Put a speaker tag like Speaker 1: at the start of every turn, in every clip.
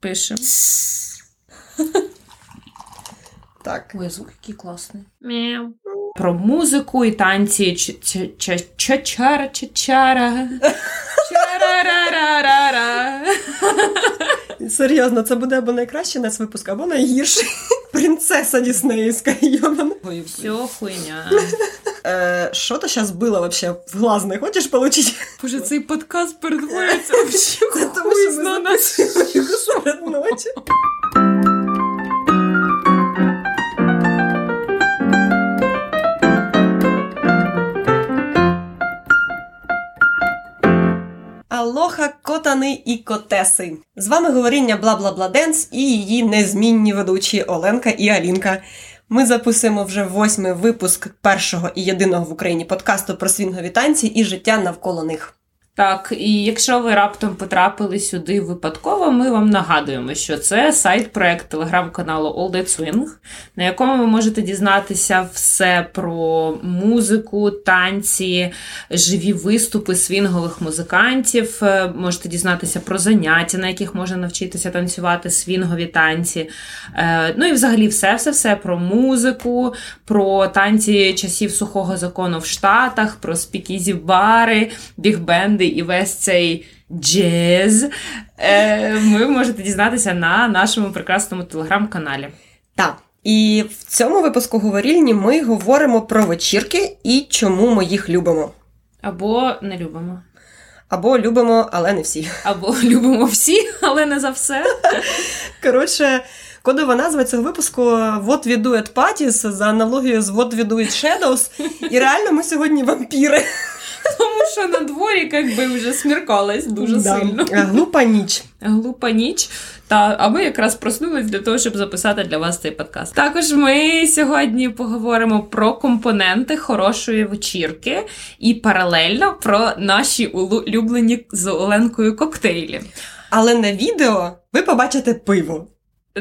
Speaker 1: пише.
Speaker 2: Так.
Speaker 1: Ой, звук який класний. Мяу. Про музику і танці чачара чачара Чарарарара.
Speaker 2: Серйозно, це буде або найкращий нас випуск, або найгірший. Принцеса Діснеївська, йомана.
Speaker 1: Все хуйня.
Speaker 2: Е, Що ти зараз було вообще в глаз не хочеш получить?
Speaker 1: Боже, цей подкаст перетворюється в
Speaker 2: Це тому, що ми записуємо його серед ночі. Алоха, котани і котеси. З вами говоріння Бла-Бла-Бла Денс і її незмінні ведучі Оленка і Алінка. Ми записуємо вже восьмий випуск першого і єдиного в Україні подкасту про свінгові танці і життя навколо них.
Speaker 1: Так, і якщо ви раптом потрапили сюди випадково, ми вам нагадуємо, що це сайт-проект телеграм-каналу All That Swing, на якому ви можете дізнатися все про музику, танці, живі виступи свінгових музикантів. Е, можете дізнатися про заняття, на яких можна навчитися танцювати свінгові танці. Е, ну і взагалі все-все-все про музику, про танці часів сухого закону в Штатах, про спікізі бари, бігбенди і весь цей джез, е, ви можете дізнатися на нашому прекрасному телеграм-каналі.
Speaker 2: Так. І в цьому випуску говорільні ми говоримо про вечірки і чому ми їх любимо.
Speaker 1: Або не любимо.
Speaker 2: Або любимо, але не всі.
Speaker 1: Або любимо всі, але не за все.
Speaker 2: Коротше, кодова назва цього випуску What we do at parties за аналогією з What we do at shadows. І реально ми сьогодні вампіри.
Speaker 1: Тому що на дворі якби вже сміркалось дуже
Speaker 2: Да.
Speaker 1: сильно.
Speaker 2: Глупа ніч.
Speaker 1: Глупа ніч. Та а ми якраз проснулись для того, щоб записати для вас цей подкаст. Також ми сьогодні поговоримо про компоненти хорошої вечірки і паралельно про наші улюблені з Оленкою коктейлі.
Speaker 2: Але на відео ви побачите пиво.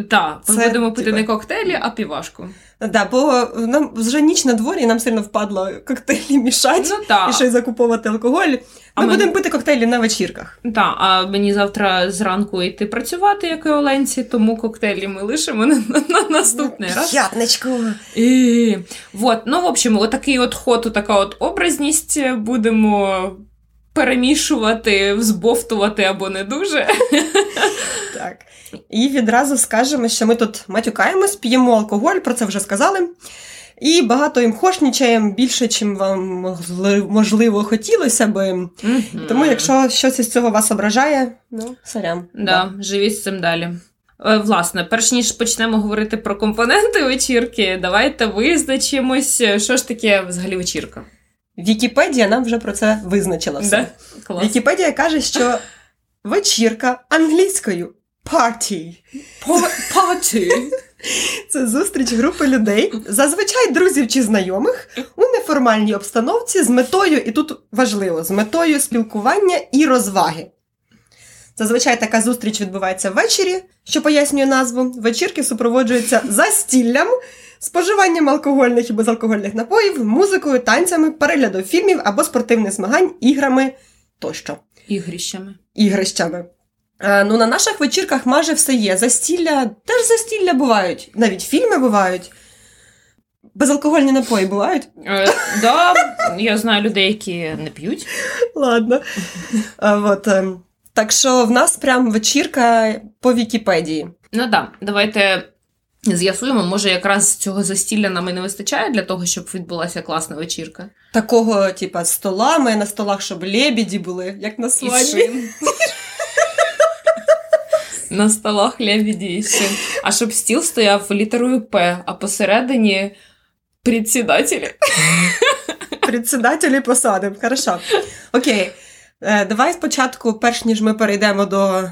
Speaker 1: Так, ми будемо пити не коктейлі, а півашку.
Speaker 2: Да, бо нам вже ніч на дворі, і нам сильно впадло коктейлі мішати
Speaker 1: Ну
Speaker 2: і
Speaker 1: так.
Speaker 2: ще й закуповувати алкоголь. Ми,
Speaker 1: А
Speaker 2: будемо пити коктейлі на вечірках.
Speaker 1: Так, а мені завтра зранку йти працювати, як і Оленці, тому коктейлі ми лишимо на, на, на наступний раз.
Speaker 2: П'ятничку.
Speaker 1: І, вот, ну, в общем, отакий от ход, така от образність будемо перемішувати, взбовтувати або не дуже.
Speaker 2: Так. І відразу скажемо, що ми тут матюкаємось, п'ємо алкоголь, про це вже сказали. І багато їм хошнічаємо більше, чим вам можливо хотілося би. Тому, якщо щось із цього вас ображає, ну, сорян.
Speaker 1: Да, живіть з цим далі. Е, Власне, перш ніж почнемо говорити про компоненти вечірки, давайте визначимось, що ж таке взагалі вечірка.
Speaker 2: Вікіпедія нам вже про це визначила все.
Speaker 1: Да? Клас.
Speaker 2: Вікіпедія каже, що вечірка англійською party
Speaker 1: Party.
Speaker 2: це зустріч групи людей, зазвичай друзів чи знайомих, у неформальній обстановці з метою, і тут важливо, з метою спілкування і розваги. Зазвичай така зустріч відбувається ввечері, що пояснює назву. Вечірки супроводжуються застіллям, споживанням алкогольних і безалкогольних напоїв, музикою, танцями, переглядом фільмів або спортивних змагань, іграми тощо.
Speaker 1: Ігрищами.
Speaker 2: ігрищами. Е, ну, на наших вечірках майже все є. Застілля, теж застілля бувають. Навіть фільми бувають. Безалкогольні напої бувають.
Speaker 1: Е, да, я знаю людей, які не п'ють.
Speaker 2: Ладно. А, от, е, так що в нас прям вечірка по Вікіпедії.
Speaker 1: Ну так, да, давайте з'ясуємо, може, якраз цього застілля нам і не вистачає для того, щоб відбулася класна вечірка.
Speaker 2: Такого, типа, столами, на столах, щоб лебіді були, як на свадьбі.
Speaker 1: На столах лебіді шин. А щоб стіл стояв літерою П, а посередині председателі.
Speaker 2: Председателі посадимо. Хорошо. Окей. Е, Давай спочатку, перш ніж ми перейдемо до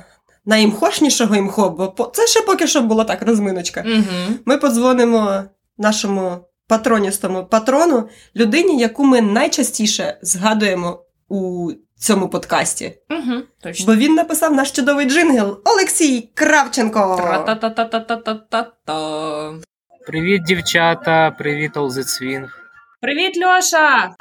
Speaker 2: найімхошнішого імхо, бо по- це ще поки що була так розминочка.
Speaker 1: Угу.
Speaker 2: Ми подзвонимо нашому патроністому патрону, людині, яку ми найчастіше згадуємо у цьому подкасті.
Speaker 1: Угу, точно.
Speaker 2: Бо він написав наш чудовий джингл Олексій Кравченко.
Speaker 3: Привіт, дівчата! Привіт, Swing.
Speaker 1: Привіт, Льоша!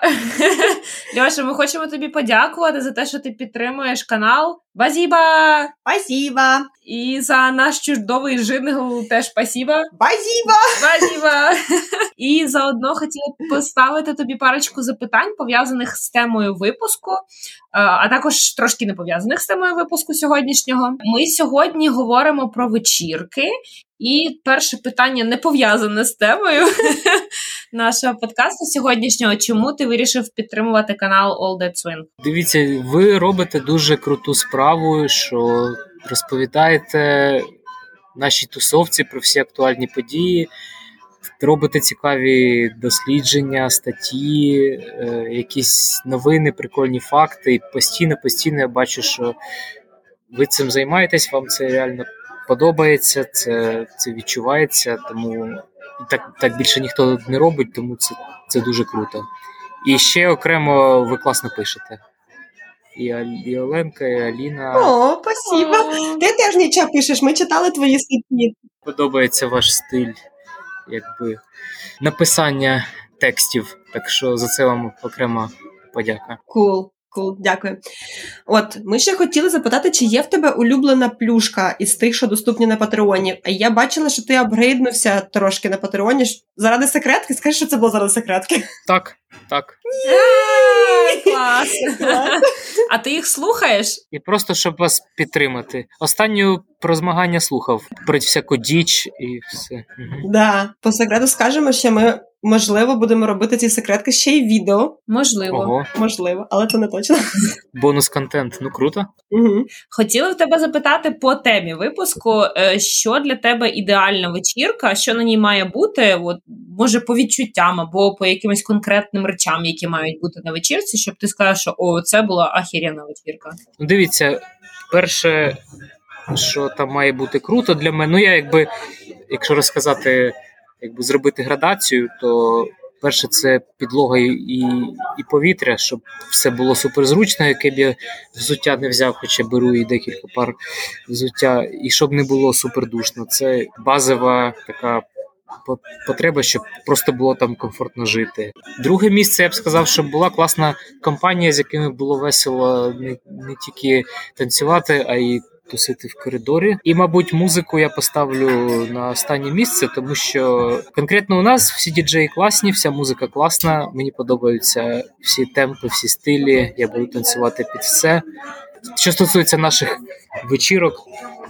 Speaker 1: Льоша, ми хочемо тобі подякувати за те, що ти підтримуєш канал Базіба!
Speaker 2: Спасибо!
Speaker 1: І за наш чудовий жингл теж спасіба.
Speaker 2: Спасибо!
Speaker 1: Спасіба! І заодно хотіла поставити тобі парочку запитань, пов'язаних з темою випуску, е, а також трошки не пов'язаних з темою випуску сьогоднішнього. Ми сьогодні говоримо про вечірки. І перше питання не пов'язане з темою нашого подкасту сьогоднішнього. Чому ти вирішив підтримувати канал All That Swing?
Speaker 3: Дивіться, ви робите дуже круту справу, що розповідаєте нашій тусовці про всі актуальні події, робите цікаві дослідження, статті, е, якісь новини, прикольні факти. І постійно, постійно я бачу, що ви цим займаєтесь, вам це реально подобається, це, це відчувається, тому так, так більше ніхто не робить, тому це, це дуже круто. І ще окремо ви класно пишете. І, і Оленка, і Аліна.
Speaker 2: О, спасибо! Ти теж нічого пишеш, ми читали твої статті.
Speaker 3: Подобається ваш стиль, якби написання текстів. Так що за це вам окрема подяка.
Speaker 2: Кул, кул, дякую. От, ми ще хотіли запитати, чи є в тебе улюблена плюшка із тих, що доступні на Патреоні. А я бачила, що ти апгрейднувся трошки на Патреоні. Заради секретки? Скажи, що це було заради секретки.
Speaker 3: Так, так.
Speaker 1: Е, Клас! А ти їх слухаєш?
Speaker 3: І просто щоб вас підтримати. Останню про змагання слухав про всяку діч і все.
Speaker 2: Да, по секрету скажемо, що ми, можливо, будемо робити ці секретки ще й відео.
Speaker 1: Можливо.
Speaker 3: Ого,
Speaker 2: Можливо, але це не точно.
Speaker 3: бонус контент. Ну круто.
Speaker 2: Угу.
Speaker 1: Хотіла в тебе запитати по темі випуску, е, що для тебе ідеальна вечірка, що на ній має бути, от, може, по відчуттям або по якимось конкретним речам, які мають бути на вечірці, щоб ти сказав, що о, це була ахірена вечірка.
Speaker 3: Ну, дивіться, перше, що там має бути круто для мене. Ну, я якби, якщо розказати, якби зробити градацію, то перше це підлога і, і, повітря, щоб все було суперзручно, яке б я взуття не взяв, хоча беру і декілька пар взуття, і щоб не було супердушно. Це базова така. Потреба, щоб просто було там комфортно жити. Друге місце я б сказав, щоб була класна компанія, з якими було весело не, не тільки танцювати, а й тусити в коридорі. І, мабуть, музику я поставлю на останнє місце, тому що конкретно у нас всі діджеї класні, вся музика класна. Мені подобаються всі темпи, всі стилі. Я буду танцювати під все. Що стосується наших вечірок,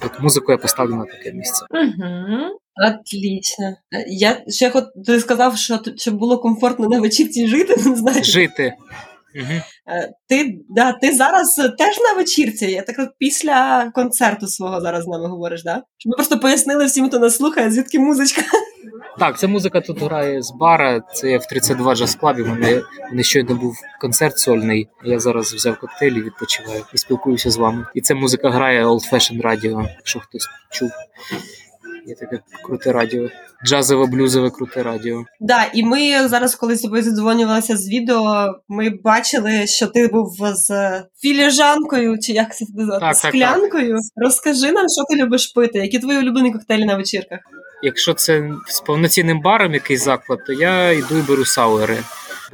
Speaker 3: от музику я поставлю на таке місце.
Speaker 1: Угу.
Speaker 2: Отлично. Я ще хот... ти сказав, що щоб було комфортно на вечірці жити. Не знаю.
Speaker 3: Жити. Угу.
Speaker 2: Е, Ти, да, ти зараз теж на вечірці. Я так після концерту свого зараз з нами говориш, да? Щоб ми просто пояснили всім, хто нас слухає, звідки музичка.
Speaker 3: Так, ця музика тут грає з бара. Це я в 32 джаз клабі. Мене, у щойно був концерт сольний. Я зараз взяв коктейль і відпочиваю і спілкуюся з вами. І ця музика грає Old Fashion Radio, якщо хтось чув. Є таке круте радіо. Джазове, блюзове круте радіо.
Speaker 2: Да, і ми зараз, коли з тобою задзвонювалися з відео, ми бачили, що ти був з філіжанкою, чи як це називати,
Speaker 3: Так, так,
Speaker 2: склянкою. Розкажи нам, що ти любиш пити, які твої улюблені коктейлі на вечірках.
Speaker 3: Якщо це з повноцінним баром якийсь заклад, то я йду і беру сауери.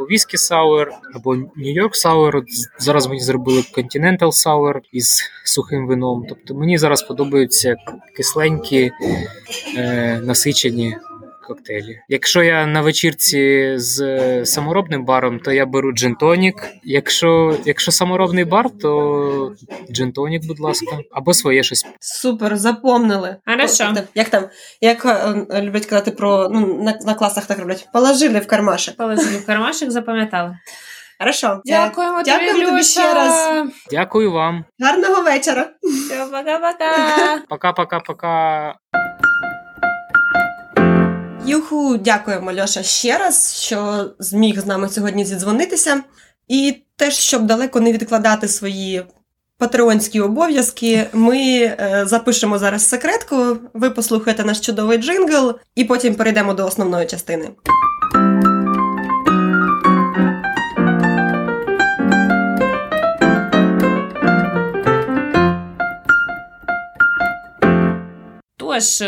Speaker 3: Або віскі sour, або Нью-Йорк sour. Зараз мені зробили Continental sour із сухим вином. Тобто мені зараз подобаються кисленькі, е, насичені коктейлі. Якщо я на вечірці з е, саморобним баром, то я беру джин-тонік. Якщо, якщо саморобний бар, то джин-тонік, будь ласка, або своє щось.
Speaker 2: Супер, запомнили.
Speaker 1: Хорошо.
Speaker 2: О, Як там? Як е, люблять казати про ну, на, на класах так роблять? Положили в кармашек.
Speaker 1: Положили в кармашек, запам'ятали.
Speaker 2: Хорошо.
Speaker 1: Дякуємо,
Speaker 2: Е, Дякуємо тобі
Speaker 1: Люша.
Speaker 2: ще раз.
Speaker 3: Дякую вам.
Speaker 2: Гарного вечора.
Speaker 1: Все, пока-пока.
Speaker 3: Пока-пока-пока.
Speaker 2: Юху, дякуємо, Льоша, ще раз, що зміг з нами сьогодні зідзвонитися. І теж, щоб далеко не відкладати свої патреонські обов'язки, ми е, запишемо зараз секретку. Ви послухаєте наш чудовий джингл, і потім перейдемо до основної частини.
Speaker 1: Що ж,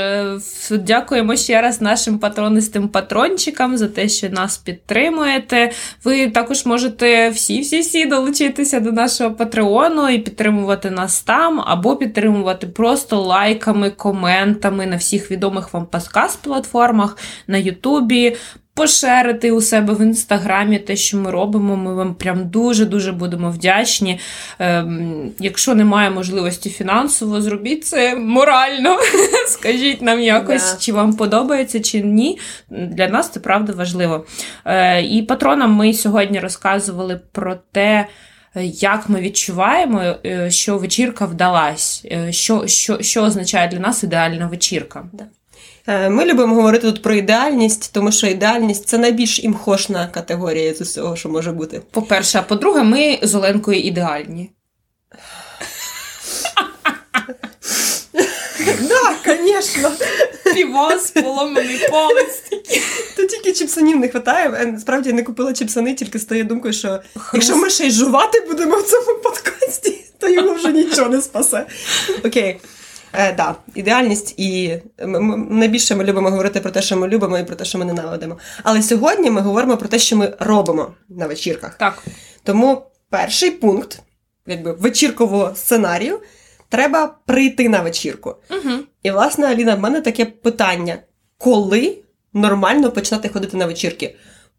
Speaker 1: е, дякуємо ще раз нашим патронистим патрончикам за те, що нас підтримуєте. Ви також можете всі-всі-всі долучитися до нашого патреону і підтримувати нас там, або підтримувати просто лайками, коментами на всіх відомих вам подкаст-платформах, на Ютубі пошерити у себе в інстаграмі те, що ми робимо. Ми вам прям дуже-дуже будемо вдячні. Ем, Якщо немає можливості фінансово, зробіть це морально. Скажіть нам якось, yeah. чи вам подобається, чи ні. Для нас це правда важливо. Е, І патронам ми сьогодні розказували про те. Як ми відчуваємо, е, що вечірка вдалась, е, що що, що означає для нас ідеальна вечірка?
Speaker 2: Да. Е, ми любимо говорити тут про ідеальність, тому що ідеальність це найбільш імхошна категорія з усього, що може бути.
Speaker 1: По-перше, а по-друге, ми з Оленкою ідеальні.
Speaker 2: Так, звісно.
Speaker 1: Півоз, поломаний палець.
Speaker 2: То тільки чіпсанів не вистачає. Насправді я не купила чіпсани, тільки з тією думкою, що якщо ми ще й жувати будемо в цьому подкасті, то його вже нічого не спасе. Окей. Е, да, ідеальність і ми, найбільше ми любимо говорити про те, що ми любимо, і про те, що ми ненавидимо. Але сьогодні ми говоримо про те, що ми робимо на вечірках.
Speaker 1: Так.
Speaker 2: Тому перший пункт, якби вечіркового сценарію, треба прийти на вечірку.
Speaker 1: Угу.
Speaker 2: І, власне, Аліна, в мене таке питання: коли нормально починати ходити на вечірки?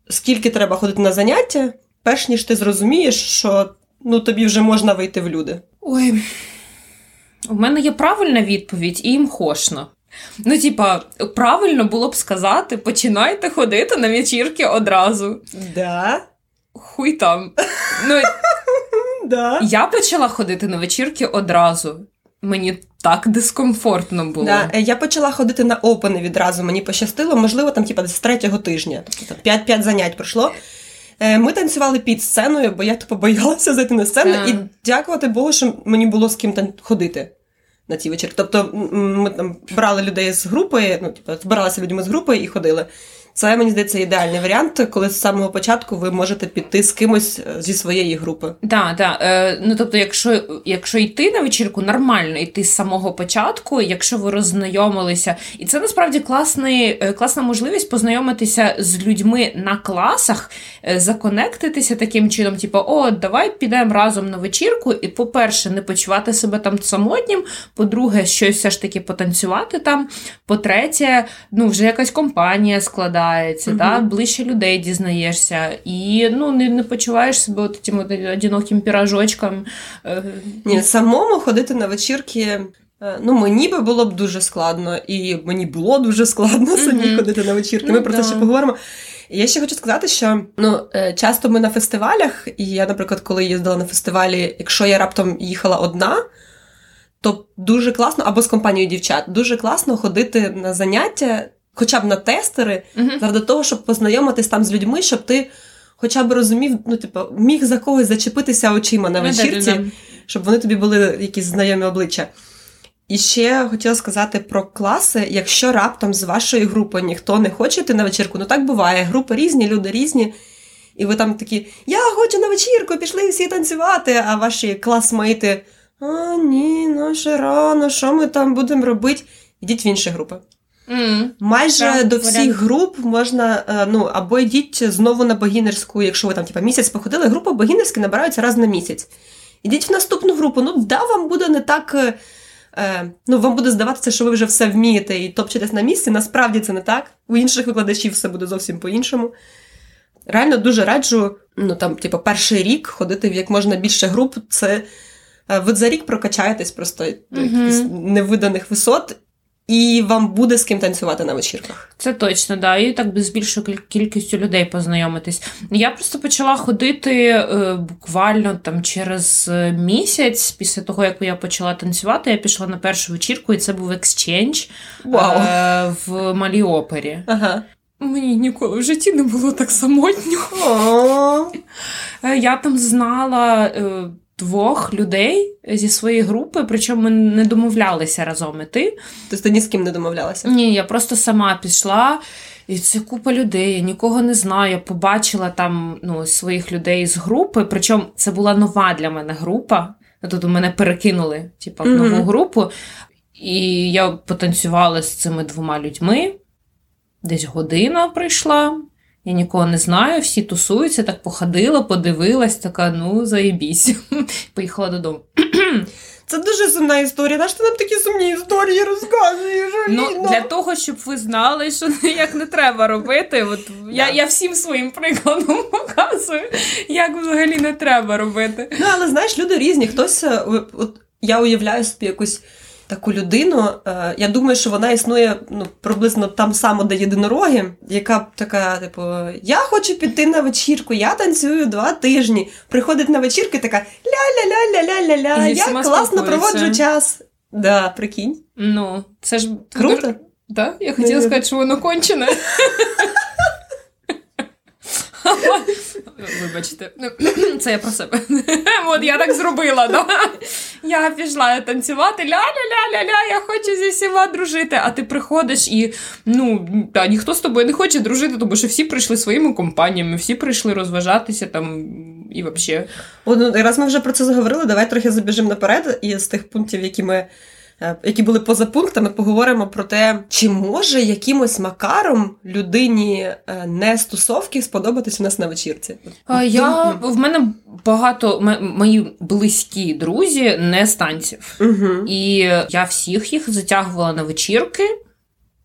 Speaker 2: Скільки треба ходити на заняття, перш ніж ти зрозумієш, що ну тобі вже можна вийти в люди?
Speaker 1: Ой. У мене є правильна відповідь і імхошна. Ну, типа, правильно було б сказати, починайте ходити на вечірки одразу.
Speaker 2: Да?
Speaker 1: Хуй там. Ну,
Speaker 2: да.
Speaker 1: Я почала ходити на вечірки одразу. Мені так дискомфортно було.
Speaker 2: Да. Е, я почала ходити на опени відразу. Мені пощастило, можливо, там, типа, з третього тижня. Тобто 5-5 занять пройшло. Е, ми танцювали під сценою, бо я то боялася зайти на сцену, yeah. і дякувати Богу, що мені було з ким там ходити на ті вечірки. Тобто ми там брали людей з групи, ну типу, збиралися людьми з групи і ходили. Це мені здається ідеальний варіант, коли з самого початку ви можете піти з кимось е, зі своєї групи.
Speaker 1: Так, так. Е, ну тобто, якщо якщо йти на вечірку, нормально йти з самого початку, якщо ви роззнайомилися, і це насправді класний, е, класна можливість познайомитися з людьми на класах, законектитися таким чином, типу, о, давай підемо разом на вечірку, і, по-перше, не почувати себе там самотнім. По-друге, щось все ж таки потанцювати там. По-третє, ну вже якась компанія складає складається, угу. да, ближче людей дізнаєшся, і ну, не не почуваєш себе от тим одиноким піражочком.
Speaker 2: Е, Ні, самому ходити на вечірки. Е, ну, мені би було б дуже складно, і мені було дуже складно самі mm-hmm. ходити на вечірки. Ми mm-hmm. про це ще поговоримо. І я ще хочу сказати, що ну, е, часто ми на фестивалях, і я, наприклад, коли їздила на фестивалі, якщо я раптом їхала одна, то дуже класно, або з компанією дівчат, дуже класно ходити на заняття хоча б на тестери, uh-huh. заради того, щоб познайомитись там з людьми, щоб ти хоча б розумів, ну, типу, міг за когось зачепитися очима на вечірці, uh-huh. щоб вони тобі були якісь знайомі обличчя. І ще хотіла сказати про класи, якщо раптом з вашої групи ніхто не хоче йти на вечірку, ну так буває, групи різні, люди різні. І ви там такі, я хочу на вечірку, пішли всі танцювати, а ваші класмейти, а ні, ну ще рано, що ми там будемо робити? Йдіть в інші групи.
Speaker 1: Mm.
Speaker 2: Майже так, до всіх варіант. груп можна е, ну або йдіть знову на богінерську, якщо ви там типа, місяць походили, групи богінерські набираються раз на місяць. Ідіть в наступну групу. Ну, да, вам буде не так. Е, е, ну, вам буде здаватися, що ви вже все вмієте і топчетесь на місці. Насправді це не так. У інших викладачів все буде зовсім по-іншому. Реально дуже раджу, ну там, типу, перший рік ходити в як можна більше груп. Це ви за рік прокачаєтесь просто mm-hmm. невиданих висот. І вам буде з ким танцювати на вечірках.
Speaker 1: Це точно, да. І так з більшою кількістю людей познайомитись. Я просто почала ходити е, буквально там через місяць після того, як я почала танцювати, я пішла на першу вечірку, і це був екскчендж е, в малій опері.
Speaker 2: Ага.
Speaker 1: Мені ніколи в житті не було так самотньо. Е, я там знала. Двох людей зі своєї групи, причому ми не домовлялися разом іти.
Speaker 2: Тобто ти ні з ким не домовлялася?
Speaker 1: Ні, я просто сама пішла. І це купа людей, я нікого не знаю. Я побачила там ну, своїх людей з групи. Причому це була нова для мене група. Тут мене перекинули типу, в нову mm-hmm. групу. І я потанцювала з цими двома людьми. Десь година прийшла. Я нікого не знаю, всі тусуються, так походила, подивилась, така, ну, заєбісь. Поїхала додому.
Speaker 2: Це дуже сумна історія. Наш ти нам такі сумні історії розказуєш?
Speaker 1: Ну, для того, щоб ви знали, що як не треба робити. От я, я всім своїм прикладом показую, як взагалі не треба робити.
Speaker 2: Ну, але знаєш, люди різні. Хтось, е, от я уявляю собі якусь таку людину. е, Я думаю, що вона існує ну, приблизно там само, де єдинороги, яка така, типу, я хочу піти на вечірку, я танцюю два тижні. Приходить на вечірку і така ля-ля-ля-ля-ля-ля-ля, я класно проводжу час. Да, прикинь.
Speaker 1: Ну, це ж
Speaker 2: Круто.
Speaker 1: Да? Я хотіла сказати, що воно кончене. Вибачте, це я про себе. От я так зробила. Да? Я пішла танцювати, ля-ля-ля-ля-ля, я хочу зі всіма дружити. А ти приходиш і ну, та, ніхто з тобою не хоче дружити, тому що всі прийшли своїми компаніями, всі прийшли розважатися там і взагалі.
Speaker 2: Ну, раз ми вже про це заговорили, давай трохи забіжимо наперед і з тих пунктів, які ми. Е, Які були поза пунктами, поговоримо про те, чи може якимось макаром людині е, не з тусовки сподобатись у нас на вечірці.
Speaker 1: Я, в мене багато мої близькі друзі не станців.
Speaker 2: Угу.
Speaker 1: І я всіх їх затягувала на вечірки,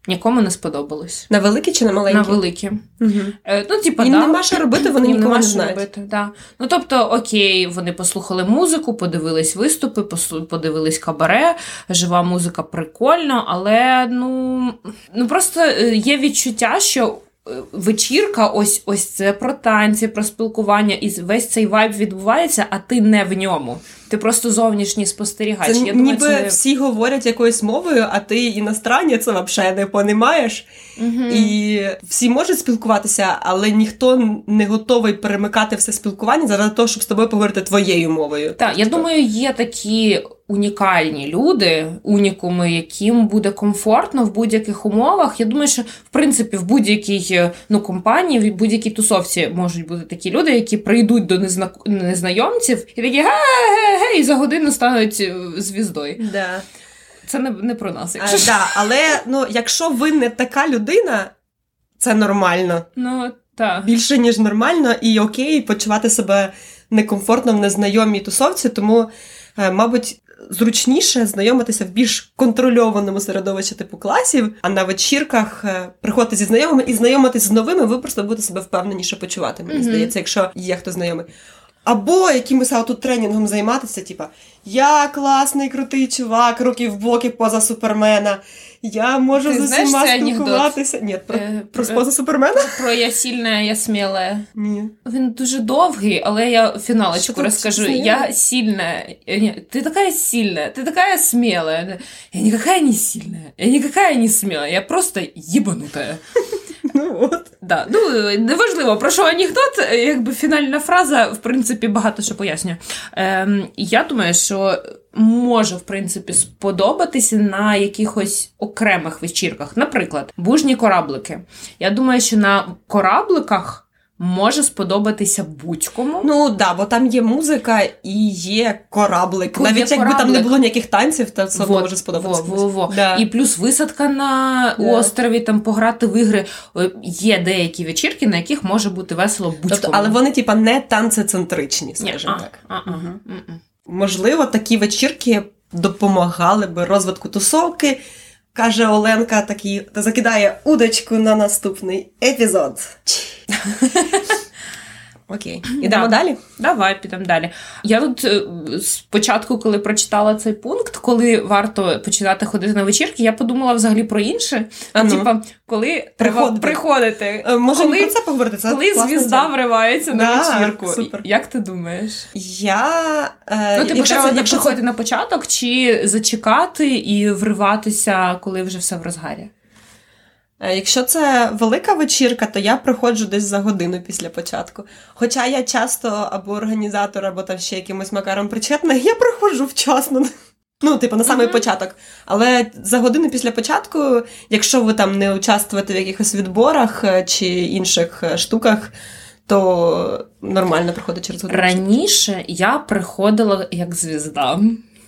Speaker 1: нікому не сподобалось.
Speaker 2: На великі чи на маленькі?
Speaker 1: На великі.
Speaker 2: Угу.
Speaker 1: Е, ну, типа,
Speaker 2: Їм
Speaker 1: да,
Speaker 2: нема що робити, вони
Speaker 1: їм
Speaker 2: нікого не знають.
Speaker 1: робити, да. Ну, тобто, окей, вони послухали музику, подивились виступи, подивились кабаре, жива музика прикольно, але ну, ну просто е, є відчуття, що. е, Вечірка, ось ось це про танці, про спілкування, і весь цей вайб відбувається, а ти не в ньому. Ти просто зовнішній спостерігач.
Speaker 2: Це
Speaker 1: Я думаю,
Speaker 2: ніби
Speaker 1: це...
Speaker 2: всі говорять якоюсь мовою, а ти іностранець взагалі не понімаєш.
Speaker 1: Угу.
Speaker 2: І всі можуть спілкуватися, але ніхто не готовий перемикати все спілкування заради того, щоб з тобою поговорити твоєю мовою.
Speaker 1: Так, я думаю, є такі унікальні люди, унікуми, яким буде комфортно в будь-яких умовах. Я думаю, що в принципі в будь-якій е, ну, компанії, в будь-якій тусовці можуть бути такі люди, які прийдуть до незна... незнайомців і такі ге-ге-ге, і за годину стануть е, звіздою.
Speaker 2: Да.
Speaker 1: Це не, не про нас, якщо що.
Speaker 2: да, але ну, якщо ви не така людина, це нормально.
Speaker 1: Ну, так.
Speaker 2: Більше, ніж нормально, і окей, почувати себе некомфортно в незнайомій тусовці, тому, е, мабуть, зручніше знайомитися в більш контрольованому середовищі типу класів, а на вечірках е, приходити зі знайомими і знайомитись з новими, ви просто будете себе впевненіше почувати, мені
Speaker 1: Мгм.
Speaker 2: здається, якщо є хто знайомий. Або якимось аутотренінгом займатися, типа я класний, крутий чувак, руки в боки поза супермена Я можу
Speaker 1: Ти
Speaker 2: з
Speaker 1: знаєш
Speaker 2: усіма
Speaker 1: цей анекдот?
Speaker 2: спілкуватися. Ні, про,
Speaker 1: Е,
Speaker 2: про
Speaker 1: про-
Speaker 2: поза супермена?
Speaker 1: Про я сильна, я сміла.
Speaker 2: Ні.
Speaker 1: Він дуже довгий, але я
Speaker 2: Що
Speaker 1: фіналочку
Speaker 2: тут
Speaker 1: розкажу.
Speaker 2: сміла?
Speaker 1: Я сильная. Э, не, Ты такая сильная, ты такая смелая. Я никакая не сильная, я никакая не смелая, я просто ебанутая.
Speaker 2: Ну от.
Speaker 1: Да. Ну, неважливо, про що анекдот, якби фінальна фраза, в принципі, багато що пояснює. Ем, я думаю, що може, в принципі, сподобатися на якихось окремих вечірках. Наприклад, бужні кораблики. Я думаю, що на корабликах може сподобатися будь-кому.
Speaker 2: Ну да, бо там є музика і є кораблик.
Speaker 1: Є
Speaker 2: Навіть якби там не було ніяких танців, то все одно
Speaker 1: Вот,
Speaker 2: може сподобатися.
Speaker 1: Во, во, во.
Speaker 2: Да.
Speaker 1: І плюс висадка на
Speaker 2: Да.
Speaker 1: острові, там пограти в ігри. Е, Є деякі вечірки, на яких може бути весело будь-кому.
Speaker 2: Тобто, але вони, типа, не танцецентричні,
Speaker 1: Ні,
Speaker 2: скажімо так.
Speaker 1: а, а, м-м.
Speaker 2: Можливо, такі вечірки допомагали би розвитку тусовки. Каже Оленка, такий та закидає удочку на наступний епізод. Окей, ідемо
Speaker 1: Да.
Speaker 2: далі.
Speaker 1: Давай підемо далі. Я тут е, спочатку, коли прочитала цей пункт, коли варто починати ходити на вечірки, я подумала взагалі про інше.
Speaker 2: А ну.
Speaker 1: Типа, коли треба
Speaker 2: Приходити.
Speaker 1: приходити.
Speaker 2: Е, Може,
Speaker 1: коли,
Speaker 2: це поговорити? Це
Speaker 1: коли звізда
Speaker 2: тема.
Speaker 1: вривається на
Speaker 2: Да,
Speaker 1: вечірку.
Speaker 2: супер.
Speaker 1: Як ти думаєш?
Speaker 2: Я. Е,
Speaker 1: Ну, типу,
Speaker 2: якщо
Speaker 1: треба
Speaker 2: це- якщо це-
Speaker 1: приходити на початок, чи зачекати і вриватися, коли вже все в розгарі?
Speaker 2: Е, Якщо це велика вечірка, то я приходжу десь за годину після початку. Хоча я часто або організатор, або там ще якимось макаром причетна, я приходжу вчасно. Ну, типу, на самий початок. Але за годину після початку, якщо ви там не участвуєте в якихось відборах е, чи інших е, штуках, то нормально приходить через годину.
Speaker 1: Раніше я приходила як звізда.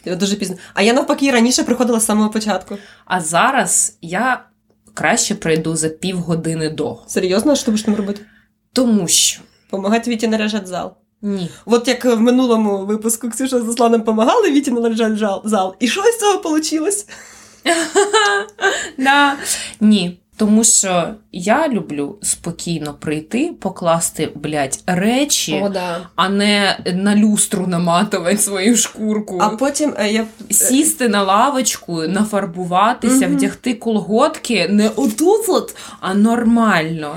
Speaker 2: Дуже пізно. А я навпаки раніше приходила з самого початку.
Speaker 1: А зараз я краще пройду за півгодини до.
Speaker 2: Серйозно, що ти будеш там робити?
Speaker 1: Тому що
Speaker 2: Помагати Віті наряжати зал.
Speaker 1: ні.
Speaker 2: От як в минулому випуску Ксюша з Асланом помагали Віті наряжати зал. І що з цього вийшло?
Speaker 1: Да. Ні. Тому що я люблю спокійно прийти, покласти, блядь, речі,
Speaker 2: да.
Speaker 1: а не на люстру наматувати свою шкурку.
Speaker 2: А потім е, я
Speaker 1: Сісти на лавочку, нафарбуватися,
Speaker 2: Мгм.
Speaker 1: вдягти колготки не отут, от, а нормально.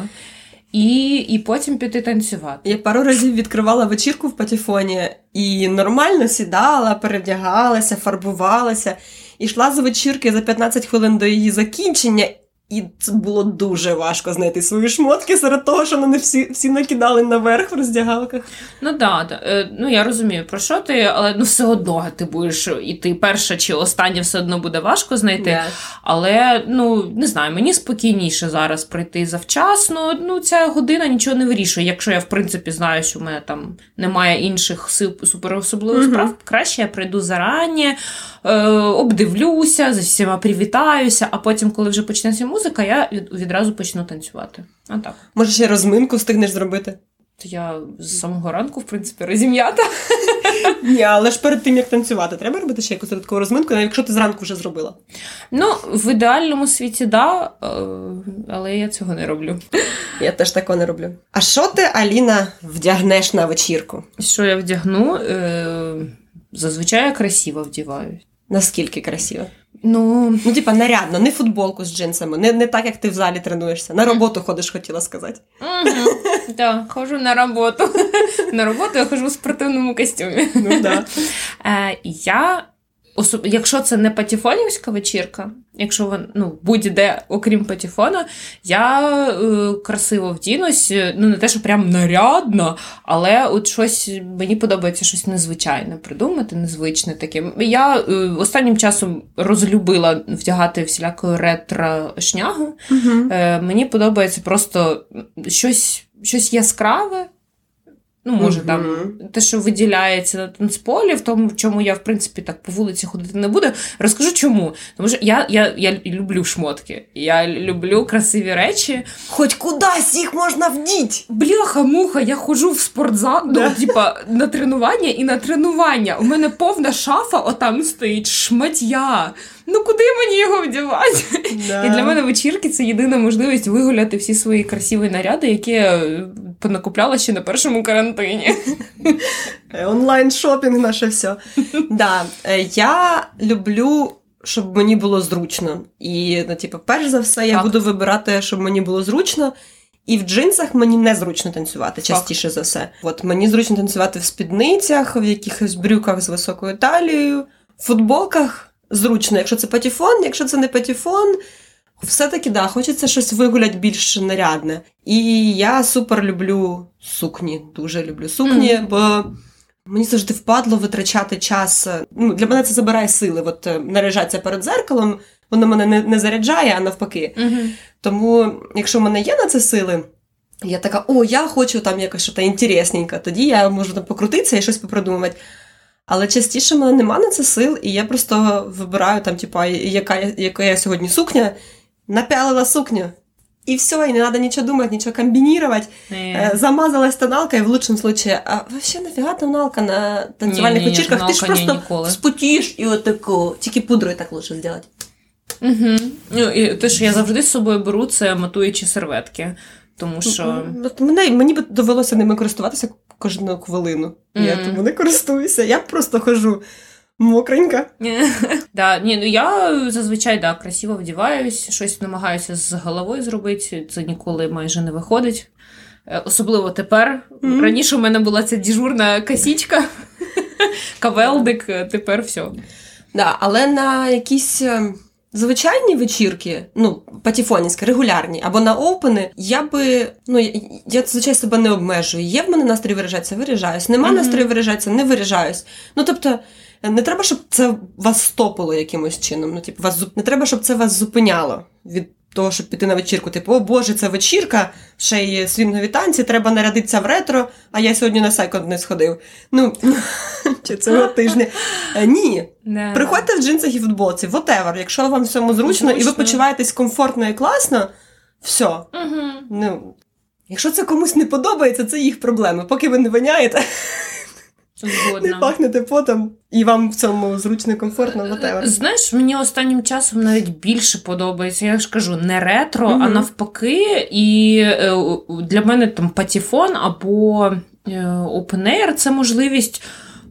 Speaker 1: І, і потім піти танцювати.
Speaker 2: Я пару разів відкривала вечірку в патефоні і нормально сідала, перевдягалася, фарбувалася, і йшла з вечірки за 15 хвилин до її закінчення. І це було дуже важко знайти свої шмотки серед того, що вони всі, всі накидали наверх в роздягалках.
Speaker 1: Ну да, да. Е, ну я розумію, про що ти, але ну все одно ти будеш іти перша чи остання, все одно буде важко знайти. Але ну не знаю, мені спокійніше зараз прийти завчасно. Ну, ця година нічого не вирішує. Якщо я в принципі знаю, що в мене там немає інших суперособливих справ, краще я прийду зарані, обдивлюся, з всіма привітаюся, а потім, коли вже почнеться музика, я відразу почну танцювати. А так.
Speaker 2: Може, ще розминку встигнеш зробити?
Speaker 1: То я з самого ранку, в принципі, розім'ята.
Speaker 2: Ні, але ж перед тим як танцювати, треба робити ще якусь додаткову розминку, навіть якщо ти зранку вже зробила.
Speaker 1: Ну, в ідеальному світі, да, е, але я цього не роблю.
Speaker 2: Я теж такого не роблю. А що ти, Аліна, вдягнеш на вечірку?
Speaker 1: Що я вдягну? Е, зазвичай я красиво вдіваюсь.
Speaker 2: Наскільки красиво?
Speaker 1: Ну,
Speaker 2: Ну, типа, нарядно, не футболку з джинсами, не, не так, як ти в залі тренуєшся. На роботу ходиш, хотіла сказати.
Speaker 1: так, ходжу на роботу. На роботу я хожу в спортивному костюмі.
Speaker 2: Ну да.
Speaker 1: Е, я. Якщо це не патефонівська вечірка, якщо вон, ну, будь-де, окрім патефона, я е, красиво вдінусь, е, ну не те, що прям нарядно, але от щось мені подобається щось незвичайне придумати, незвичне таке. Я е, останнім часом розлюбила вдягати всілякою ретро-шнягу.
Speaker 2: Угу.
Speaker 1: Е, мені подобається просто щось, щось яскраве. Ну, може,
Speaker 2: Мгм.
Speaker 1: там те, що виділяється на танцполі, в тому, в чому я, в принципі, так по вулиці ходити не буду. Розкажу чому. Тому що я, я, я люблю шмотки. Я люблю красиві речі.
Speaker 2: Хоч кудись їх можна вдіть.
Speaker 1: Бляха-муха, я ходжу в спортзал,
Speaker 2: Да.
Speaker 1: ну, типа, на тренування і на тренування. У мене повна шафа, отам стоїть шмаття. Ну куди мені його вдівати? І для мене вечірки це єдина можливість вигуляти всі свої красиві наряди, які я е, понакупляла ще на першому карантині.
Speaker 2: Е, онлайн-шопінг наше все. да. е, Я люблю, щоб мені було зручно. І, ну, типу, перш за все, я
Speaker 1: Так.
Speaker 2: буду вибирати, щоб мені було зручно. І в джинсах мені незручно танцювати, частіше за все. От мені зручно танцювати в спідницях, в якихось брюках з високою талією, в футболках зручно, якщо це патефон, якщо це не патефон. Все-таки да, хочеться щось вигуляти більш нарядне. І я супер люблю сукні, дуже люблю сукні, бо мені завжди впадло витрачати час. Ну, для мене це забирає сили. От е, наряжатися перед зеркалом, воно мене не, не заряджає, а навпаки. Тому, якщо в мене є на це сили, я така, о, я хочу там якось щось інтересненьке, тоді я можу там покрутитися і щось попридумувати. Але частіше в мене нема на це сил, і я просто вибираю там, типа, яка, яка я сьогодні сукня, напялила сукню. І все, і не треба нічого думати, нічого комбінувати. Е, Замазалась тоналка, і в лучшому случае, а вообще нафіга тоналка на танцювальних вечірках? Ти ж
Speaker 1: тоналка ні,
Speaker 2: просто
Speaker 1: ніколи.
Speaker 2: спотієш і отако. Тільки пудрою так лучше зробити.
Speaker 1: Угу. Ну, і те, що я завжди з собою беру, це матуючі серветки. Тому що.
Speaker 2: Мене, мені б довелося ними користуватися кожну хвилину. Я тому не користуюся. Я просто хожу мокренька.
Speaker 1: да, ні, ну я зазвичай да, красиво вдіваюсь, щось намагаюся з головою зробити. Це ніколи майже не виходить. Е, Особливо тепер.
Speaker 2: Мгм.
Speaker 1: Раніше у мене була ця діжурна косічка, кавелдик, е, тепер все.
Speaker 2: Да, але на якісь е, звичайні вечірки, ну, патефонівські, регулярні, або на опени, я би, ну, я, я звичайно себе не обмежую. Є в мене настрій виражатися, виражаюсь. Нема
Speaker 1: Мгм.
Speaker 2: настрою виражатися, не виражаюсь. Ну, тобто, не треба, щоб це вас стопило якимось чином. Ну, типу, вас не треба, щоб це вас зупиняло від того, щоб піти на вечірку. Типу, о Боже, це вечірка, ще й свінгові танці, треба нарядитися в ретро, а я сьогодні на секонд не сходив. Ну, чи цього тижня. Е, Ні. Приходьте в джинсах і футболці, whatever. Якщо вам в цьому зручно, і ви почуваєтесь комфортно і класно, все. Ну, якщо це комусь не подобається, це їх проблеми. Поки ви не воняєте, не пахнете потом, і вам в цьому зручно і комфортно, whatever.
Speaker 1: Знаєш, мені останнім часом навіть більше подобається. Я ж кажу, не ретро, а навпаки. І е, для мене там патіфон або опенер open air це можливість.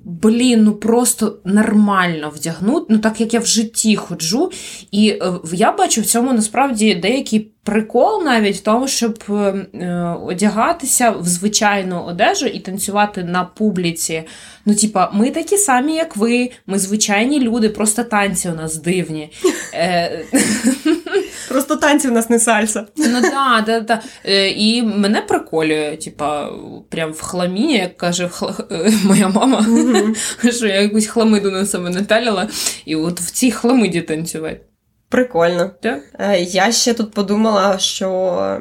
Speaker 1: Блін, ну просто нормально вдягнути, ну так як я в житті ходжу. І е, я бачу в цьому насправді деякий прикол навіть в тому, щоб е, е, одягатися в звичайну одежу і танцювати на публіці. Ну, типа, ми такі самі, як ви, ми звичайні люди, просто танці у нас дивні. Е,
Speaker 2: Просто танці в нас не сальса.
Speaker 1: Ну да, да, да. Е, І мене приколює, типа, прям в хламі, як каже хла- е, моя мама, що я якусь хламиду на себе наталила, і от в цій хламиді танцювати.
Speaker 2: Прикольно.
Speaker 1: Так?
Speaker 2: Е, Я ще тут подумала, що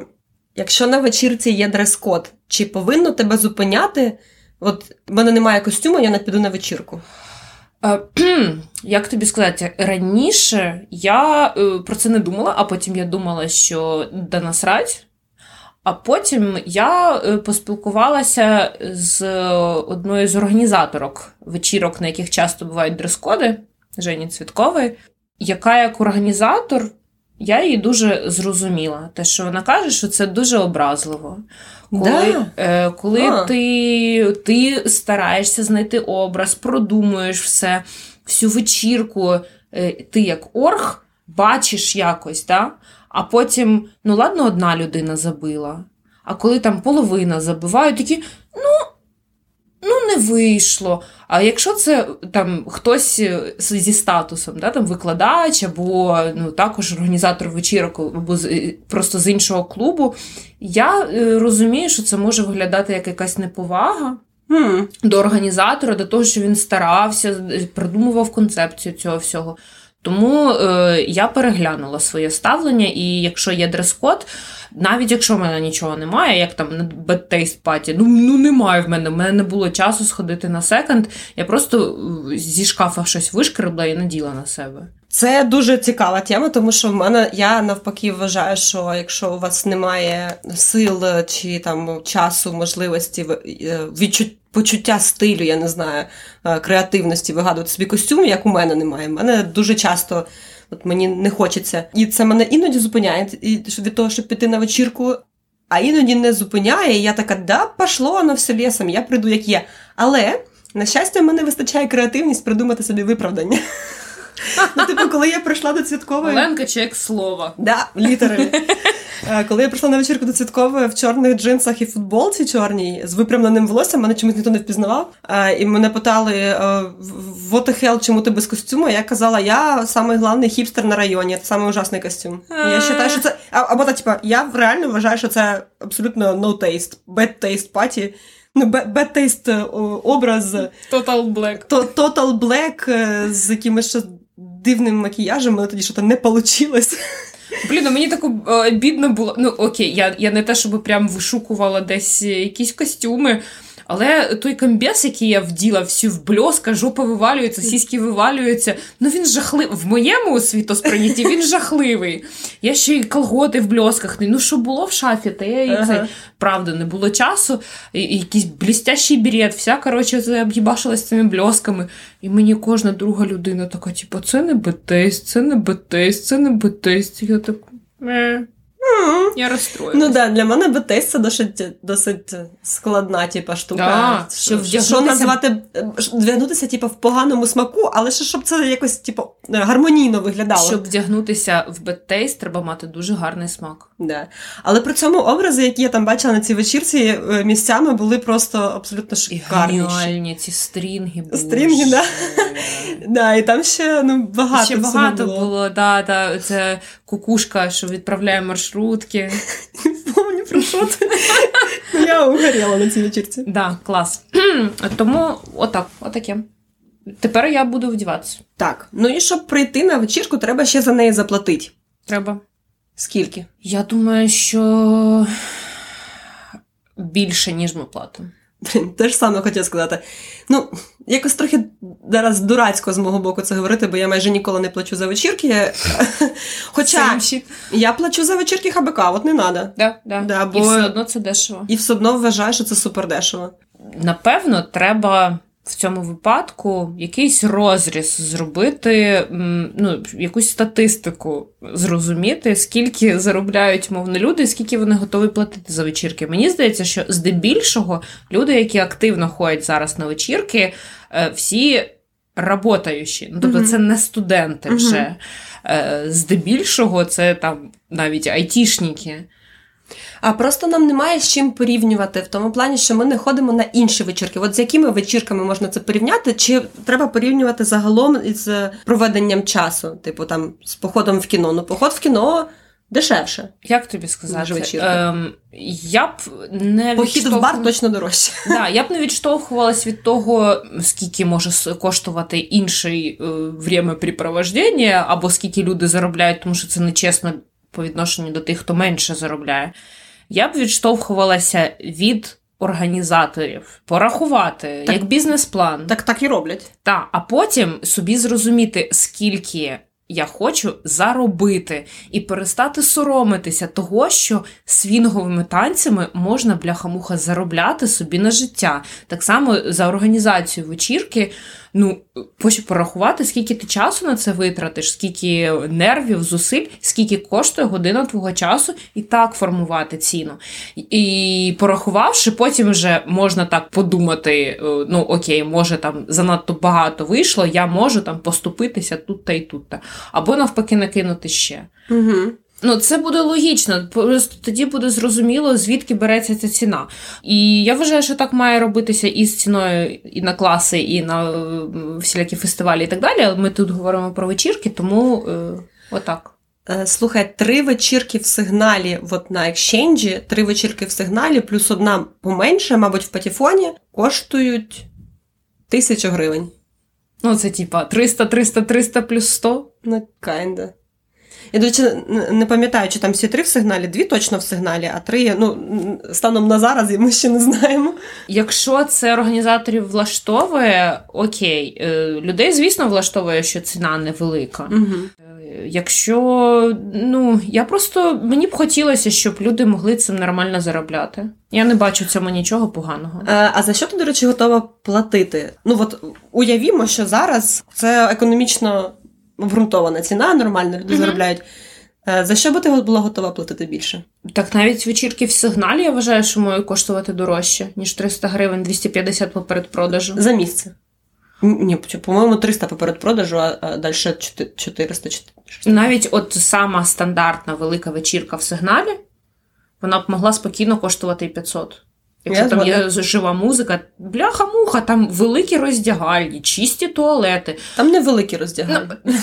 Speaker 2: якщо на вечірці є дрес-код, чи повинно тебе зупиняти? От в мене немає костюму, я не піду на вечірку.
Speaker 1: Е, Як тобі сказати, раніше я е, про це не думала, а потім я думала, що да насрать. А потім я е, поспілкувалася з одною з організаторок вечірок, на яких часто бувають дрес-коди, Жені Цвіткової, яка як організатор, я її дуже зрозуміла. Те, що вона каже, що це дуже образливо. Коли,
Speaker 2: Да?
Speaker 1: е, коли
Speaker 2: А.
Speaker 1: ти, ти стараєшся знайти образ, продумуєш все, всю вечірку, е, ти як орг бачиш якось, да? а потім, ну ладно, одна людина забила. А коли там половина забивають, такі, ну, ну не вийшло. А якщо це там хтось е, зі статусом, да, там викладач або ну, також організатор вечірок, або з, е, просто з іншого клубу, я е, розумію, що це може виглядати як якась неповага до організатора, до того, що він старався, придумував концепцію цього всього. Тому е, я переглянула своє ставлення, і якщо є дрес-код, навіть якщо в мене нічого немає, як там на Taste Party, ну, ну немає в мене, в мене не було часу сходити на секонд, я просто е, зі шкафа щось вишкребла і наділа на себе.
Speaker 2: Це дуже цікава тема, тому що в мене я навпаки вважаю, що якщо у вас немає сил чи там часу, можливості е, відчут, почуття стилю, я не знаю, е, креативності вигадувати собі костюм, як у мене немає. У мене дуже часто от мені не хочеться. І це мене іноді зупиняє від того, щоб піти на вечірку. А іноді не зупиняє, і я така, да, пошло воно все лісом, я прийду як є. Але, на щастя, в мене вистачає креативність придумати собі виправдання. Ну, типу, коли я прийшла до Цвіткової.
Speaker 1: Оленка чек слова.
Speaker 2: Да, літералі. Е, Коли я прийшла на вечірку до Цвіткової в чорних джинсах і футболці чорній з випрямленим волоссям, мене чомусь ніхто не впізнавав. Е, І мене питали, е, what the hell, чому ти без костюму? Я казала, я самий главний хіпстер на районі, це самий ужасний костюм. І я вважаю, що це. Або та, типа, я реально вважаю, що це абсолютно no taste, bad taste party. Ну, bad, bad taste е, образ.
Speaker 1: Total Black.
Speaker 2: Total Black з якимось ще дивним макіяжем, але тоді щось не вийшло.
Speaker 1: Блін, а мені так е, бідно було. Ну окей, я, я не те, щоб прям вишукувала десь якісь костюми. Але той комбез, який я вділа, всю в бльоска, жопа вивалюється, сіськи вивалюються. Ну він жахливий. В моєму світосприйнятті він жахливий. Я ще й колготи в бльосках. Ну, що було в шафі, те я і це. Правда, не було часу. І, і якийсь блістящий берет, вся, коротше, об'їбашилась цими бльосками. І мені кожна друга людина така, типу, це не бетейст, це не бетейст, це не бетейст. Я так. Я розстроїлась.
Speaker 2: Ну да, для мене bad taste це досить, досить складна типа, штука.
Speaker 1: Да,
Speaker 2: що,
Speaker 1: щоб
Speaker 2: що
Speaker 1: вдягнутися-
Speaker 2: назвати вдягнутися типу, в поганому смаку, але ще щоб це якось типу, гармонійно виглядало.
Speaker 1: Щоб вдягнутися в bad taste, треба мати дуже гарний смак.
Speaker 2: Да. Але при цьому образи, які я там бачила на цій вечірці, е, місцями були просто абсолютно
Speaker 1: І
Speaker 2: шикарніші.
Speaker 1: геніальні ці стрінги. Боже.
Speaker 2: Стрінги, да. Да, і там ще ну, багато
Speaker 1: Ще багато
Speaker 2: було.
Speaker 1: було, да, да, це кукушка, що відправляє маршрутки.
Speaker 2: Помню про що ти. Ну, я угоріла на цій вечірці.
Speaker 1: Да, клас. Тому отак, отаке. Тепер я буду вдіватися.
Speaker 2: Так, ну і щоб прийти на вечірку, треба ще за неї заплатити.
Speaker 1: Треба.
Speaker 2: Скільки?
Speaker 1: Я думаю, що більше, ніж ми платимо.
Speaker 2: Те ж саме хотів сказати. Ну, якось трохи зараз дурацько з мого боку це говорити, бо я майже ніколи не плачу за вечірки. Хоча я плачу за вечірки ХБК, от не треба.
Speaker 1: Да, да.
Speaker 2: Да, бо-
Speaker 1: І все одно це дешево.
Speaker 2: І все одно вважаю, що це супер дешево.
Speaker 1: Напевно, треба в цьому випадку якийсь розріз зробити, ну, якусь статистику зрозуміти, скільки заробляють мовно люди, скільки вони готові платити за вечірки. Мені здається, що здебільшого люди, які активно ходять зараз на вечірки, е, всі работаючі. Ну, тобто
Speaker 2: Мгм.
Speaker 1: це не студенти вже. Е, Здебільшого це там навіть айтішники.
Speaker 2: А просто нам немає з чим порівнювати в тому плані, що ми не ходимо на інші вечірки. От з якими вечірками можна це порівняти? Чи треба порівнювати загалом із е, проведенням часу? Типу там з походом в кіно? Ну, поход в кіно дешевше.
Speaker 1: Як тобі сказати? Ем, я б не
Speaker 2: Похід в бар точно дорожче.
Speaker 1: Да, я б не відштовхувалась від того, скільки може коштувати інший е, времяпрепровождення, або скільки люди заробляють, тому що це нечесно по відношенню до тих, хто менше заробляє. Я б відштовхувалася від організаторів, порахувати
Speaker 2: Так-
Speaker 1: як бізнес-план.
Speaker 2: Так так і роблять.
Speaker 1: Та, а потім собі зрозуміти, скільки я хочу заробити, і перестати соромитися того, що свінговими танцями можна бляха-муха заробляти собі на життя. Так само за організацію вечірки, ну, порахувати, скільки ти часу на це витратиш, скільки нервів, зусиль, скільки коштує година твого часу, і так формувати ціну. І порахувавши, потім вже можна так подумати: е, ну окей, може там занадто багато вийшло, я можу там поступитися тут та й тут. та Або навпаки накинути ще.
Speaker 2: Угу.
Speaker 1: Ну, це буде логічно, просто тоді буде зрозуміло, звідки береться ця ціна. І я вважаю, що так має робитися і з ціною і на класи, і на е, всілякі фестивалі, і так далі. Ми тут говоримо про вечірки, тому е, отак.
Speaker 2: Е, Слухай, три вечірки в сигналі от на екшенджі, три вечірки в сигналі, плюс одна поменше, мабуть, в патефоні, коштують тисячу гривень.
Speaker 1: Ну, це типа 300, 300, 300 плюс 100.
Speaker 2: Ну, kinda. Я, до речі, не пам'ятаю, чи там всі три в сигналі, дві точно в сигналі, а три, ну, станом на зараз і ми ще не знаємо.
Speaker 1: Якщо це організаторів влаштовує, окей. Е, Людей, звісно, влаштовує, що ціна невелика.
Speaker 2: Угу.
Speaker 1: Якщо ну я просто мені б хотілося, щоб люди могли цим нормально заробляти. Я не бачу в цьому нічого поганого.
Speaker 2: Е, А за що ти, до речі, готова платити? Ну от уявімо, що зараз це економічно обґрунтована ціна, нормально люди
Speaker 1: Мгм.
Speaker 2: заробляють. Е, За що би ти була готова платити більше?
Speaker 1: Так навіть вечірки в сигналі я вважаю, що можуть коштувати дорожче, ніж 300 гривень, 250 по передпродажу.
Speaker 2: За місце. Ні, по- по-моєму, 300 поперед продажу, а, далі 400.
Speaker 1: Навіть от сама стандартна велика вечірка в сигналі, вона б могла спокійно коштувати і 500. Якщо
Speaker 2: Я
Speaker 1: там
Speaker 2: згодна.
Speaker 1: є жива музика, бляха-муха, там великі роздягальні, чисті туалети.
Speaker 2: Там невеликі роздягальні.
Speaker 1: Ну,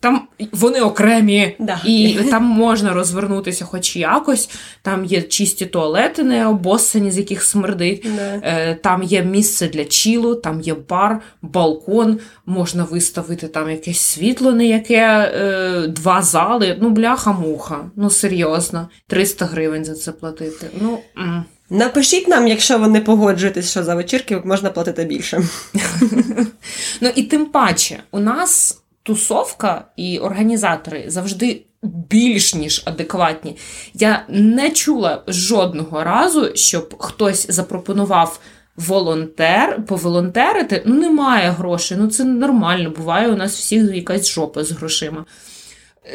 Speaker 1: Там вони окремі,
Speaker 2: Да.
Speaker 1: і там можна розвернутися хоч якось. Там є чисті туалети, не обоссані, з яких смердить.
Speaker 2: Да.
Speaker 1: Е, Там є місце для чілу, там є бар, балкон, можна виставити там якесь світло, не яке, е, два зали. Ну, бляха-муха. Ну, серйозно. 300 гривень за це платити. Ну, м.
Speaker 2: Напишіть нам, якщо ви не погоджуєтесь, що за вечірки можна платити більше.
Speaker 1: ну і тим паче, у нас тусовка і організатори завжди більш ніж адекватні. Я не чула жодного разу, щоб хтось запропонував. Волонтер, поволонтерити, ну немає грошей, ну це нормально. Буває у нас всіх якась жопа з грошима.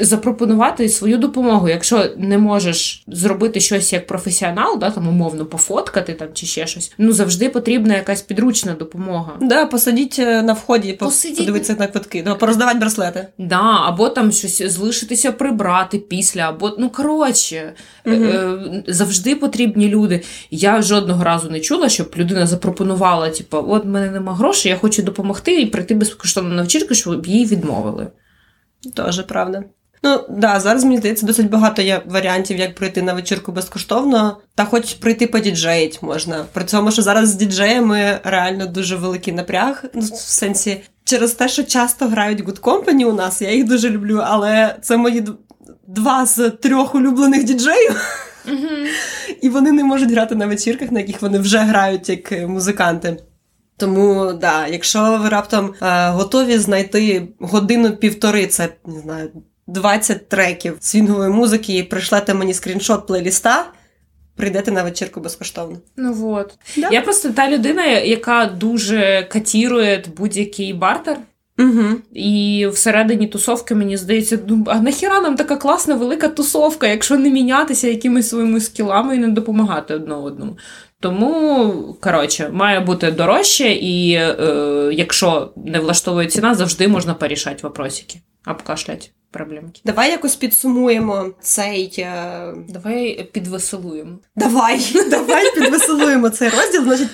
Speaker 1: Запропонувати свою допомогу. Якщо не можеш зробити щось як професіонал, да, там умовно пофоткати там чи ще щось, ну завжди потрібна якась підручна допомога.
Speaker 2: Да, посадіть е, на вході,
Speaker 1: Посидіть.
Speaker 2: подивитися на квитки, да, пороздавати браслети.
Speaker 1: Да, або там щось залишитися прибрати після, або ну коротше, е, завжди потрібні люди. Я жодного разу не чула, щоб людина запропонувала: типу, от мене нема грошей, я хочу допомогти і прийти безкоштовно на вечірку, щоб їй відмовили.
Speaker 2: Теж правда. Ну да, зараз мені здається, досить багато є варіантів, як прийти на вечірку безкоштовно, та хоч прийти подіджеїть можна. При цьому, що зараз з діджеями реально дуже великий напряг. Ну, в сенсі, через те, що часто грають Good Company у нас, я їх дуже люблю, але це мої два з трьох улюблених діджеїв. І вони не можуть грати на вечірках, на яких вони вже грають як е, музиканти. Тому, да, якщо ви раптом е, готові знайти годину-півтори, це не знаю, 20 треків свінгової музики, і пришлете мені скріншот плейліста, прийдете на вечірку безкоштовно.
Speaker 1: Ну от.
Speaker 2: Да.
Speaker 1: Я просто та людина, яка дуже катірує будь-який бартер.
Speaker 2: Угу.
Speaker 1: І всередині тусовки мені здається, ну а нахіра нам така класна велика тусовка, якщо не мінятися якимись своїми скілами і не допомагати одне одному. Тому, коротше, має бути дорожче, і е, якщо не влаштовує ціна, завжди можна порішати вопросики, обкашлять проблемки.
Speaker 2: Давай якось підсумуємо цей. Е...
Speaker 1: Давай підвеселуємо.
Speaker 2: Давай, давай підвеселуємо цей розділ. Значить,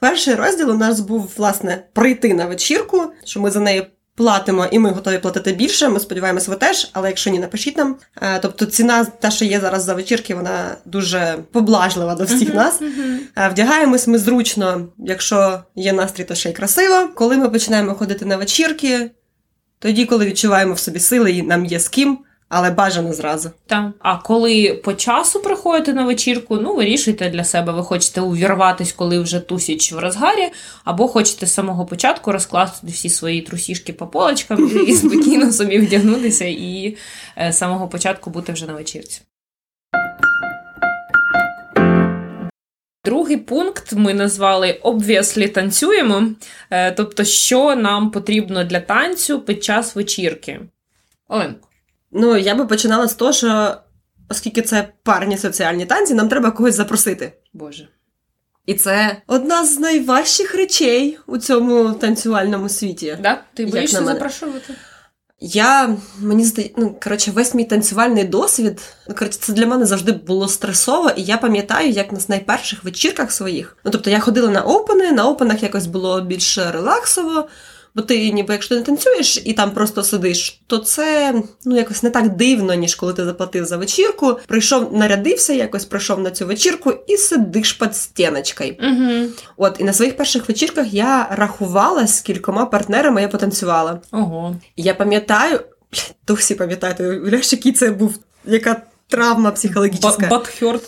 Speaker 2: перший розділ у нас був, власне, прийти на вечірку, що ми за неї платимо, і ми готові платити більше. Ми сподіваємось, ви теж, але якщо ні, напишіть нам. Е, Тобто ціна, та, що є зараз за вечірки, вона дуже поблажлива до всіх нас. Е, Вдягаємось ми зручно, якщо є настрій, то ще й красиво. Коли ми починаємо ходити на вечірки, тоді, коли відчуваємо в собі сили, і нам є з ким, але бажано зразу.
Speaker 1: Так. А коли по часу приходите на вечірку, ну вирішуйте для себе, ви хочете увірватись, коли вже тусіч в розгарі, або хочете з самого початку розкласти всі свої трусішки по полочкам і спокійно собі вдягнутися і е, з самого початку бути вже на вечірці. Другий пункт ми назвали «Obviously танцюємо. Е, Тобто, що нам потрібно для танцю під час вечірки. Оленко.
Speaker 2: Ну, я би починала з того, що оскільки це парні соціальні танці, нам треба когось запросити.
Speaker 1: Боже.
Speaker 2: І це одна з найважчих речей у цьому танцювальному світі.
Speaker 1: Да? Ти боїшся запрошувати?
Speaker 2: Я мені здається, ну коротше, весь мій танцювальний досвід, ну коротше, це для мене завжди було стресово, і я пам'ятаю, як на найперших вечірках своїх. Ну тобто я ходила на опени, на опенах якось було більш релаксово. Бо ти ніби якщо не танцюєш і там просто сидиш, то це ну якось не так дивно, ніж коли ти заплатив за вечірку. Прийшов, нарядився, якось прийшов на цю вечірку і сидиш під стіночкою.
Speaker 1: Угу.
Speaker 2: От і на своїх перших вечірках я рахувала з кількома партнерами, я потанцювала.
Speaker 1: Ого.
Speaker 2: Я пам'ятаю, блядь, досі пам'ятаю, уявляєш, який це був, яка травма психологічна.
Speaker 1: Батхьорт.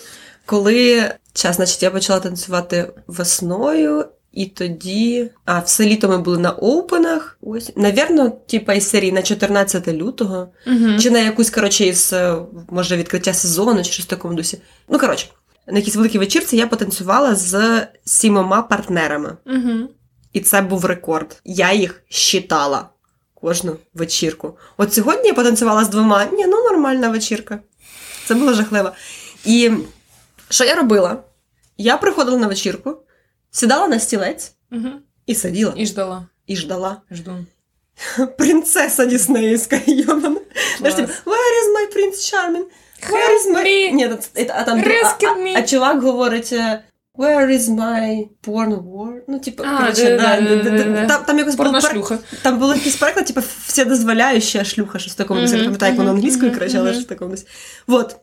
Speaker 2: Коли час, значить, я почала танцювати весною, і тоді. А, все літо ми були на оупенах. Ось, навірно, типа із серії на 14 лютого.
Speaker 1: Угу.
Speaker 2: Чи на якусь, коротше, із е, може відкриття сезону, чи щось в такому дусі. Ну, коротше, на якійсь великій вечірці я потанцювала з сімома партнерами.
Speaker 1: Угу.
Speaker 2: І це був рекорд. Я їх щитала кожну вечірку. От сьогодні я потанцювала з двома. Ні, ну нормальна вечірка. Це було жахливо. І що я робила? Я приходила на вечірку, сідала на стілець
Speaker 1: Угу.
Speaker 2: і сиділа,
Speaker 1: І ждала.
Speaker 2: і ждала.
Speaker 1: Жду.
Speaker 2: Принцеса Діснеївська, йомана. Знаєш, типу, Where is my Prince Charming? Where is
Speaker 1: Help
Speaker 2: my...
Speaker 1: me.
Speaker 2: Ні, це- а там
Speaker 1: Rescue
Speaker 2: а,
Speaker 1: me.
Speaker 2: а, а чувак говорить е, Where is my porn war? Ну, типу,
Speaker 1: А,
Speaker 2: коротше, да,
Speaker 1: да-да-да-да-да.
Speaker 2: да, да, там, там якось було пер-
Speaker 1: Порношлюха.
Speaker 2: Там було якийсь переклад, типу, все дозволяюча шлюха, щось в такому дусі. Я не
Speaker 1: Мгм,
Speaker 2: пам'ятаю, як воно
Speaker 1: мгм,
Speaker 2: англійською,
Speaker 1: мгм,
Speaker 2: коротше, але
Speaker 1: мгм.
Speaker 2: щось в такому дусі. Вот.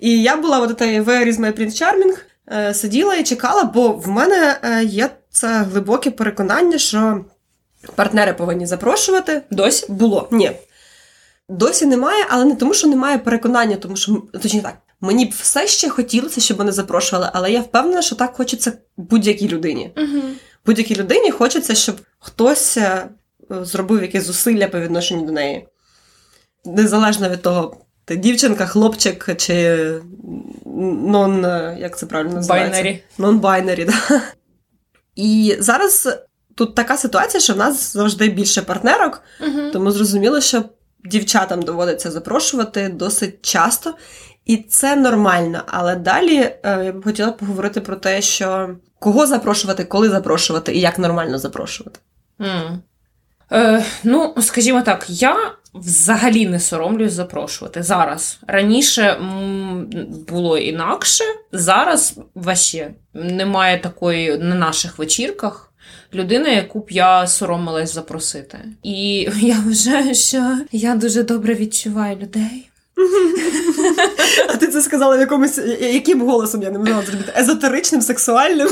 Speaker 2: І я була от этой Where is my Prince Charming, е, Сиділа і чекала, бо в мене е, є це глибоке переконання, що партнери повинні запрошувати.
Speaker 1: Досі?
Speaker 2: Було. Ні. Досі немає, але не тому, що немає переконання, тому що точніше так. Мені б все ще хотілося, щоб мене запрошували, але я впевнена, що так хочеться будь-якій людині.
Speaker 1: Угу.
Speaker 2: Будь-якій людині хочеться, щоб хтось е, зробив якесь зусилля по відношенню до неї. Незалежно від того, ти дівчинка, хлопчик чи non, як це правильно називається?
Speaker 1: Binary.
Speaker 2: Non-binary, да. І зараз тут така ситуація, що в нас завжди більше партнерок,
Speaker 1: Угу.
Speaker 2: тому зрозуміло, що дівчатам доводиться запрошувати досить часто, і це нормально. Але далі е, я б хотіла поговорити про те, що кого запрошувати, коли запрошувати і як нормально запрошувати.
Speaker 1: М. Е, ну, скажімо так, я взагалі не соромлюсь запрошувати зараз. Раніше було інакше, зараз ваще немає такої на наших вечірках. Людина, яку б я соромилась запросити. І я вважаю, що я дуже добре відчуваю людей.
Speaker 2: А ти це сказала в якомусь яким голосом я не могла зробити? Езотеричним, сексуальним.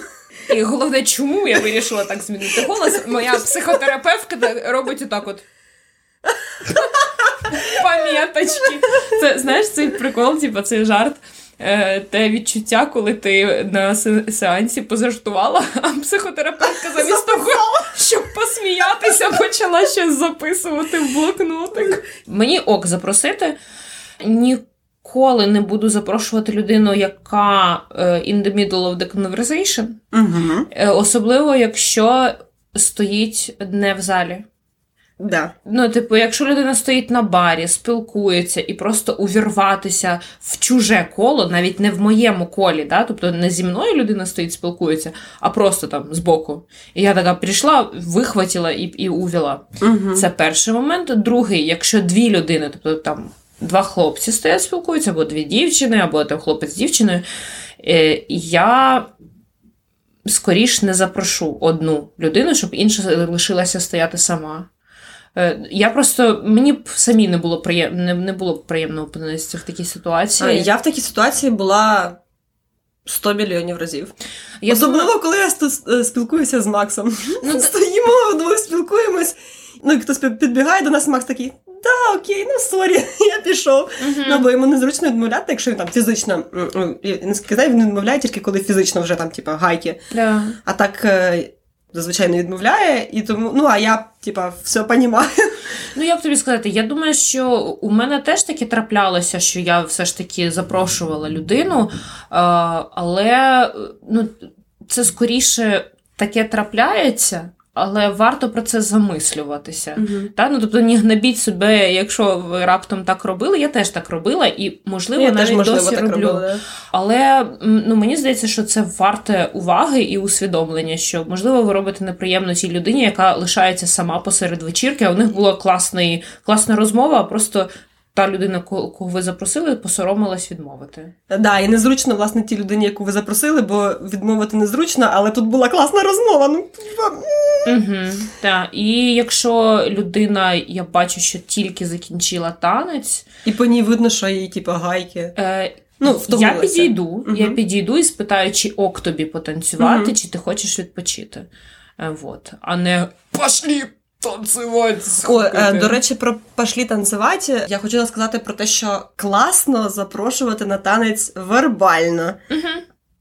Speaker 1: І головне, чому я вирішила так змінити голос? Моя психотерапевтка робить отак от. Монеточки. Це знаєш цей прикол, типу, цей жарт. Е, те відчуття, коли ти на сеансі позаштувала, а психотерапевтка замість того, щоб посміятися, почала щось записувати в блокнотик. Мені ок запросити. Ніколи не буду запрошувати людину, яка е, in the middle of the conversation.
Speaker 2: Угу.
Speaker 1: Особливо, якщо стоїть не в залі.
Speaker 2: Да.
Speaker 1: Ну, типу, якщо людина стоїть на барі, спілкується і просто увірватися в чуже коло, навіть не в моєму колі, да? тобто не зі мною людина стоїть, спілкується, а просто там збоку. І я така прийшла, вихватила і і увіла.
Speaker 2: Угу.
Speaker 1: Це перший момент. Другий, якщо дві людини, тобто там два хлопці стоять, спілкуються, або дві дівчини, або там хлопець з дівчиною, е, я. Скоріш не запрошу одну людину, щоб інша лишилася стояти сама. Е, я просто мені б самі не було приємно не, не було б приємно опинитися в такій ситуації.
Speaker 2: Я в такій ситуації була 100 мільйонів разів. Я Особливо, думаю... коли я е, спілкуюся з Максом. Ну, Стоїмо, вдвох спілкуємось. Ну, хтось підбігає до нас, Макс такий. Да, окей, ну sorry, я пішов. Uh-huh. Ну, бо йому незручно відмовляти, якщо він там фізично не сказав, він відмовляє тільки коли фізично вже там, типа, гайки.
Speaker 1: Yeah.
Speaker 2: А так зазвичай не відмовляє, і тому, ну а я, типа, все понімаю.
Speaker 1: Ну, як тобі сказати, я думаю, що у мене теж таки траплялося, що я все ж таки запрошувала людину, але ну, це скоріше таке трапляється. Але варто про це замислюватися.
Speaker 2: Uh-huh.
Speaker 1: Та? Ну, Тобто, не гнобіть себе, якщо ви раптом так робили. Я теж так робила, і, можливо,
Speaker 2: я
Speaker 1: навіть
Speaker 2: теж, можливо,
Speaker 1: досі
Speaker 2: так
Speaker 1: роблю.
Speaker 2: Робила.
Speaker 1: Але ну, мені здається, що це варте уваги і усвідомлення, що, можливо, ви робите неприємно цій людині, яка лишається сама посеред вечірки, а у них була класний, класна розмова, а просто та людина, кого ви запросили, посоромилась відмовити.
Speaker 2: Да, і незручно, власне, тій людині, яку ви запросили, бо відмовити незручно, але тут була класна розмова. Ну
Speaker 1: Угу, так. І якщо людина, я бачу, що тільки закінчила танець,
Speaker 2: і по ній видно, що їй типу, гайки.
Speaker 1: Е, Ну, я підійду, угу. я підійду і спитаю, чи ок тобі потанцювати, угу. чи ти хочеш відпочити. Е, вот. А не пошлі танцювати.
Speaker 2: О, е, До речі, про пошлі танцювати. Я хотіла сказати про те, що класно запрошувати на танець вербально.
Speaker 1: Угу.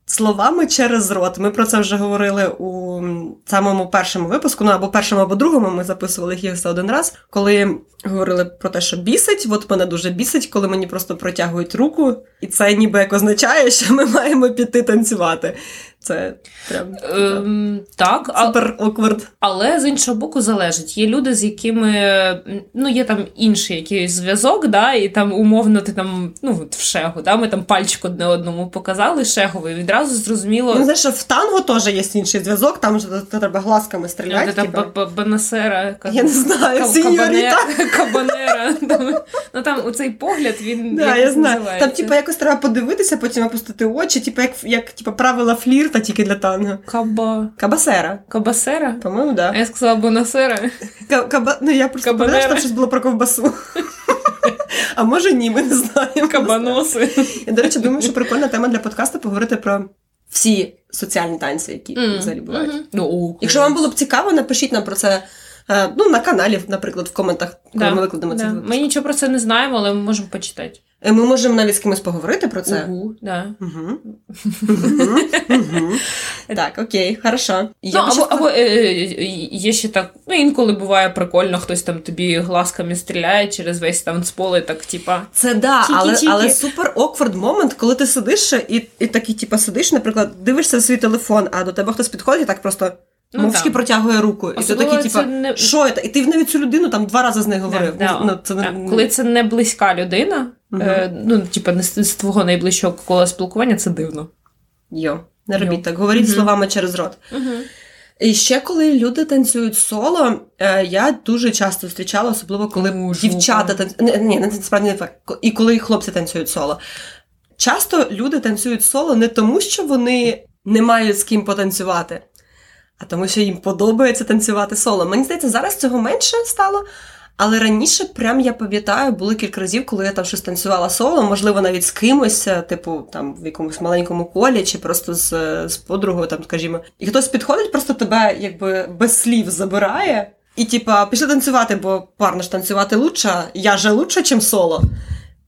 Speaker 2: Словами через рот. Ми про це вже говорили у самому першому випуску, ну або першому, або другому. Ми записували їх за один раз, коли говорили про те, що бісить. От мене дуже бісить, коли мені просто протягують руку, і це ніби як означає, що ми маємо піти танцювати. Це прям
Speaker 1: ем, так,
Speaker 2: супер оквард.
Speaker 1: Але з іншого боку, залежить. Є люди, з якими ну, є там інший якийсь зв'язок, да, і там умовно ти там ну, в шегу, да, ми там пальчик одне одному показали шеговий, відразу зрозуміло.
Speaker 2: Ну, знаєш, в танго теж є інший зв'язок, там ж треба глазками стріляти.
Speaker 1: Це банасера,
Speaker 2: я не знаю,
Speaker 1: кабанера. Ну там у цей погляд він.
Speaker 2: Я знаю. Там, типу, якось треба подивитися, потім опустити очі, типу, як як правила флір та тільки для танго.
Speaker 1: Каба.
Speaker 2: Кабасера.
Speaker 1: Кабасера?
Speaker 2: По-моєму, да.
Speaker 1: А я сказала бонасера.
Speaker 2: Каба... Ну, я просто подумала, що там щось було про ковбасу. А може ні, ми не знаємо.
Speaker 1: Кабаноси.
Speaker 2: Я, до речі, думаю, що прикольна тема для подкасту поговорити про всі соціальні танці, які mm. взагалі бувають.
Speaker 1: Mm-hmm. Oh,
Speaker 2: Якщо вам було б цікаво, напишіть нам про це. Е, ну, на каналі, наприклад, в коментах, коли
Speaker 1: да,
Speaker 2: ми викладемо
Speaker 1: да.
Speaker 2: це.
Speaker 1: Ми нічого про це не знаємо, але ми можемо почитати.
Speaker 2: Е, ми можемо навіть з кимось поговорити про це.
Speaker 1: Угу, да.
Speaker 2: Угу. Так, окей, хорошо.
Speaker 1: Ну, або або е, є ще так, ну інколи буває прикольно, хтось там тобі глазками стріляє через весь танцпол і так, типа.
Speaker 2: Це да, але але супер оквард момент, коли ти сидиш і і такий, типа, сидиш, наприклад, дивишся в свій телефон, а до тебе хтось підходить і так просто. Ну, Мовчки так. протягує руку. І ти такий, типа, не... що це? І ти навіть цю людину там два рази з нею говорив.
Speaker 1: Да, да,
Speaker 2: ну, це
Speaker 1: да. Коли це не близька людина, uh е, ну, типа, не з твого найближчого кола спілкування, це дивно.
Speaker 2: Йо, не робіть Йо. так, говоріть uh словами через рот.
Speaker 1: uh
Speaker 2: І ще коли люди танцюють соло, е, я дуже часто зустрічала, особливо коли
Speaker 1: О,
Speaker 2: дівчата танцюють. Ні, насправді не так. І коли хлопці танцюють соло. Часто люди танцюють соло не тому, що вони не мають з ким потанцювати а тому, що їм подобається танцювати соло. Мені здається, зараз цього менше стало. Але раніше, прям я пам'ятаю, були кілька разів, коли я там щось танцювала соло, можливо, навіть з кимось, е, типу там в якомусь маленькому колі, чи просто з з подругою, там, скажімо, і хтось підходить, просто тебе якби без слів забирає. І типа, пішли танцювати, бо парно ж танцювати лучше, я же лучше, чим соло.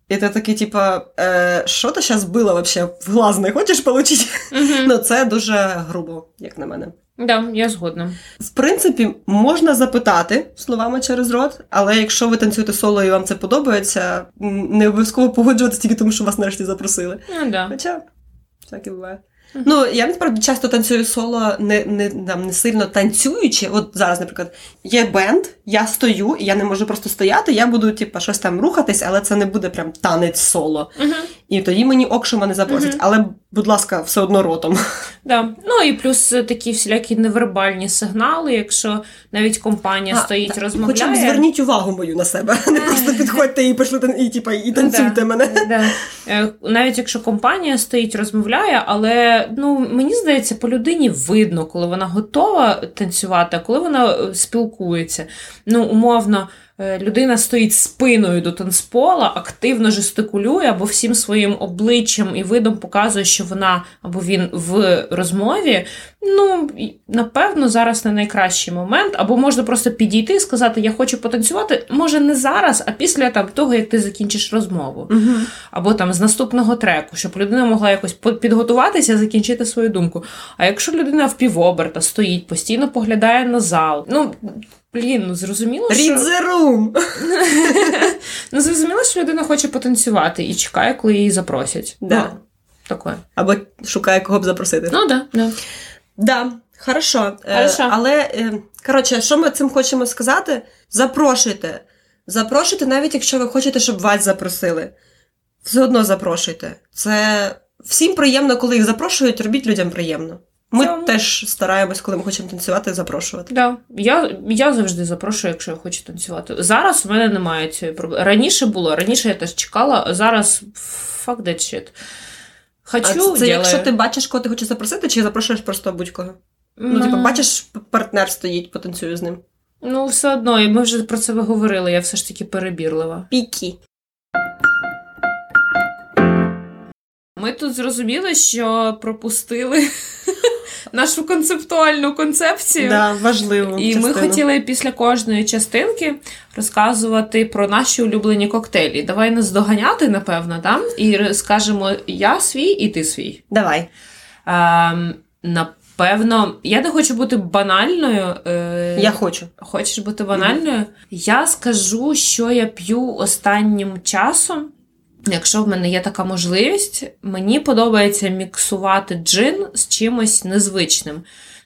Speaker 2: І ти такий, типа, е, що ти зараз била вообще в глаз не хочеш получити?
Speaker 1: Мгм.
Speaker 2: Ну, це дуже грубо, як на мене.
Speaker 1: Да, я згодна.
Speaker 2: В принципі, можна запитати словами через рот, але якщо ви танцюєте соло і вам це подобається, не обов'язково погоджуватися тільки тому, що вас нарешті запросили.
Speaker 1: Ну да.
Speaker 2: Хоча всяке буває. Ну, я насправді часто танцюю соло, не, не, там, не сильно танцюючи. От зараз, наприклад, є бенд, я стою, і я не можу просто стояти, я буду, типу, щось там рухатись, але це не буде прям танець соло.
Speaker 1: Угу.
Speaker 2: І тоді мені окшо мене запросять. Але, будь ласка, все одно ротом.
Speaker 1: Да. Ну і плюс е, такі всілякі невербальні сигнали, якщо навіть компанія
Speaker 2: А,
Speaker 1: стоїть,
Speaker 2: так,
Speaker 1: розмовляє.
Speaker 2: Хоча б зверніть увагу мою на себе. Не просто підходьте і пішли і, типа, і танцюйте мене.
Speaker 1: Е, Навіть якщо компанія стоїть, розмовляє, але ну мені здається, по людині видно, коли вона готова танцювати, а коли вона е, спілкується. Ну, умовно, людина стоїть спиною до танцпола, активно жестикулює або всім своїм обличчям і видом показує, що вона або він в розмові. Ну, напевно, зараз не найкращий момент, або можна просто підійти і сказати: Я хочу потанцювати. Може, не зараз, а після там того, як ти закінчиш розмову або там з наступного треку, щоб людина могла якось підготуватися, закінчити свою думку. А якщо людина в півоберта стоїть, постійно поглядає на зал, ну блін, ну зрозуміло,
Speaker 2: Read
Speaker 1: що
Speaker 2: the room!
Speaker 1: ну зрозуміло, що людина хоче потанцювати і чекає, коли її запросять.
Speaker 2: Да.
Speaker 1: Ну, таке.
Speaker 2: Або шукає кого б запросити.
Speaker 1: Ну да, да.
Speaker 2: Да, хорошо. Е, але, е, коротше, що ми цим хочемо сказати? Запрошуйте. Запрошуйте, навіть якщо ви хочете, щоб вас запросили. Все одно запрошуйте. Це всім приємно, коли їх запрошують, робіть людям приємно. Ми
Speaker 1: Цьому-
Speaker 2: теж стараємось, коли ми хочемо танцювати, запрошувати.
Speaker 1: Да. Я, я завжди запрошую, якщо я хочу танцювати. Зараз у мене немає цієї проблеми. Раніше було, раніше я теж чекала, а зараз fuck that shit. Хочу,
Speaker 2: а це, це якщо ти бачиш, кого ти хочеш запросити, чи запрошуєш просто будь-кого? Ну,
Speaker 1: М,
Speaker 2: типу, бачиш, партнер стоїть, потанцюю з ним.
Speaker 1: Ну, все одно, і ми вже про це говорили, я все ж таки перебірлива.
Speaker 2: Пікі.
Speaker 1: Ми тут зрозуміли, що пропустили нашу концептуальну концепцію.
Speaker 2: Да, важливо.
Speaker 1: І ми хотіли після кожної частинки розказувати про наші улюблені коктейлі. Давай нас доганяти, напевно, там, і скажемо я свій і ти свій.
Speaker 2: Давай.
Speaker 1: Ем, напевно, я не хочу бути банальною. Е,
Speaker 2: Я хочу.
Speaker 1: Хочеш бути банальною? Я скажу, що я п'ю останнім часом. Якщо в мене є така можливість, мені подобається міксувати джин з чимось незвичним.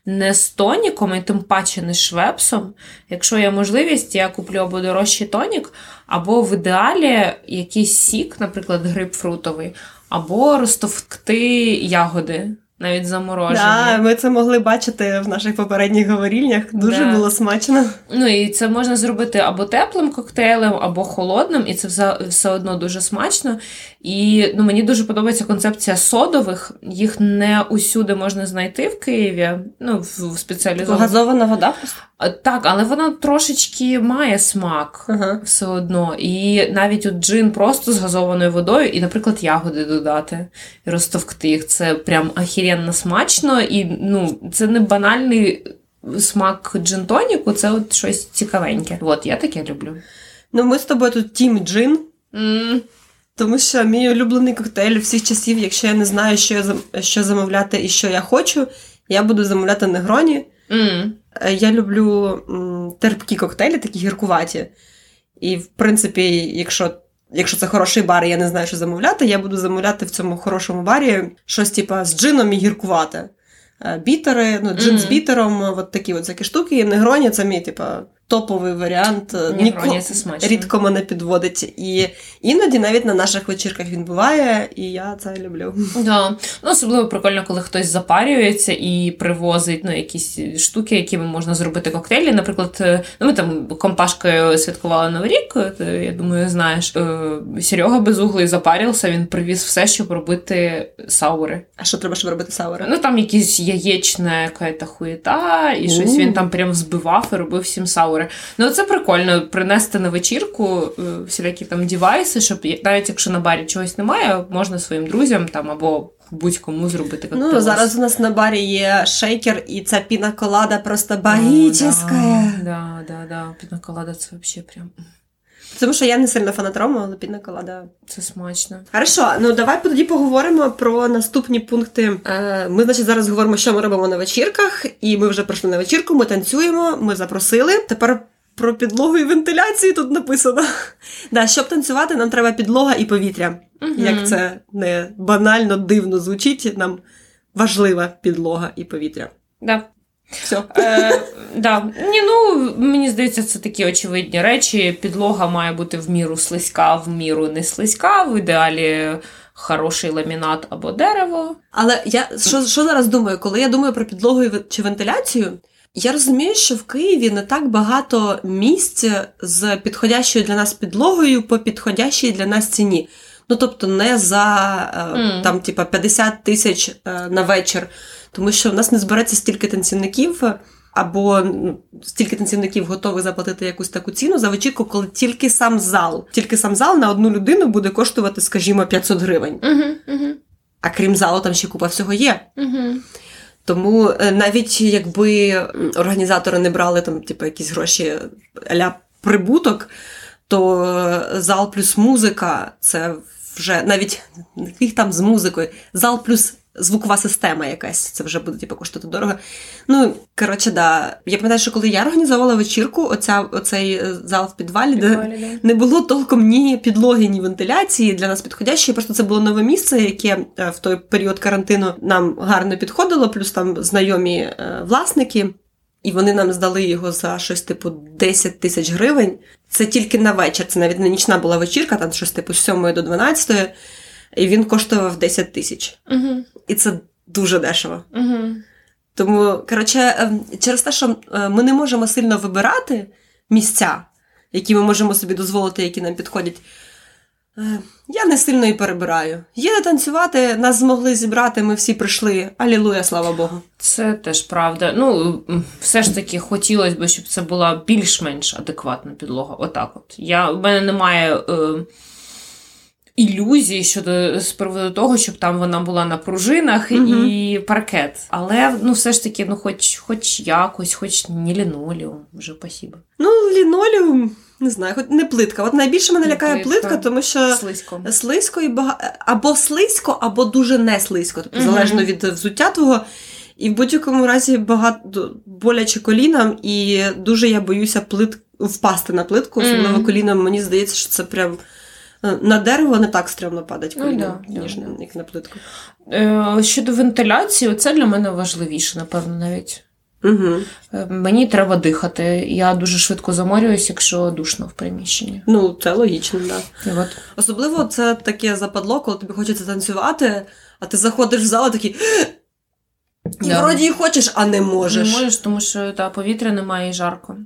Speaker 1: Не з тоніком, і тим паче не з швепсом. Якщо є можливість, я куплю або дорожчий тонік, або в ідеалі якийсь сік, наприклад, грипфрутовий, або розтовкти ягоди, навіть заморожені.
Speaker 2: Да, ми це могли бачити в наших попередніх говорільнях. Дуже
Speaker 1: Да.
Speaker 2: було смачно.
Speaker 1: Ну і це можна зробити або теплим коктейлем, або холодним, і це все, одно дуже смачно. І ну, мені дуже подобається концепція содових. Їх не усюди можна знайти в Києві, ну, в, спеціалізованих.
Speaker 2: Газована вода.
Speaker 1: Так, але вона трошечки має смак.
Speaker 2: Ага.
Speaker 1: Все одно. І навіть от джин просто з газованою водою, і, наприклад, ягоди додати і розтовкти їх. Це прям ахіренно смачно, і ну, це не банальний смак джин-тоніку, це от щось цікавеньке. От, я таке люблю.
Speaker 2: Ну, ми з тобою тут тім джин,
Speaker 1: м
Speaker 2: тому що мій улюблений коктейль всіх часів, якщо я не знаю, що, я, що замовляти і що я хочу, я буду замовляти негроні. Е, Я люблю терпкі коктейлі, такі гіркуваті. І, в принципі, якщо, якщо це хороший бар, і я не знаю, що замовляти, я буду замовляти в цьому хорошому барі щось типа з джином і гіркувате. Е, Бітери, ну, джин з бітером, от такі от всякі штуки. І негроні це мій, типа, топовий варіант. Е, Ніко- Рідко мене підводить. І іноді навіть на наших вечірках він буває, і я це люблю.
Speaker 1: Да. Ну, особливо прикольно, коли хтось запарюється і привозить ну, якісь штуки, якими можна зробити коктейлі. Наприклад, е, ну, ми там компашкою святкували Новий рік, е, я думаю, знаєш. Серега безуглий запарівся, він привіз все, щоб робити саури.
Speaker 2: А що треба, щоб робити саури?
Speaker 1: Ну там якісь яєчна якась хуєта, і щось він там прям взбивав і робив всім саури. Аури. Ну це прикольно принести на вечірку е, всілякі там девайси, щоб навіть якщо на барі чогось немає, можна своїм друзям там або будь-кому зробити
Speaker 2: коктейль. Ну, зараз у нас на барі є шейкер, і ця пінаколада просто багічна.
Speaker 1: Да, да, да, да. Пінаколада це взагалі прям.
Speaker 2: Тому що я не сильно фанат рому, але пінаколада.
Speaker 1: Це смачно.
Speaker 2: Хорошо, ну давай тоді поговоримо про наступні пункти. Е, ми, значить, зараз говоримо, що ми робимо на вечірках, і ми вже прийшли на вечірку, ми танцюємо, ми запросили. Тепер. Про підлогу і вентиляцію тут написано. Да, Щоб танцювати, нам треба підлога і повітря. Угу. Як це не банально дивно звучить, нам важлива підлога і повітря.
Speaker 1: Да.
Speaker 2: Все.
Speaker 1: Е, да. Ні, ну, Мені здається, це такі очевидні речі. Підлога має бути в міру слизька, в міру не слизька, в ідеалі хороший ламінат або дерево.
Speaker 2: Але я що що зараз думаю, коли я думаю про підлогу чи вентиляцію, я розумію, що в Києві не так багато місць з підходящою для нас підлогою по підходящій для нас ціні. Ну тобто не за mm. там, типа 50 тисяч е, на вечір тому що в нас не збереться стільки танцівників. Або стільки танцівників готові заплатити якусь таку ціну за вечірку, коли тільки сам зал, тільки сам зал на одну людину буде коштувати, скажімо, 500 гривень.
Speaker 1: Uh-huh, uh-huh.
Speaker 2: А крім залу, там ще купа всього є.
Speaker 1: Uh-huh.
Speaker 2: Тому е, навіть якби організатори не брали там, типу, якісь гроші ля прибуток, то е, зал плюс музика це вже навіть їх там з музикою, зал плюс звукова система якась, це вже буде типу, коштувати дорого. Ну, коротше, да. Я пам'ятаю, що коли я організувала вечірку, оця, оцей е, зал в підвалі, підвалі де да. не було толком ні підлоги, ні вентиляції для нас підходящої. Просто це було нове місце, яке е, в той період карантину нам гарно підходило, плюс там знайомі е, власники. І вони нам здали його за щось типу 10 тисяч гривень. Це тільки на вечір. Це навіть не нічна була вечірка, там щось типу з 7 до 12 і він коштував 10 тисяч.
Speaker 1: Угу.
Speaker 2: І це дуже дешево.
Speaker 1: Угу.
Speaker 2: Тому, коротше, ем, через те, що е, ми не можемо сильно вибирати місця, які ми можемо собі дозволити, які нам підходять. Е, я не сильно і перебираю. Є танцювати, нас змогли зібрати, ми всі прийшли. Алілуя, слава Богу.
Speaker 1: Це теж правда. Ну, все ж таки, хотілося б, щоб це була більш-менш адекватна підлога. Отак от. Я, У мене немає. Е ілюзій щодо з приводу того, щоб там вона була на пружинах угу. і паркет. Але ну все ж таки, ну хоч хоч якось, хоч не лінолеум, вже спасибо.
Speaker 2: Ну, лінолеум, не знаю, хоч не плитка. От найбільше мене лякає плитка, плитка тому що
Speaker 1: слизько
Speaker 2: слизько і бага... або слизько, або дуже не слизько, тобто угу. залежно від взуття твого. І в будь-якому разі багато боляче колінам, і дуже я боюся плит... впасти на плитку, особливо mm. коліном. Мені здається, що це прям на дерево не так стрімно падать ну, да, ніж да. як на плитку.
Speaker 1: Е, щодо вентиляції, це для мене важливіше, напевно, навіть.
Speaker 2: Угу.
Speaker 1: Мені треба дихати. Я дуже швидко заморююсь, якщо душно в приміщенні.
Speaker 2: Ну, це логічно, так.
Speaker 1: Да. От.
Speaker 2: Особливо це таке западло, коли тобі хочеться танцювати, а ти заходиш в зал і такий. І да. вроді і хочеш, а не можеш.
Speaker 1: Не можеш, тому що та, повітря немає і жарко.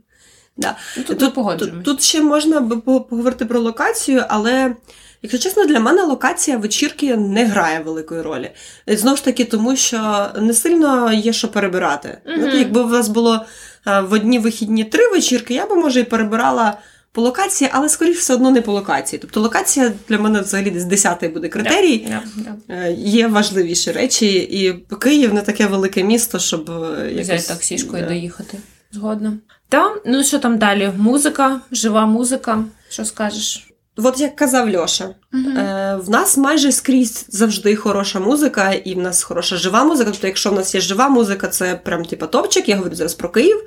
Speaker 2: Да.
Speaker 1: Ну, тут, тут, тут,
Speaker 2: тут ще можна поговорити про локацію, але, якщо чесно, для мене локація вечірки не грає великої ролі. Знову ж таки, тому що не сильно є що перебирати. mm Ну, Якби у вас було в одні вихідні три вечірки, я би, може, і перебирала. По локації, але скоріш все одно не по локації. Тобто локація для мене взагалі десь десятий буде критерій.
Speaker 1: Yeah, yeah, yeah.
Speaker 2: Є важливіші речі, і Київ не таке велике місто, щоб е, якось...
Speaker 1: взяти таксішкою доїхати. Згодна. Та, ну що там далі? Музика, жива музика. Що скажеш?
Speaker 2: От як казав Льоша,
Speaker 1: uh
Speaker 2: е, в нас майже скрізь завжди хороша музика, і в нас хороша жива музика. Тобто, якщо в нас є жива музика, це прям типа топчик. Я говорю зараз про Київ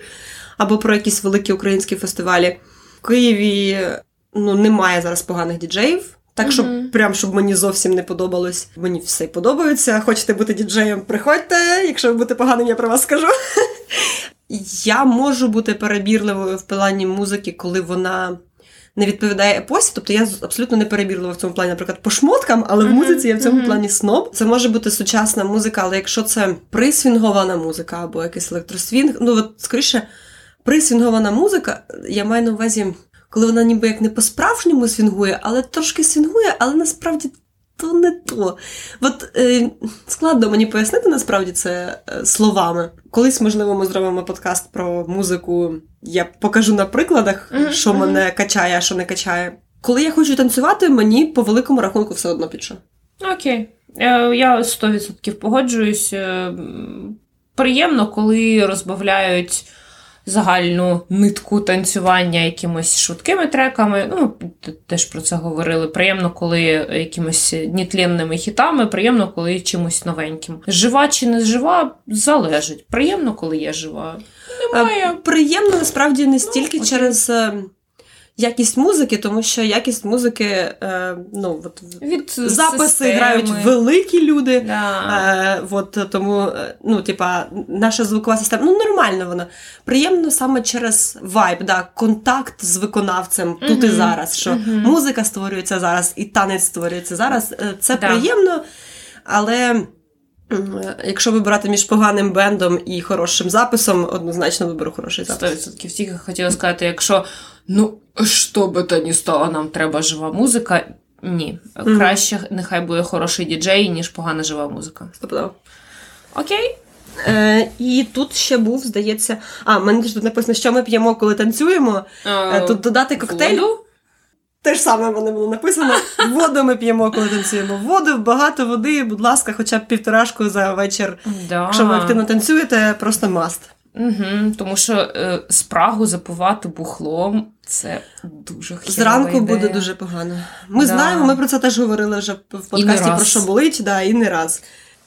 Speaker 2: або про якісь великі українські фестивалі. В Києві ну, немає зараз поганих діджеїв. Так, щоб uh-huh. прям щоб мені зовсім не подобалось. Мені все подобається. Хочете бути діджеєм, приходьте. Якщо ви будете поганим, я про вас скажу. Я можу бути перебірливою в плані музики, коли вона не відповідає епосі. Тобто я абсолютно не перебірлива в цьому плані, наприклад, по шмоткам, але в музиці я в цьому плані сноб. Це може бути сучасна музика, але якщо це присвінгована музика або якийсь електросвінг, ну от скоріше, присвінгована музика, я маю на увазі, коли вона ніби як не по-справжньому свінгує, але трошки свінгує, але насправді то не то. От е, складно мені пояснити насправді це е, словами. Колись, можливо, ми зробимо подкаст про музику. Я покажу на прикладах,
Speaker 1: Мгм,
Speaker 2: що мене качає, а що не качає. Коли я хочу танцювати, мені по великому рахунку все одно підше.
Speaker 1: Окей. Е, Я 100% погоджуюсь. Е, Приємно, коли розбавляють загальну нитку танцювання якимось швидкими треками. Ну, теж про це говорили. Приємно, коли якимось нітлінними хітами, приємно, коли чимось новеньким. Жива чи не жива, залежить. Приємно, коли є жива. Немає.
Speaker 2: Е, Приємно насправді не стільки
Speaker 1: ну,
Speaker 2: через е, якість музики, тому що якість музики, е, ну от
Speaker 1: Від
Speaker 2: записи
Speaker 1: системи.
Speaker 2: грають великі люди.
Speaker 1: Да.
Speaker 2: Е, от, тому, е, ну, типа, наша звукова система, ну, нормально вона. Приємно саме через вайб, да, контакт з виконавцем тут і зараз. Що
Speaker 1: Мгм.
Speaker 2: музика створюється зараз, і танець створюється зараз. Це
Speaker 1: Да.
Speaker 2: приємно, але. Якщо вибирати між поганим бендом і хорошим записом, однозначно виберу хороший запис.
Speaker 1: 100% тільки хотіла сказати, якщо ну що би то ні стало, нам треба жива музика. Ні,
Speaker 2: Мгм.
Speaker 1: краще нехай буде хороший діджей, ніж погана жива музика.
Speaker 2: Стопудово.
Speaker 1: Окей.
Speaker 2: Е, і тут ще був, здається. А, в мене ж тут написано, що ми п'ємо, коли танцюємо. Е, тут додати коктейль.
Speaker 1: Воду?
Speaker 2: Те ж саме в мене було написано. Воду ми п'ємо, коли танцюємо. Воду, багато води, будь ласка, хоча б півторашку за вечір.
Speaker 1: Да.
Speaker 2: Якщо ви активно танцюєте, просто маст.
Speaker 1: Угу, тому що е, спрагу запивати бухлом це дуже хірова
Speaker 2: Зранку
Speaker 1: ідея.
Speaker 2: буде дуже погано. Ми
Speaker 1: Да.
Speaker 2: знаємо, ми про це теж говорили вже в подкасті про що болить, да, і не раз.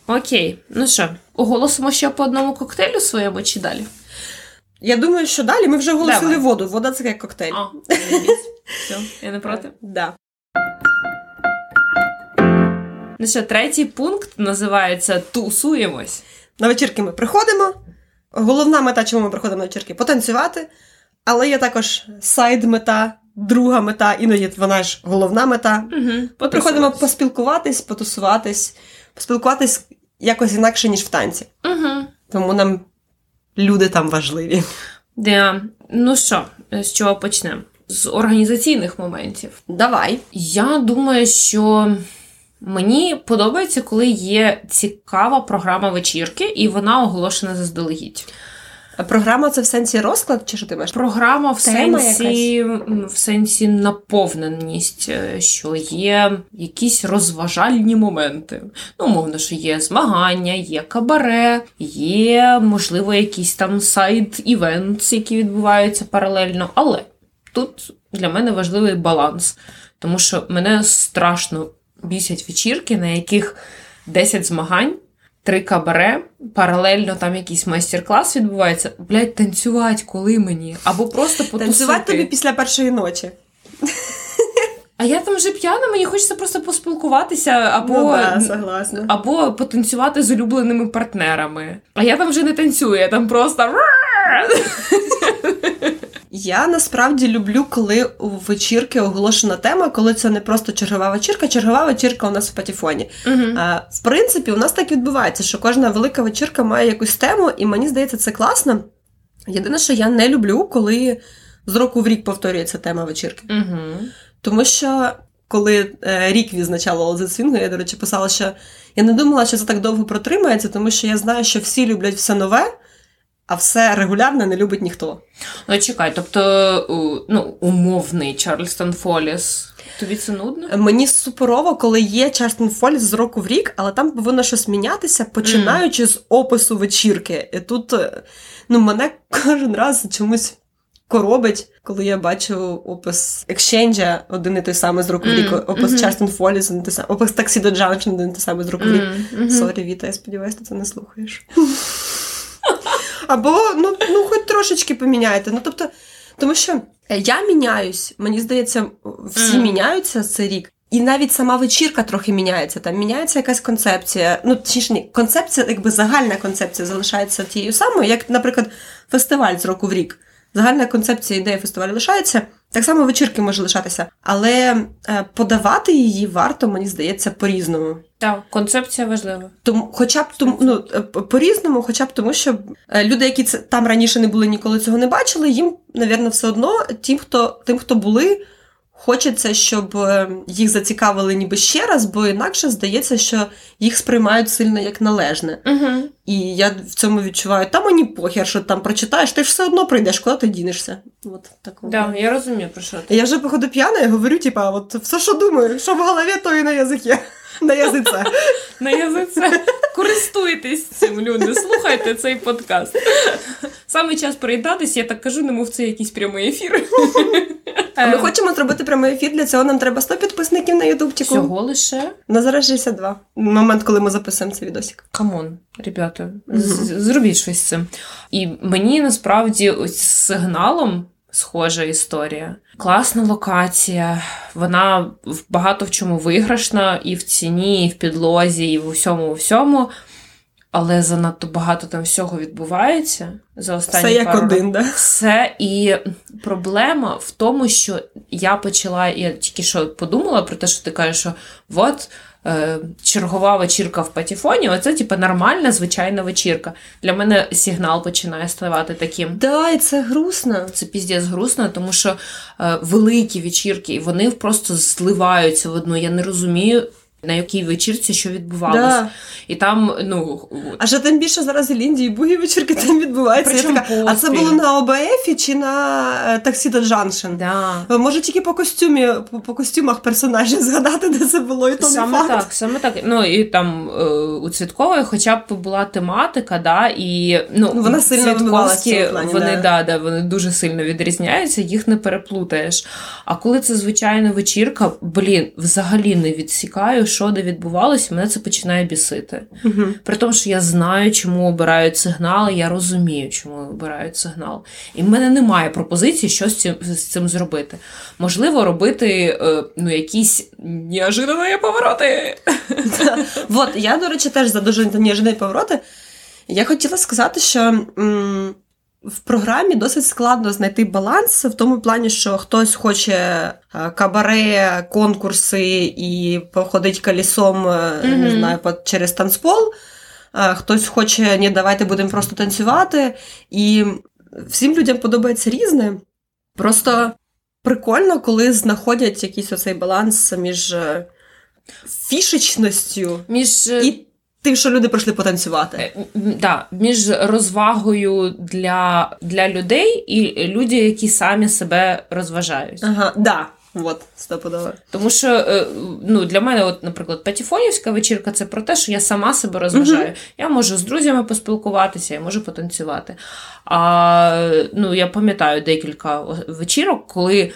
Speaker 1: Окей, ну що, оголосимо ще по одному коктейлю своєму чи далі?
Speaker 2: Я думаю, що далі ми вже оголосили
Speaker 1: Давай.
Speaker 2: воду. Вода це як коктейль.
Speaker 1: А, все, я не проти.
Speaker 2: Да.
Speaker 1: Ну що, третій пункт називається Тусуємось.
Speaker 2: На вечірки ми приходимо. Головна мета, чому ми приходимо на вечірки потанцювати. Але є також сайд-мета, друга мета, іноді вона ж головна мета.
Speaker 1: Угу.
Speaker 2: Ми приходимо поспілкуватись, потусуватись, поспілкуватись якось інакше, ніж в танці.
Speaker 1: Угу.
Speaker 2: Тому нам люди там важливі.
Speaker 1: Да. Ну що, з чого почнемо? З організаційних моментів.
Speaker 2: Давай.
Speaker 1: Я думаю, що мені подобається, коли є цікава програма вечірки, і вона оголошена заздалегідь.
Speaker 2: А Програма це в сенсі розклад, чи що ти маєш?
Speaker 1: Програма в
Speaker 2: Тема
Speaker 1: сенсі, в сенсі наповненість, е, що є якісь розважальні моменти. Ну, умовно, що є змагання, є кабаре, є, можливо, якісь там side events, які відбуваються паралельно. Але тут для мене важливий баланс, тому що мене страшно бісять вечірки, на яких 10 змагань. Три кабаре, паралельно там якийсь майстер-клас відбувається. Блять, танцювати коли мені? Або просто потусити.
Speaker 2: Танцювати тобі після першої ночі.
Speaker 1: А я там вже п'яна, мені хочеться просто поспілкуватися, або,
Speaker 2: ну, да, согласна.
Speaker 1: або потанцювати з улюбленими партнерами. А я там вже не танцюю, я там просто.
Speaker 2: Я насправді люблю, коли у вечірки оголошена тема, коли це не просто чергова вечірка. Чергова вечірка у нас в патефоні.
Speaker 1: Мгм.
Speaker 2: А, в принципі, у нас так відбувається, що кожна велика вечірка має якусь тему, і мені здається, це класно. Єдине, що я не люблю, коли з року в рік повторюється тема вечірки.
Speaker 1: Мгм.
Speaker 2: Тому що коли е, рік відзначала Олзи Свінгу, я, до речі, писала, що я не думала, що це так довго протримається, тому що я знаю, що всі люблять все нове, а все регулярне не любить ніхто.
Speaker 1: Ну чекай, тобто, ну, умовний Чарльстон Фоліс. Тобі це нудно?
Speaker 2: Мені суперово, коли є Чарльстон Фоліс з року в рік, але там повинно щось мінятися, починаючи з опису вечірки. І тут е, ну, мене кожен раз чомусь коробить, коли я бачу опис exchange а один і той самий з року в рік, опис. Charleston Follies, один і той самий, опис Таксі до Джанкшн, один і той самий з року в рік. Sorry, Віта, я сподіваюся, ти це не слухаєш. Або ну, ну хоч трошечки поміняйте. Ну, тобто, тому що я міняюсь, мені здається, всі
Speaker 1: mm.
Speaker 2: міняються цей рік. І навіть сама вечірка трохи міняється. Там міняється якась концепція. Ну, точніше, ні, концепція, якби загальна концепція залишається тією самою, як, наприклад, фестиваль з року в рік. Загальна концепція ідея фестивалю лишається. Так само вечірки може лишатися. Але е, подавати її варто, мені здається, по-різному.
Speaker 1: Так, концепція важлива.
Speaker 2: Тому, хоча б тому, ну, е, по-різному, хоча б тому, що е, люди, які це там раніше не були, ніколи цього не бачили, їм, навірно, все одно тим, хто тим, хто були, хочеться, щоб е, їх зацікавили ніби ще раз, бо інакше здається, що їх сприймають сильно як належне.
Speaker 1: Угу.
Speaker 2: І я в цьому відчуваю, та мені похер, що там прочитаєш, ти ж все одно прийдеш, куди ти дінешся. От такого.
Speaker 1: Да, я розумію, про що ти.
Speaker 2: Я вже, походу, п'яна і говорю, типа, от все, що думаю, що в голові, то і на язикі. На язице.
Speaker 1: На язице. Користуйтесь цим, люди, слухайте цей подкаст. Саме час приєднатися, я так кажу, немов це якийсь прямий ефір.
Speaker 2: А ми хочемо зробити прямий ефір, для цього нам треба 100 підписників на ютубчику.
Speaker 1: Всього лише.
Speaker 2: На зараз 62. Момент, коли ми записуємо цей відосик.
Speaker 1: Come on, ребята, зробіть щось з цим. І мені насправді ось сигналом схожа історія. Класна локація, вона в- багато в чому виграшна, і в ціні, і в підлозі, і в усьому, у всьому. Але занадто багато там всього відбувається за останні
Speaker 2: Все як
Speaker 1: пару
Speaker 2: один, да?
Speaker 1: Все і проблема в тому, що я почала, я тільки що подумала про те, що ти кажеш, що от чергова вечірка в патіфоні, оце типу нормальна, звичайна вечірка. Для мене сигнал починає ставати таким.
Speaker 2: Да, і це грустно.
Speaker 1: Це піздець грустно, тому що е, великі вечірки, і вони просто зливаються в одну. Я не розумію, на якій вечірці що відбувалося.
Speaker 2: Да.
Speaker 1: І там, ну,
Speaker 2: А ще тим більше зараз в Індії бугі вечірки там відбуваються. Така, а це було на ОБФ чи на е, таксі до Джаншен?
Speaker 1: да.
Speaker 2: Може тільки по костюмі, по, по костюмах персонажів згадати, де це було, і то
Speaker 1: Саме
Speaker 2: не факт.
Speaker 1: так, саме так. Ну і там е, у Цвіткової хоча б була тематика, да, і ну,
Speaker 2: Ну, вона сильно
Speaker 1: Цвітковські,
Speaker 2: плані,
Speaker 1: вони,
Speaker 2: да.
Speaker 1: да. Да, вони дуже сильно відрізняються, їх не переплутаєш. А коли це звичайна вечірка, блін, взагалі не відсікаю, що де відбувалося, мене це починає бісити.
Speaker 2: Мгм.
Speaker 1: При тому, що я знаю, чому обирають сигнал, я розумію, чому обирають сигнал. І в мене немає пропозиції, що з цим, з цим зробити. Можливо, робити е, ну, якісь неожиданні повороти.
Speaker 2: Вот, я, до речі, теж за дуже неожиданні повороти. Я хотіла сказати, що м, в програмі досить складно знайти баланс в тому плані, що хтось хоче е, кабаре, конкурси і походить колесом, е, не знаю, через танцпол. е, Хтось хоче, ні, давайте будемо просто танцювати. І всім людям подобається різне. Просто прикольно, коли знаходять якийсь оцей баланс між фішечністю
Speaker 1: Між,
Speaker 2: і тим, що люди прийшли потанцювати.
Speaker 1: Е, м, Да, між розвагою для, для людей і люди, які самі себе розважають.
Speaker 2: Ага, да. От, стопудово.
Speaker 1: Тому що е, ну, для мене, от, наприклад, Патіфонівська вечірка це про те, що я сама себе розважаю. Я можу з друзями поспілкуватися, я можу потанцювати. А ну, я пам'ятаю декілька вечірок, коли.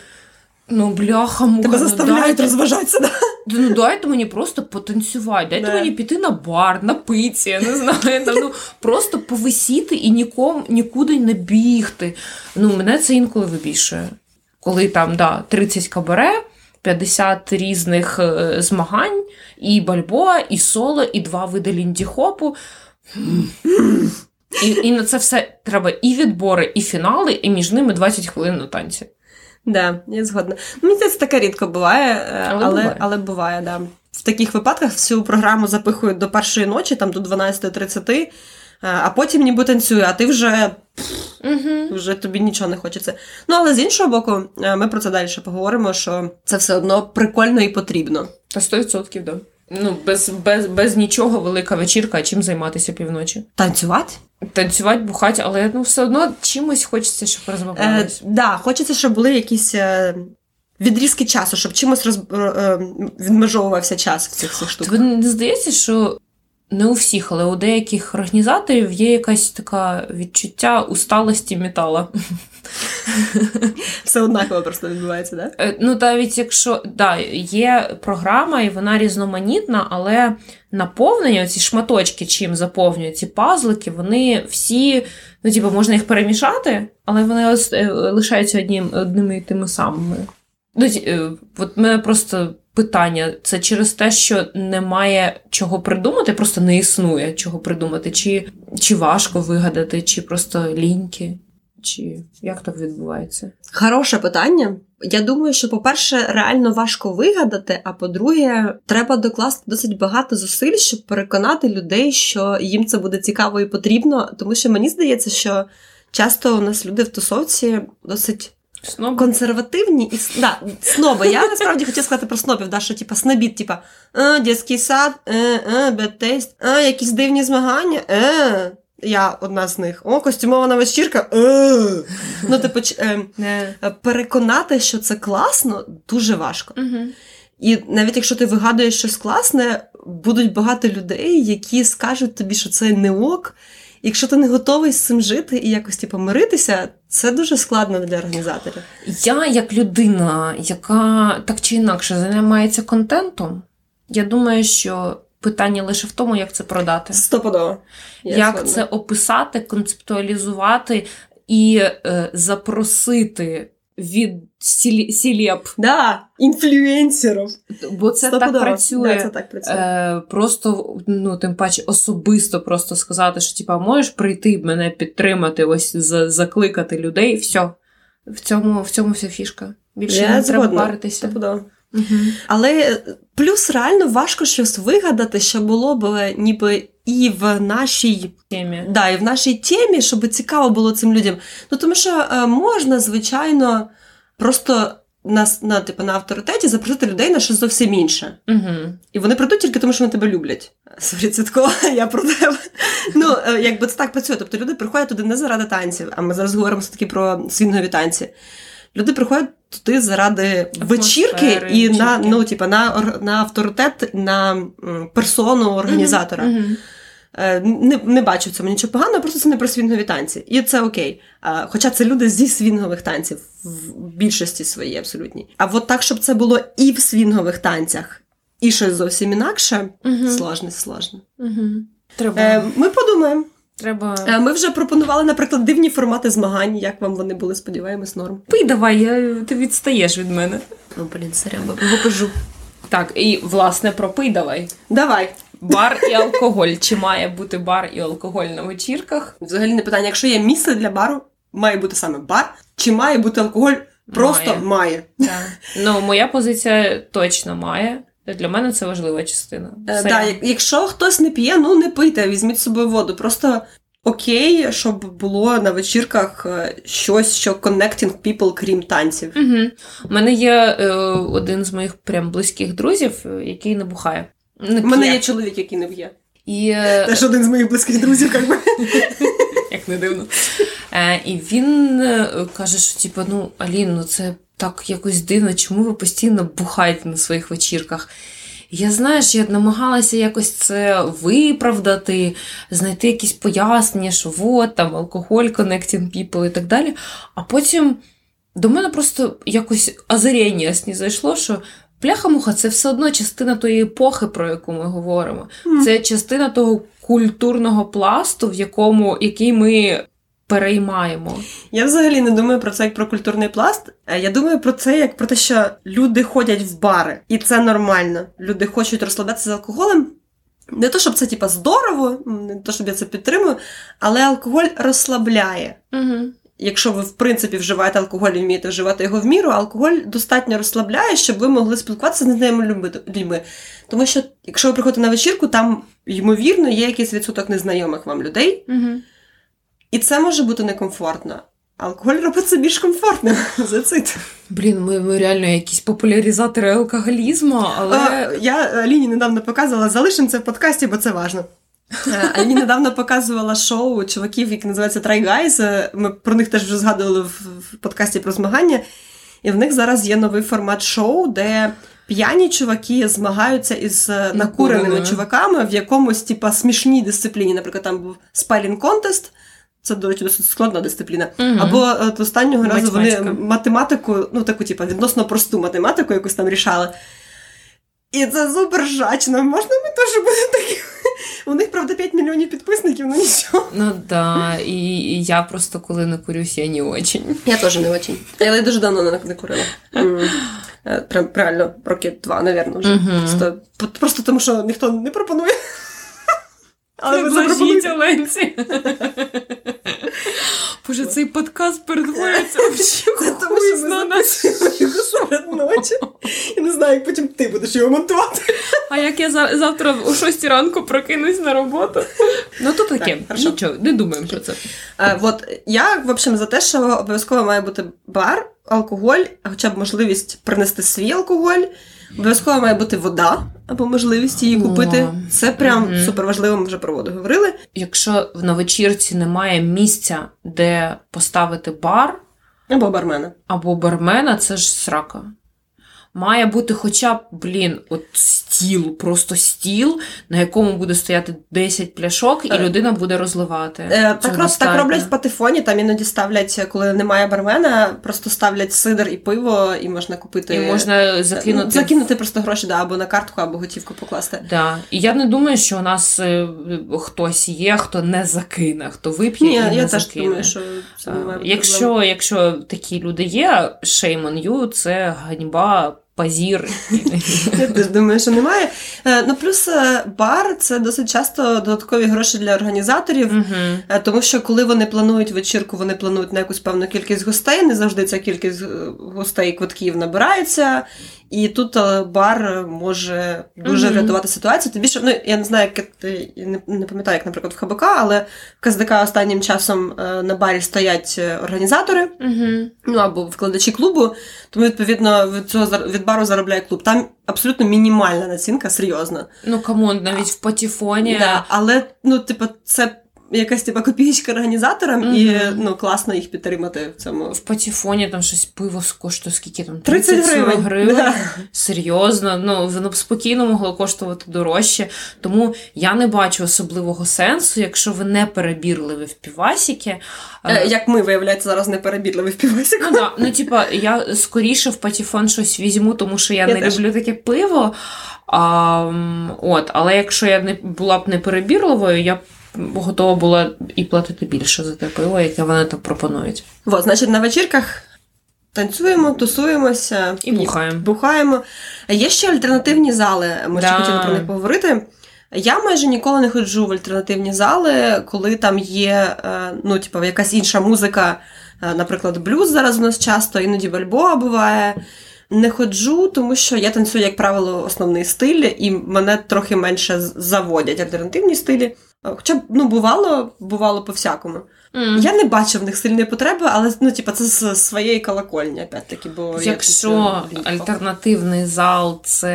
Speaker 1: Ну, бляха, муха,
Speaker 2: Тебе
Speaker 1: ну,
Speaker 2: заставляють
Speaker 1: дайте,
Speaker 2: розважатися, да?
Speaker 1: ну дайте мені просто потанцювати, дайте
Speaker 2: Да.
Speaker 1: мені піти на бар, напитися, я не знаю, там, ну, просто повисіти і нікому нікуди не бігти. Ну, мене це інколи вибішує. Коли там да, 30 кабаре, 50 різних е, змагань, і бальбоа, і соло, і два види ліндіхопу. І, і на це все треба і відбори, і фінали, і між ними 20 хвилин на танці.
Speaker 2: Да, я згодна. Ну, Мені здається, таке рідко буває, е,
Speaker 1: Але
Speaker 2: але,
Speaker 1: буває.
Speaker 2: але буває, да. В таких випадках всю програму запихують до першої ночі, там до 12.30, е, а потім ніби танцює, а ти вже,
Speaker 1: Угу.
Speaker 2: вже тобі нічого не хочеться. Ну, але з іншого боку, е, ми про це далі поговоримо, що це все одно прикольно і потрібно.
Speaker 1: Та 100%, да. Ну, без, без, без нічого велика вечірка, а чим займатися півночі.
Speaker 2: Танцювати?
Speaker 1: Танцювати, бухати, але ну, все одно чимось хочеться, щоб
Speaker 2: Е, да, хочеться, щоб були якісь е, відрізки часу, щоб чимось роз, е, відмежовувався час в цих всіх штуках.
Speaker 1: Тобі не здається, що не у всіх, але у деяких організаторів є якась така відчуття усталості метала.
Speaker 2: Все однаково просто відбувається, да?
Speaker 1: Е, Ну, навіть якщо да, є програма, і вона різноманітна, але наповнення, ці шматочки, чим заповнюють ці пазлики, вони всі, ну, типу, можна їх перемішати, але вони е, лишаються одним, одними і тими самими. Ну, е, от мене просто питання: це через те, що немає чого придумати, просто не існує чого придумати, чи, чи важко вигадати, чи просто ліньки, чи як так відбувається?
Speaker 2: Хороше питання. Я думаю, що, по-перше, реально важко вигадати, а по-друге, треба докласти досить багато зусиль, щоб переконати людей, що їм це буде цікаво і потрібно. Тому що мені здається, що часто у нас люди в тусовці досить
Speaker 1: Сноби.
Speaker 2: консервативні і да, сноби. Я насправді хотіла сказати про снобів, да, що типа снобіт, типа а, дитячий сад, е, е, бедтейст, а, якісь дивні змагання. Е. Я одна з них. О, костюмована вечірка. Е. Ну, типу, е, переконати, що це класно, дуже важко. І навіть якщо ти вигадуєш щось класне, будуть багато людей, які скажуть тобі, що це не ок. Якщо ти не готовий з цим жити і якось типу, миритися, це дуже складно для організаторів.
Speaker 1: Я, як людина, яка так чи інакше займається контентом, я думаю, що питання лише в тому, як це продати.
Speaker 2: Стоподово. Я
Speaker 1: як це описати, концептуалізувати і е, запросити від сілєп.
Speaker 2: Да, інфлюенсерів.
Speaker 1: Бо це так працює.
Speaker 2: Да, це так працює.
Speaker 1: Е, просто, ну, тим паче, особисто просто сказати, що типа, можеш прийти мене підтримати, ось за, закликати людей, все. В цьому, в цьому вся фішка. Більше
Speaker 2: Я
Speaker 1: не треба
Speaker 2: паритися.
Speaker 1: паритися.
Speaker 2: Стопудово.
Speaker 1: Угу.
Speaker 2: Але е, плюс реально важко щось вигадати, що було б е, ніби і в нашій
Speaker 1: Темі.
Speaker 2: Да, і в нашій темі, щоб цікаво було цим людям. Ну тому що е, можна, звичайно, просто на, на, типу, на авторитеті запросити людей на щось зовсім інше.
Speaker 1: Угу.
Speaker 2: І вони прийдуть тільки тому, що вони тебе люблять. Sorry, Цвіткова, я про тебе. Ну, е, якби це так працює. Тобто люди приходять туди не заради танців, а ми зараз говоримо все-таки про свінгові танці. Люди приходять туди заради вечірки і на,
Speaker 1: вечірки.
Speaker 2: ну, типу, на, на авторитет, на персону організатора. Е, Не, не бачу в цьому нічого поганого, просто це не про свінгові танці. І це окей. А, Хоча це люди зі свінгових танців в більшості своїй абсолютній. А от так, щоб це було і в свінгових танцях, і щось зовсім інакше,
Speaker 1: Угу.
Speaker 2: сложно, сложно.
Speaker 1: Угу. Треба.
Speaker 2: Е, ми подумаємо.
Speaker 1: Треба.
Speaker 2: Е, ми вже пропонували, наприклад, дивні формати змагань. Як вам вони були, сподіваємось, норм.
Speaker 1: Пий давай, я, ти відстаєш від мене.
Speaker 2: Ну, блін, сорян, покажу.
Speaker 1: Так, і власне про пий давай.
Speaker 2: Давай.
Speaker 1: Бар і алкоголь. Чи має бути бар і алкоголь на вечірках?
Speaker 2: Взагалі не питання, якщо є місце для бару, має бути саме бар, чи має бути алкоголь? Просто
Speaker 1: Має.
Speaker 2: має.
Speaker 1: Так. Ну, моя позиція точно має. Для мене це важлива частина.
Speaker 2: Е, да, якщо хтось не п'є, ну не пийте, візьміть з собою воду. Просто окей, щоб було на вечірках е, щось, що connecting people, крім танців.
Speaker 1: Угу. У мене є е, один з моїх прям близьких друзів, е, який не бухає. Не
Speaker 2: У мене є чоловік, який не п'є.
Speaker 1: І, е,
Speaker 2: Теж один з моїх близьких друзів, як би.
Speaker 1: як не дивно. І він каже, що типу, ну, Алін, ну це так якось дивно, чому ви постійно бухаєте на своїх вечірках? Я знаєш, я намагалася якось це виправдати, знайти якісь пояснення, що от там алкоголь, connecting people і так далі. А потім до мене просто якось озаріння зайшло, що пляха-муха це все одно частина тої епохи, про яку ми говоримо. Це частина того культурного пласту, в якому який ми переймаємо.
Speaker 2: Я взагалі не думаю про це як про культурний пласт. е, Я думаю про це як про те, що люди ходять в бари, і це нормально. Люди хочуть розкладатися з алкоголем. Не то, щоб це типа здорово, не то, щоб я це підтримую, але алкоголь розслабляє.
Speaker 1: Угу.
Speaker 2: Якщо ви в принципі вживаєте алкоголь і вмієте вживати його в міру, алкоголь достатньо розслабляє, щоб ви могли спілкуватися з незнайомими людьми. Тому що, якщо ви приходите на вечірку, там ймовірно є якийсь відсоток незнайомих вам людей,
Speaker 1: Угу.
Speaker 2: І це може бути некомфортно. Алкоголь робить це більш комфортним. За це.
Speaker 1: Блін, ми, ми реально якісь популяризатори алкоголізму, але
Speaker 2: А, я Аліні недавно показувала, залишимо це в подкасті, бо це важно. Е, Аліні недавно показувала шоу чуваків, яке називається Try Guys. Е, Ми про них теж вже згадували в, подкасті про змагання. І в них зараз є новий формат шоу, де п'яні чуваки змагаються із е, накуреними
Speaker 1: Накуреними.
Speaker 2: чуваками в якомусь типа смішній дисципліні. Наприклад, там був спайлінг контест. Це, до речі, досить складна дисципліна.
Speaker 1: Мгм.
Speaker 2: Або е, от останнього разу вони математику, ну таку, типу, відносно просту математику якусь там рішали. І це супер жачно. Можна ми теж будемо такі? У них, правда, 5 мільйонів підписників, ну нічого.
Speaker 1: ну да, і, і я просто коли не курюсь, я не очень.
Speaker 2: Я теж не очень. Я дуже давно не, не курила. Е, Прям реально роки два, напевно, вже.
Speaker 1: Мгм.
Speaker 2: Просто, просто тому, що ніхто не пропонує. Але запропонуйте.
Speaker 1: Оленці. Боже, цей подкаст перетворюється в
Speaker 2: що ми серед ночі. І не знаю, як потім ти будеш його монтувати.
Speaker 1: А як я завтра о 6 ранку прокинусь на роботу? Ну то таке. Нічого, не думаємо про це.
Speaker 2: А, от я, в общем, за те, що обов'язково має бути бар, алкоголь, хоча б можливість принести свій алкоголь. Обов'язково має бути вода або можливість її купити. О, Це прям угу. супер важливо, ми вже про воду говорили.
Speaker 1: Якщо в новечірці немає місця, де поставити бар
Speaker 2: або бармена,
Speaker 1: або бармена, це ж срака. Має бути хоча б, блін, от стіл, просто стіл, на якому буде стояти 10 пляшок, і людина буде розливати.
Speaker 2: Е, так роб, так роблять в патефоні, там іноді ставлять, коли немає бармена, просто ставлять сидр і пиво, і можна купити.
Speaker 1: І можна закинути
Speaker 2: закинути просто гроші, да, або на картку, або готівку покласти.
Speaker 1: Да. І я не думаю, що у нас е, хтось є, хто не закине, хто вип'є Ні, і не
Speaker 2: я
Speaker 1: закине.
Speaker 2: думаю, що це немає
Speaker 1: Якщо, якщо такі люди є, shame on you, це ганьба позір.
Speaker 2: Я теж думаю, що немає. Е, ну плюс е, бар це досить часто додаткові гроші для організаторів, uh тому що коли вони планують вечірку, вони планують на якусь певну кількість гостей. Не завжди ця кількість гостей квитків набирається. І тут бар може дуже mm-hmm. врятувати ситуацію. Тобі що ну я не знаю, як ти не, пам'ятаю, як, наприклад, в ХБК, але в КСДК останнім часом на барі стоять організатори,
Speaker 1: mm-hmm.
Speaker 2: ну або вкладачі клубу. Тому відповідно від цього від бару заробляє клуб. Там абсолютно мінімальна націнка, серйозна.
Speaker 1: Ну come on, навіть в патіфоні.
Speaker 2: Да, Але ну, типу, це якась типа копієчка організаторам, mm-hmm. і ну класно їх підтримати в цьому.
Speaker 1: В патіфоні там щось пиво коштує скільки там
Speaker 2: 30, 30 гривень.
Speaker 1: гривень. Да. Серйозно, ну воно б спокійно могло коштувати дорожче. Тому я не бачу особливого сенсу, якщо ви не перебірливі в півасіки.
Speaker 2: Е, як ми, виявляється, зараз не перебірливі в півасіку.
Speaker 1: Ну, да. ну типа, я скоріше в патіфон щось візьму, тому що я, я не теж. люблю таке пиво. А, от, Але якщо я не була б не перебірливою, я б готова була і платити більше за те пиво, яке вони там пропонують.
Speaker 2: Вот, значить, на вечірках танцюємо, тусуємося
Speaker 1: і бухаємо.
Speaker 2: бухаємо. Є ще альтернативні зали, ми да. ще хотіли про них поговорити. Я майже ніколи не ходжу в альтернативні зали, коли там є е, ну, типу, якась інша музика, е, наприклад, блюз зараз у нас часто, іноді бальбоа буває. Не ходжу, тому що я танцюю, як правило, основний стиль, і мене трохи менше заводять альтернативні стилі. Хоча б ну, бувало, бувало по-всякому. Mm. Я не бачу в них сильної потреби, але ну, типу, це з своєї колокольні, опять-таки. Бо
Speaker 1: Якщо альтернативний зал це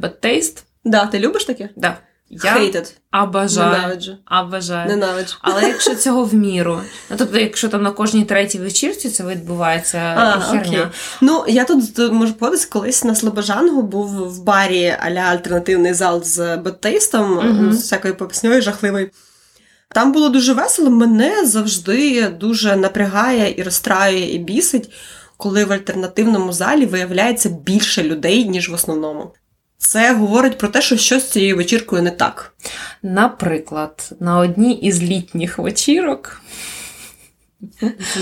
Speaker 1: bad taste.
Speaker 2: Да, ти любиш таке?
Speaker 1: Да.
Speaker 2: Я Hated.
Speaker 1: Обожаю.
Speaker 2: Ненавиджу.
Speaker 1: Обожаю.
Speaker 2: Ненавиджу.
Speaker 1: Але якщо цього в міру. Ну, тобто, якщо там на кожній третій вечірці це відбувається а, херня. Окей.
Speaker 2: Ну, я тут можу подивитися, колись на Слобожангу був в барі аля альтернативний зал з беттейстом, mm-hmm. з всякою попісньою жахливою. Там було дуже весело. Мене завжди дуже напрягає і розстраює, і бісить, коли в альтернативному залі виявляється більше людей, ніж в основному. Це говорить про те, що щось з цією вечіркою не так.
Speaker 1: Наприклад, на одній із літніх вечірок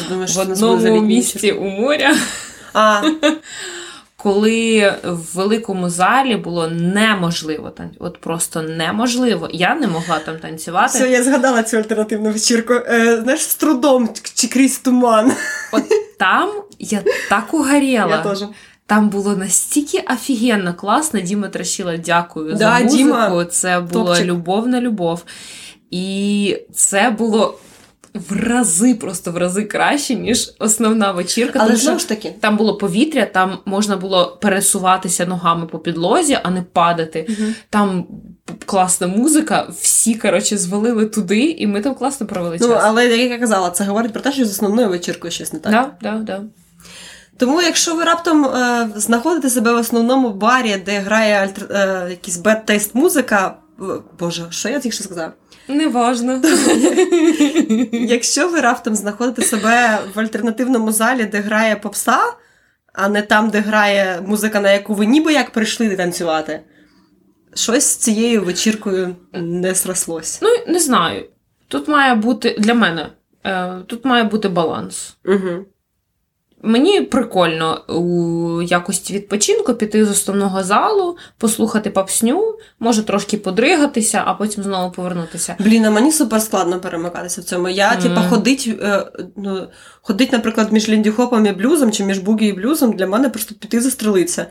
Speaker 2: думаєш,
Speaker 1: в одному місці у моря.
Speaker 2: А.
Speaker 1: Коли в великому залі було неможливо танцювати, от просто неможливо. Я не могла там танцювати.
Speaker 2: Все, я згадала цю альтернативну вечірку. Е, Знаєш, з трудом чи крізь туман.
Speaker 1: От там я так угоріла.
Speaker 2: Я теж.
Speaker 1: Там було настільки офігенно класно. Діма Тращила, дякую
Speaker 2: да,
Speaker 1: за музику.
Speaker 2: Діма,
Speaker 1: це була
Speaker 2: топчик.
Speaker 1: любов на любов. І це було. В рази, просто в рази краще, ніж основна вечірка.
Speaker 2: Але
Speaker 1: тому
Speaker 2: знову ж таки,
Speaker 1: там було повітря, там можна було пересуватися ногами по підлозі, а не падати.
Speaker 2: Угу.
Speaker 1: Там класна музика, всі коротше звалили туди, і ми там класно провели час.
Speaker 2: Ну, але як я казала, це говорить про те, що з основною вечіркою щось не так.
Speaker 1: Да, да, да.
Speaker 2: Тому, якщо ви раптом е, знаходите себе в основному барі, де грає альтер, е, якийсь бед-тест музика, Боже, що я тільки що сказав?
Speaker 1: Неважно.
Speaker 2: Якщо ви раптом знаходите себе в альтернативному залі, де грає попса, а не там, де грає музика, на яку ви ніби як прийшли танцювати, щось з цією вечіркою не зрослося.
Speaker 1: Ну, не знаю. Тут має бути для мене, е, тут має бути баланс.
Speaker 2: Угу
Speaker 1: Мені прикольно у якості відпочинку піти з основного залу, послухати папсню, може трошки подригатися, а потім знову повернутися.
Speaker 2: Блін, а мені супер складно перемикатися в цьому. Я,
Speaker 1: Мгм.
Speaker 2: типа, ходить, е, ну, ходить, наприклад, між ліндіхопом і блюзом, чи між бугі і блюзом, для мене просто піти застрелитися.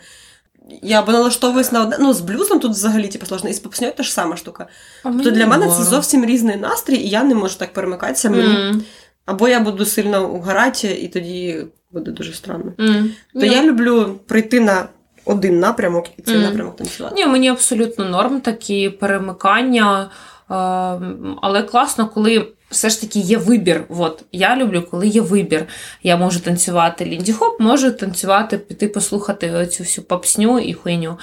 Speaker 2: Я або налаштовуюсь на одне. Ну, з блюзом тут взагалі типу, сложно, і з попсньою теж сама штука.
Speaker 1: А
Speaker 2: То для мене це зовсім різний настрій, і я не можу так перемикатися. Мені... Або я буду сильно угорати, і тоді буде дуже странно.
Speaker 1: м.
Speaker 2: То
Speaker 1: Ні,
Speaker 2: я люблю прийти на один напрямок і цей
Speaker 1: Мгм.
Speaker 2: напрямок танцювати.
Speaker 1: Ні, мені абсолютно норм такі перемикання, е, але класно, коли все ж таки є вибір. От я люблю, коли є вибір. Я можу танцювати лінді-хоп, можу танцювати, піти послухати цю всю попсню і хуйню,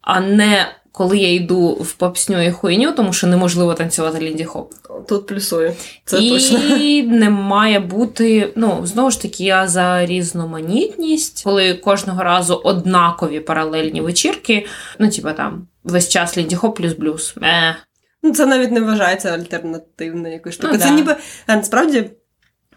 Speaker 1: а не коли я йду в попсню і хуйню, тому що неможливо танцювати лінді-хоп.
Speaker 2: Тут плюсую. Це
Speaker 1: і
Speaker 2: точно.
Speaker 1: не має бути, ну, знову ж таки, я за різноманітність, коли кожного разу однакові паралельні вечірки, ну, типа там, весь час лінді-хоп плюс блюз. Е.
Speaker 2: Ну, це навіть не вважається альтернативною якоюсь штукою.
Speaker 1: Ну,
Speaker 2: це
Speaker 1: да.
Speaker 2: ніби а, насправді,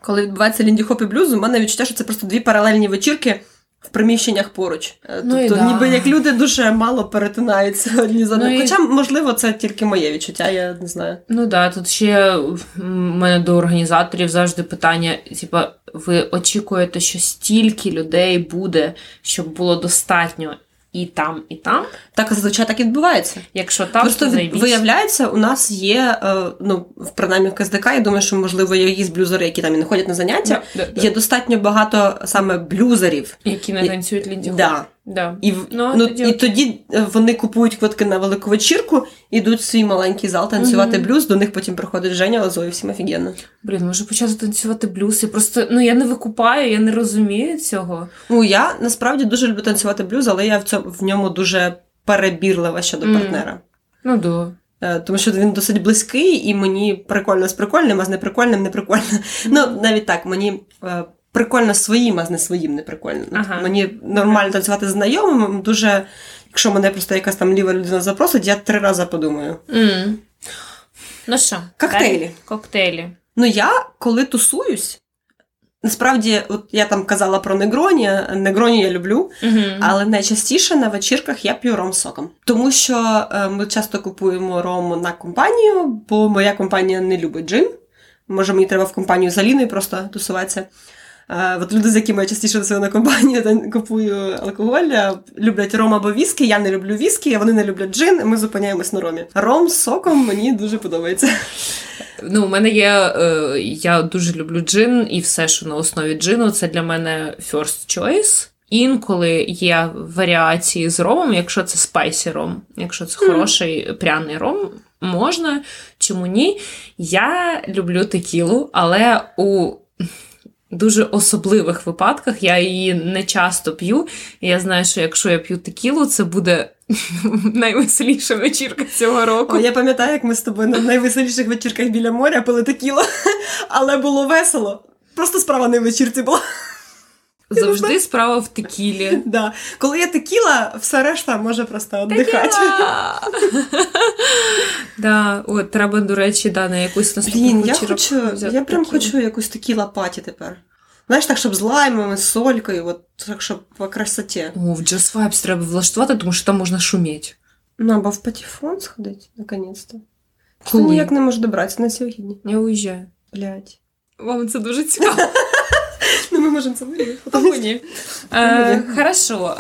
Speaker 2: коли відбувається лінді-хоп і блюз, у мене відчуття, що це просто дві паралельні вечірки в приміщеннях поруч. Е,
Speaker 1: Ну, і
Speaker 2: тобто,
Speaker 1: да.
Speaker 2: ніби як люди дуже мало перетинаються одні за
Speaker 1: Ну,
Speaker 2: Хоча,
Speaker 1: і-
Speaker 2: Хоча, можливо, це тільки моє відчуття, я не знаю.
Speaker 1: Ну да, тут ще в мене до організаторів завжди питання: типа, ви очікуєте, що стільки людей буде, щоб було достатньо і там, і там.
Speaker 2: Так зазвичай так і відбувається.
Speaker 1: Якщо так,
Speaker 2: Просто
Speaker 1: то
Speaker 2: виявляється, у нас є, е, ну, в- принаймні в КСДК, я думаю, що можливо є якісь блюзери, які там і не ходять на заняття.
Speaker 1: Да, да, да.
Speaker 2: Є достатньо багато саме блюзерів.
Speaker 1: які не танцюють лінді-хоп.
Speaker 2: Да.
Speaker 1: Да.
Speaker 2: І,
Speaker 1: Ну,
Speaker 2: ну,
Speaker 1: тоді
Speaker 2: і тоді е, вони купують квитки на велику вечірку, ідуть в свій маленький зал танцювати
Speaker 1: Мгм.
Speaker 2: блюз. До них потім приходить Женя Лозой, всім офігенно.
Speaker 1: Блін, може почати танцювати блюз. І просто ну я не викупаю, я не розумію цього.
Speaker 2: Ну я насправді дуже люблю танцювати блюз, але я в цьому в ньому дуже перебірлива щодо
Speaker 1: Мгм.
Speaker 2: партнера.
Speaker 1: Ну да.
Speaker 2: Е, Тому що він досить близький, і мені прикольно з прикольним, а з неприкольним не прикольно. Ну, навіть так, мені е, прикольно своїм, а не своїм не прикольно. Ну,
Speaker 1: Ага.
Speaker 2: Мені нормально танцювати з знайомим, дуже. Якщо мене просто якась там ліва людина запросить, я три рази подумаю.
Speaker 1: м Ну що,
Speaker 2: Коктейлі.
Speaker 1: Коктейлі.
Speaker 2: Ну, я коли тусуюсь, насправді, от я там казала про негроні, негроні я люблю,
Speaker 1: Угу.
Speaker 2: але найчастіше на вечірках я п'ю ром з соком. Тому що е, ми часто купуємо ром на компанію, бо моя компанія не любить джин. Може, мені треба в компанію з Аліною просто тусуватися. От люди, з якими я частіше тусую на компанію, та купую алкоголь, люблять ром або віскі. Я не люблю віскі, вони не люблять джин, ми зупиняємось на ромі. Ром з соком мені дуже подобається.
Speaker 1: Ну, у мене є. Е, я дуже люблю джин, і все, що на основі джину, це для мене first choice. Інколи є варіації з ромом, якщо це spicy ром, якщо це хороший пряний ром, можна, чому ні. Я люблю текілу, але у дуже особливих випадках я її не часто п'ю. Я знаю, що якщо я п'ю текілу, це буде найвеселіша вечірка цього року.
Speaker 2: О, я пам'ятаю, як ми з тобою на найвеселіших вечірках біля моря пили текіло, але було весело. Просто справа не в вечірці була.
Speaker 1: Завжди справа в текілі.
Speaker 2: Да. Коли є текіла, все решта може просто віддихати.
Speaker 1: Да, от, треба, до речі, да, на якусь наступну
Speaker 2: Блін, я хочу, я прям
Speaker 1: текілу.
Speaker 2: хочу якусь текіла паті тепер. Знаєш, так, щоб з лаймом, з солькою, от так, щоб по красоті.
Speaker 1: О, в Just Vibes треба влаштувати, тому що там можна шуміти.
Speaker 2: Ну, або в патефон сходити, наконець-то.
Speaker 1: Коли?
Speaker 2: ніяк не можу добратися на сьогодні.
Speaker 1: Я уїжджаю.
Speaker 2: Блять.
Speaker 1: Вам це дуже цікаво.
Speaker 2: Вирішити.
Speaker 1: Або ні. Е, Хорошо.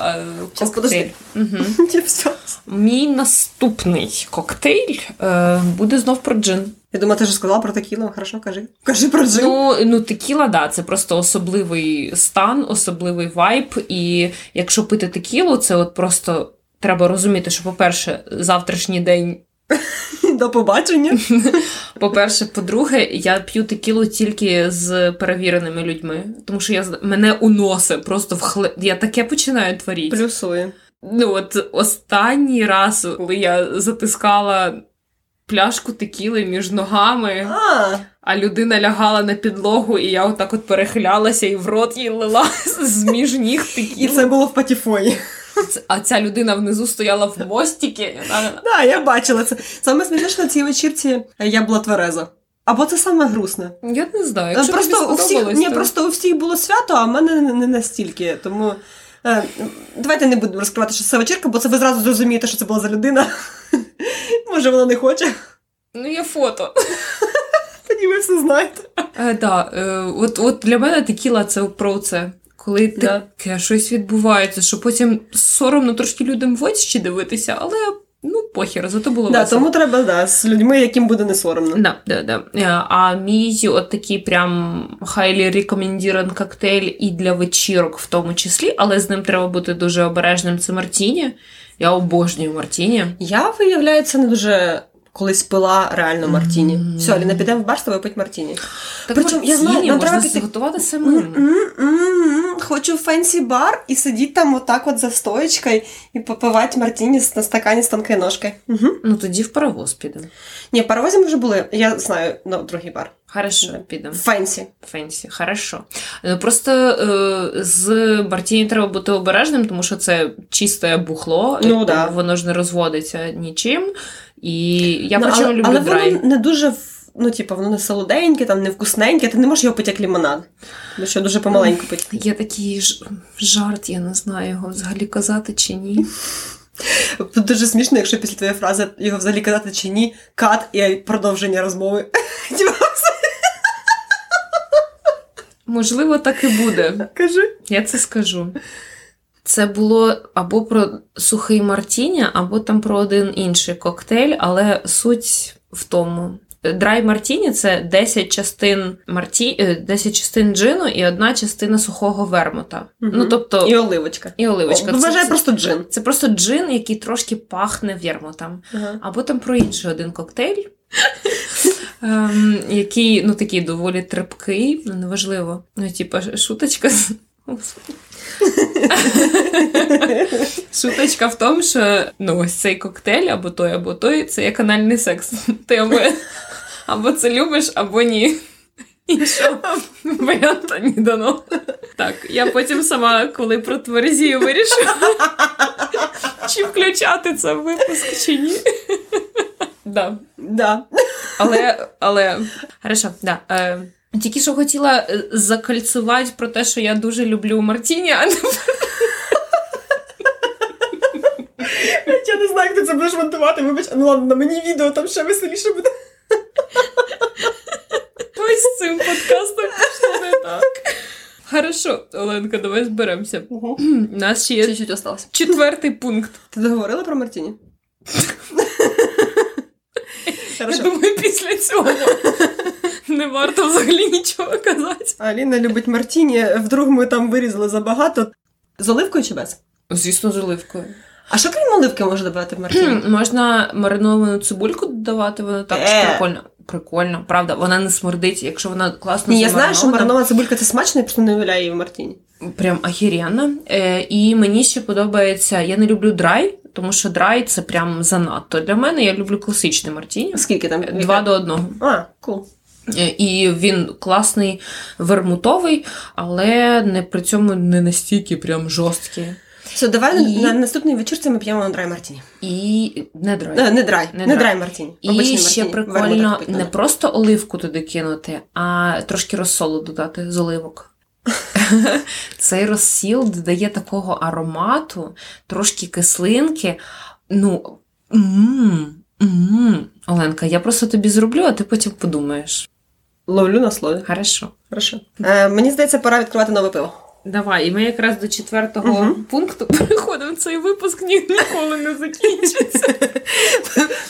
Speaker 2: І все.
Speaker 1: Мій наступний коктейль е, буде знов про джин.
Speaker 2: Я думаю, ти вже сказала про текілу. Хорошо, кажи. Кажи про джин.
Speaker 1: Ну, ну текіла, да, це просто особливий стан, особливий вайб. І якщо пити текілу, це от просто треба розуміти, що, по-перше, завтрашній день.
Speaker 2: До побачення.
Speaker 1: По-перше, по-друге, я п'ю текілу тільки з перевіреними людьми, тому що я мене уносить просто в хле... Я таке починаю творити.
Speaker 2: Плюсує.
Speaker 1: Ну, от останній раз, коли я затискала пляшку текіли між ногами,
Speaker 2: А,
Speaker 1: а людина лягала на підлогу, і я отак от перехилялася і в рот їй лила з між ніг
Speaker 2: і
Speaker 1: текіли.
Speaker 2: це було в патефоні.
Speaker 1: А ця людина внизу стояла в мостіки.
Speaker 2: Да, я бачила це. Саме смішніше на цій вечірці я була твереза. Або це саме грустне.
Speaker 1: Я не знаю. Якщо
Speaker 2: просто
Speaker 1: тобі
Speaker 2: у всіх ні,
Speaker 1: то...
Speaker 2: просто у всіх було свято, а в мене не, не настільки. Тому е, давайте не будемо розкривати, що це вечірка, бо це ви зразу зрозумієте, що це була за людина. Може, вона не хоче.
Speaker 1: Ну, є фото.
Speaker 2: Тоді ви все знаєте.
Speaker 1: Е, да, е, от, от для мене текіла це про це. Коли
Speaker 2: Да.
Speaker 1: таке щось відбувається, що потім соромно трошки людям в очі дивитися, але ну похер, зато було
Speaker 2: Да,
Speaker 1: весело.
Speaker 2: тому треба да, з людьми, яким буде не соромно.
Speaker 1: Да, да, да. Е, А мій от такий прям highly recommended коктейль і для вечірок в тому числі, але з ним треба бути дуже обережним. Це Мартіні. Я обожнюю Мартіні.
Speaker 2: Я, виявляється, не дуже колись пила реально Мартіні.
Speaker 1: Мгм.
Speaker 2: Все, Аліна, підемо в бар з тобою пить Мартіні.
Speaker 1: Так
Speaker 2: Причому, я знаю, нам треба піти-
Speaker 1: готувати самим.
Speaker 2: Хочу в fancy бар і сидіти там отак от за стоєчкою і попивати Мартіні на стакані з тонкою ножкою. Угу.
Speaker 1: Ну тоді в паровоз підемо.
Speaker 2: Ні, паровозі ми вже були. Я знаю на другий бар.
Speaker 1: Хорошо, підемо.
Speaker 2: Fancy.
Speaker 1: Fancy, хорошо. Е, Просто е, з Мартіні треба бути обережним, тому що це чисте бухло,
Speaker 2: Ну, да.
Speaker 1: воно ж не розводиться нічим. І я
Speaker 2: Ну, але,
Speaker 1: люблю
Speaker 2: але
Speaker 1: драй.
Speaker 2: воно не дуже. Ну, типу, воно не солоденьке, там не вкусненьке, ти не можеш його пити як лімонад. Тому що дуже помаленьку пити.
Speaker 1: Є такий ж жарт, я не знаю його взагалі казати чи ні.
Speaker 2: Тут дуже смішно, якщо після твоєї фрази його взагалі казати чи ні, кат і продовження розмови.
Speaker 1: Можливо, так і буде.
Speaker 2: Кажи.
Speaker 1: Я це скажу. Це було або про сухий Мартіні, або там про один інший коктейль, але суть в тому. Драй Мартіні це 10 частин марті... е, 10 частин джину і одна частина сухого вермута.
Speaker 2: Мгм.
Speaker 1: Ну, тобто,
Speaker 2: І
Speaker 1: і,
Speaker 2: оливочка.
Speaker 1: оливочка.
Speaker 2: О,
Speaker 1: Це-
Speaker 2: Вважай
Speaker 1: це,
Speaker 2: просто джин.
Speaker 1: це просто джин, який трошки пахне вермутом.
Speaker 2: Ага.
Speaker 1: Або там про інший один коктейль, ем, який ну, такий доволі трепкий, ну неважливо. Ну, типа, шуточка. Шуточка в тому, що ну, ось цей коктейль, або той, або той, це як анальний секс. Ти або, або це любиш, або ні. Іншого варіанта не дано. Так, я потім сама, коли про тверезію вирішу, чи включати це в випуск, чи ні. Да.
Speaker 2: Да.
Speaker 1: Але, але, хорошо, да. Е, тільки що хотіла е, закольцювати про те, що я дуже люблю Мартіні, а не
Speaker 2: Я не знаю, як ти це будеш монтувати. Вибач, ну ладно, на мені відео там ще веселіше буде.
Speaker 1: ось з цим подкастом пішло не так. Хорошо, Оленка, давай зберемося. У нас ще є
Speaker 2: Чуть-чуть осталося.
Speaker 1: четвертий пункт.
Speaker 2: Ти договорила про Мартіні?
Speaker 1: Я думаю, після цього не варто взагалі нічого казати.
Speaker 2: Аліна любить Мартіні, вдруг ми там вирізали забагато. З оливкою чи без?
Speaker 1: Звісно, з оливкою.
Speaker 2: А що крім оливки можна додавати в Мартіні?
Speaker 1: Можна мариновану цибульку додавати, вона також
Speaker 2: Е.
Speaker 1: прикольно. Прикольно, правда, вона не смердить, якщо вона класно
Speaker 2: Ні, я знаю, що маринована цибулька це смачно, я просто не уявляю її в Мартіні.
Speaker 1: Прям ахіренно. Е, і мені ще подобається, я не люблю драй, тому що драй це прям занадто. Для мене я люблю класичний мартіні.
Speaker 2: Скільки там?
Speaker 1: Два до одного.
Speaker 2: А, кул.
Speaker 1: Е, І він класний вермутовий, але не при цьому не настільки прям жорсткий.
Speaker 2: Все, давай
Speaker 1: І-
Speaker 2: на, на наступній вечірці ми п'ємо на драй Мартіні.
Speaker 1: І не драй.
Speaker 2: Е, не драй,
Speaker 1: Не
Speaker 2: не,
Speaker 1: драй.
Speaker 2: драй Мартіні.
Speaker 1: І
Speaker 2: Обичний
Speaker 1: ще
Speaker 2: Мартіні.
Speaker 1: Прикольно не просто оливку туди кинути, а трошки розсолу додати з оливок. Цей розсіл додає такого аромату, трошки кислинки. Ну, м м Оленка, я просто тобі зроблю, а ти потім подумаєш.
Speaker 2: Ловлю на слові.
Speaker 1: Хорошо.
Speaker 2: Хорошо. Е, мені здається, пора відкривати нове пиво.
Speaker 1: Давай, і ми якраз до четвертого
Speaker 2: Мгм.
Speaker 1: пункту переходимо. Цей випуск ні, ніколи не закінчиться.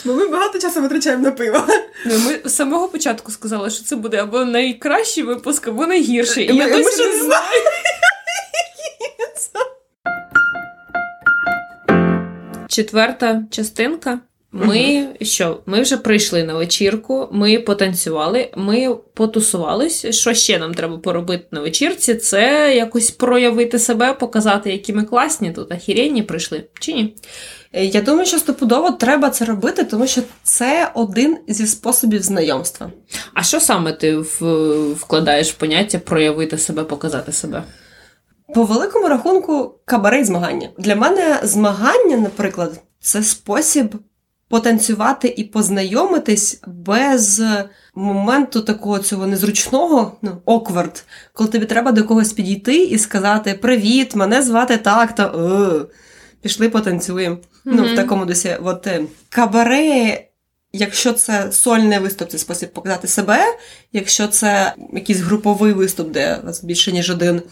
Speaker 2: Бо ми багато часу витрачаємо на пиво.
Speaker 1: Ну, ми з самого початку сказали, що це буде або найкращий випуск, або найгірший. І
Speaker 2: Ми-
Speaker 1: я
Speaker 2: ми
Speaker 1: досі не знаю. Четверта частинка. Ми що? Ми вже прийшли на вечірку, ми потанцювали, ми потусувались. Що ще нам треба поробити на вечірці? Це якось проявити себе, показати, які ми класні тут, ахіренні прийшли. Чи ні?
Speaker 2: Е, Я думаю, що стопудово треба це робити, тому що це один зі способів знайомства.
Speaker 1: А що саме ти вкладаєш в поняття проявити себе, показати себе?
Speaker 2: По великому рахунку, кабаре і змагання. Для мене змагання, наприклад, це спосіб потанцювати і познайомитись без моменту такого цього незручного, ну, awkward, коли тобі треба до когось підійти і сказати Привіт, мене звати так, та е, пішли потанцюємо. Ну, в такому досі. От е, кабаре, якщо це сольний виступ, це спосіб показати себе. Якщо це якийсь груповий виступ, де вас більше ніж один,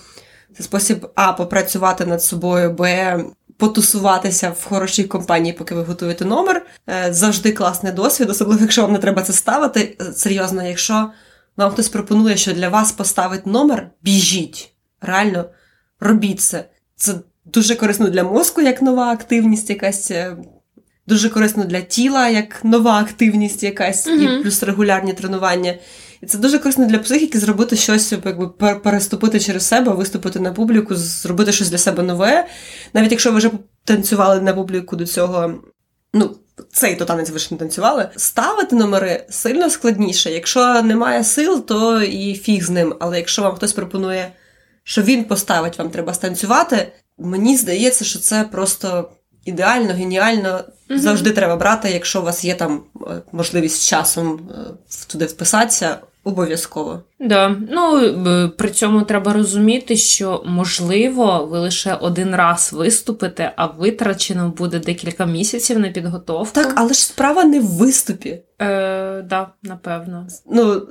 Speaker 2: це спосіб А, попрацювати над собою, Б. Потусуватися в хорошій компанії, поки ви готуєте номер. Е, Завжди класний досвід, особливо якщо вам не треба це ставити. Е, Серйозно, якщо вам хтось пропонує, що для вас поставить номер, біжіть. Реально, робіть це. Це дуже корисно для мозку, як нова активність якась. е, Дуже корисно для тіла, як нова активність якась, і плюс регулярні тренування. І це дуже корисно для психіки зробити щось, якби пер- переступити через себе, виступити на публіку, зробити щось для себе нове. Навіть якщо ви вже танцювали на публіку до цього, ну, цей то танець ви ж не танцювали. Ставити номери сильно складніше. Якщо немає сил, то і фіг з ним. Але якщо вам хтось пропонує, що він поставить, вам треба станцювати, мені здається, що це просто ідеально, геніально.
Speaker 1: Мгм.
Speaker 2: Завжди треба брати, якщо у вас є там е, можливість з часом е, туди вписатися, обов'язково.
Speaker 1: Да. Ну, е, при цьому треба розуміти, що можливо ви лише один раз виступите, а витрачено буде декілька місяців на підготовку.
Speaker 2: Так, але ж справа не в виступі.
Speaker 1: Е, да, напевно.
Speaker 2: Ну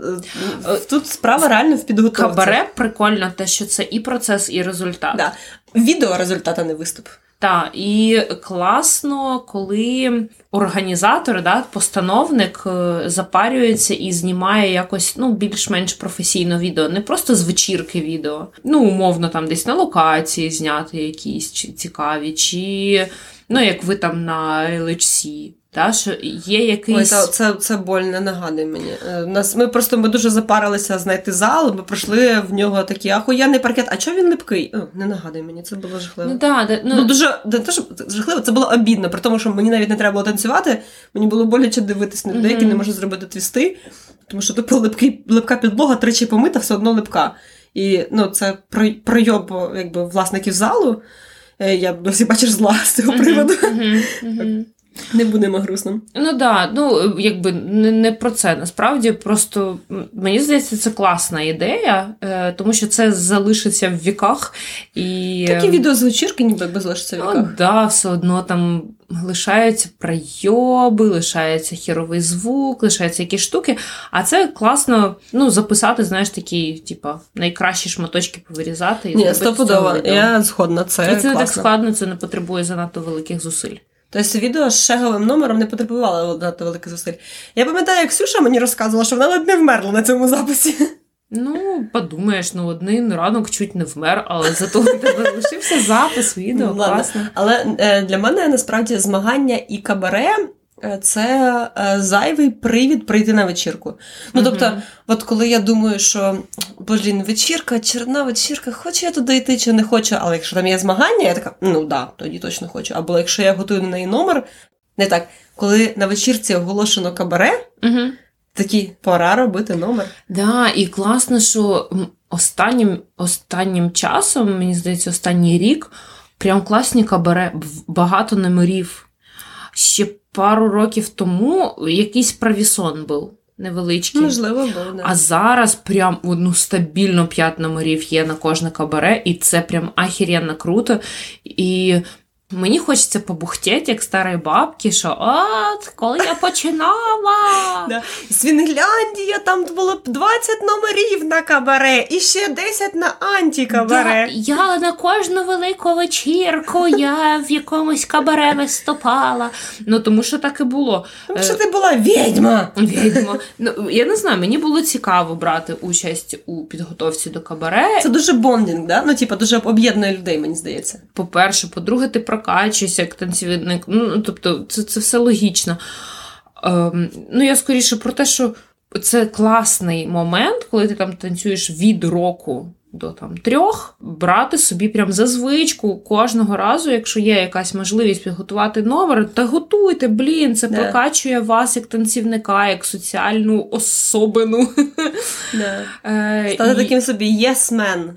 Speaker 2: е, тут справа реально в підготовці.
Speaker 1: Кабаре прикольно, те, що це і процес, і результат.
Speaker 2: Да. Відео результат, а не виступ.
Speaker 1: Так, і класно, коли організатор, да, постановник е, запарюється і знімає якось ну, більш-менш професійно відео, не просто з вечірки відео. Ну, умовно, там десь на локації зняти якісь цікаві, чи ну, як ви там на LHC. Та, що є якийсь.
Speaker 2: та, це, це боль, не нагадуй мені. Е, Нас, ми просто ми дуже запарилися знайти зал, ми пройшли в нього такий ахуєнний паркет. А чого він липкий? О, не нагадуй мені, це було жахливо.
Speaker 1: Ну, да, да,
Speaker 2: Ну,
Speaker 1: ну,
Speaker 2: дуже не те, що жахливо, це було обідно, при тому, що мені навіть не треба було танцювати. Мені було боляче дивитись на людей, які не можуть зробити твісти, тому що тупо липкий, липка підлога тричі помита, все одно липка. І ну, це про- пройоб якби, власників залу. Е, Я досі бачиш зла з цього приводу. Не будемо грустним.
Speaker 1: Ну да, ну якби не, не про це. Насправді, просто мені здається, це класна ідея, е, тому що це залишиться в віках і
Speaker 2: Такі відео з вечірки, ніби якби залишиться в
Speaker 1: Ну,
Speaker 2: віках.
Speaker 1: да, все одно там лишаються пройоби, лишається хіровий звук, лишаються якісь штуки. А це класно ну, записати, знаєш, такі, типа, найкращі шматочки повирізати. І
Speaker 2: Ні, стопудово. Я згодна, це,
Speaker 1: І це не так складно, це не потребує занадто великих зусиль.
Speaker 2: Тобто відео з шеговим номером не потребувало надто великих зусиль. Я пам'ятаю, як Сюша мені розказувала, що вона ледь не вмерла на цьому записі.
Speaker 1: Ну, подумаєш, ну один ранок чуть не вмер, але зато у тебе лишився запис відео.
Speaker 2: Ну,
Speaker 1: класно.
Speaker 2: Але е, для мене насправді змагання і кабаре це е, зайвий привід прийти на вечірку. Ну тобто, от коли я думаю, що блін, вечірка, черна вечірка, хочу я туди йти чи не хочу, але якщо там є змагання, я така, ну да, тоді точно хочу. Або якщо я готую на неї номер, не так, коли на вечірці оголошено кабаре,
Speaker 1: Угу.
Speaker 2: такі пора робити номер.
Speaker 1: Да, і класно, що останнім, останнім часом, мені здається, останній рік, прям класні кабаре, багато номерів. Ще пару років тому якийсь правісон був невеличкий.
Speaker 2: Можливо, був, Да.
Speaker 1: А зараз прям ну, стабільно п'ять номерів є на кожне кабаре, і це прям ахіренно круто. І мені хочеться побухтіти, як старої бабки, що от, коли я починала.
Speaker 2: Да. Свінгляндія, там було б 20 номерів на кабаре і ще 10 на антікабаре.
Speaker 1: Да, я на кожну велику вечірку я в якомусь кабаре виступала. Ну тому що так і було.
Speaker 2: Тому що ти була відьма.
Speaker 1: Відьма. Ну, я не знаю, мені було цікаво брати участь у підготовці до кабаре.
Speaker 2: Це дуже bonding, да? Ну, типа, дуже об'єднує людей, мені здається.
Speaker 1: По-перше, по-друге, ти прокачуєшся як танцівник. Ну, тобто, це, це все логічно. Ем, ну, я скоріше про те, що це класний момент, коли ти там танцюєш від року до там трьох, брати собі прям за звичку кожного разу, якщо є якась можливість підготувати номер, та готуйте, блін, це
Speaker 2: Да.
Speaker 1: прокачує вас як танцівника, як соціальну особину.
Speaker 2: Да.
Speaker 1: Е,
Speaker 2: Стати
Speaker 1: і-
Speaker 2: таким собі yes-man.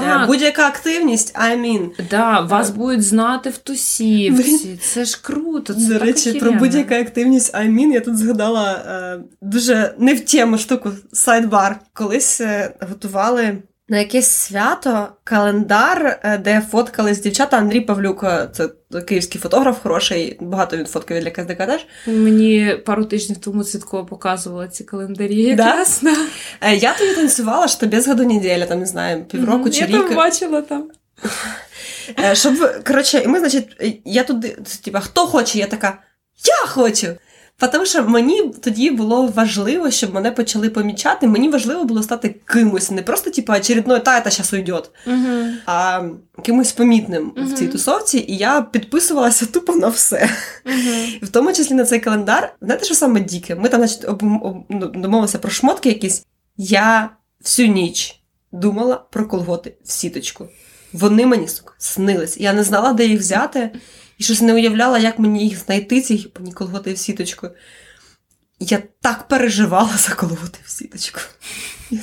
Speaker 1: Так.
Speaker 2: Будь-яка активність, I mean.
Speaker 1: Да, вас будуть знати в тусівці. Це ж круто. Це
Speaker 2: До
Speaker 1: так
Speaker 2: речі, про будь-яка активність I mean, я тут згадала е, дуже не в тему штуку сайдбар. Колись е, готували на якесь свято календар, е, де фоткались дівчата. Андрій Павлюк, е, це київський фотограф, хороший, багато він фоткав для КСДК теж.
Speaker 1: Мені пару тижнів тому Цвіткова показувала ці календарі.
Speaker 2: Да?
Speaker 1: Якраз, да?
Speaker 2: Е, Я тоді танцювала, що без году неділя, там не знаю, півроку чи
Speaker 1: Я
Speaker 2: рік.
Speaker 1: там бачила там.
Speaker 2: Щоб, коротше, і ми, значить, я туди, типа, хто хоче? Я така, я хочу. Тому що мені тоді було важливо, щоб мене почали помічати. Мені важливо було стати кимось, не просто типу, очередной та это зараз уйдет,
Speaker 1: Угу.
Speaker 2: а кимось помітним в цій тусовці. І я підписувалася тупо на все.
Speaker 1: Угу.
Speaker 2: В тому числі на цей календар. Знаєте, що саме діке? Ми там, значить, об, об, ну, домовилися про шмотки якісь. Я всю ніч думала про колготи в сіточку. Вони мені сука, снились. Я не знала, де їх взяти, і щось не уявляла, як мені їх знайти, ці пані колготи в сіточку. Я так переживала за колготи в сіточку.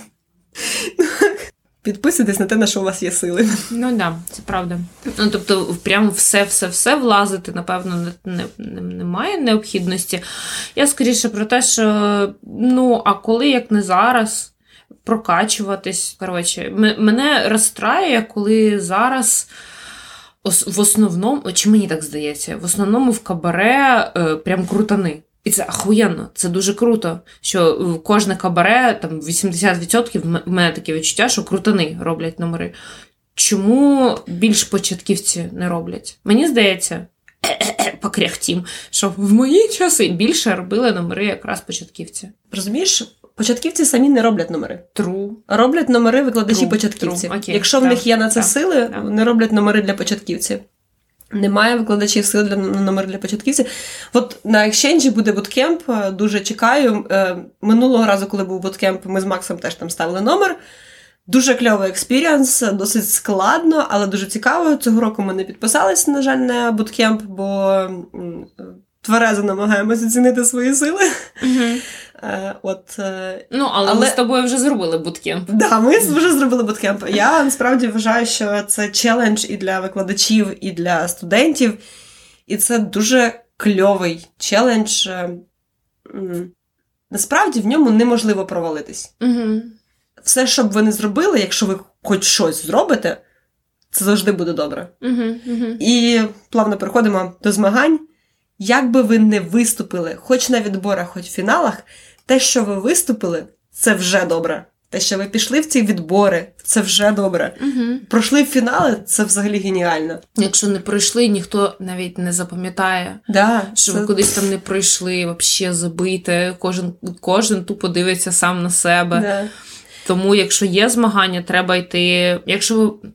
Speaker 2: Підписуйтесь на те, на що у вас є сили.
Speaker 1: Ну да, це правда. Ну тобто, прямо все-все-все влазити, напевно, не, не, не, немає необхідності. Я скоріше про те, що ну, а коли як не зараз. Прокачуватись. Коротше, мене розстраює, коли зараз в основному, чи мені так здається, в основному в кабаре е, прям крутани. І це ахуєнно, це дуже круто. Що кожне кабаре, там 80% в в мене таке відчуття, що крутани роблять номери. Чому більш початківці не роблять? Мені здається, покряхтім, що в мої часи більше робили номери якраз початківці.
Speaker 2: Розумієш, початківці самі не роблять номери.
Speaker 1: True.
Speaker 2: Роблять номери викладачі
Speaker 1: True,
Speaker 2: початківців.
Speaker 1: true. Okay,
Speaker 2: Якщо в
Speaker 1: так,
Speaker 2: них є на це
Speaker 1: так,
Speaker 2: сили,
Speaker 1: так.
Speaker 2: вони роблять номери для початківців. Немає викладачів сил для номер для початківців. От на екшенджі буде буткемп, е, дуже чекаю. Е, Минулого разу, коли був буткемп, ми з Максом теж там ставили номер. Дуже кльовий experience, досить складно, але дуже цікаво. Цього року ми не підписались, на жаль, на буткемп, бо м, тверезо намагаємося оцінити свої сили. Е, От, е,
Speaker 1: Ну, але,
Speaker 2: Але-
Speaker 1: ми з тобою вже зробили буткемп.
Speaker 2: Да, ми вже зробили буткемп. Я насправді вважаю, що це челендж і для викладачів, і для студентів. І це дуже кльовий челендж. Е, Насправді в ньому неможливо провалитись.
Speaker 1: Угу.
Speaker 2: Все, що б ви не зробили, якщо ви хоч щось зробите, це завжди буде добре.
Speaker 1: Угу. Угу.
Speaker 2: І плавно переходимо до змагань. Як би ви не виступили, хоч на відборах, хоч в фіналах, те, що ви виступили, це вже добре. Те, що ви пішли в ці відбори, це вже добре.
Speaker 1: Угу.
Speaker 2: Пройшли в фінали, це взагалі геніально.
Speaker 1: Якщо не пройшли, ніхто навіть не запам'ятає,
Speaker 2: Да,
Speaker 1: що
Speaker 2: це-
Speaker 1: ви кудись там не пройшли, взагалі забите. Кожен, кожен тупо дивиться сам на себе.
Speaker 2: Да.
Speaker 1: Тому, якщо є змагання, треба йти. Якщо ви.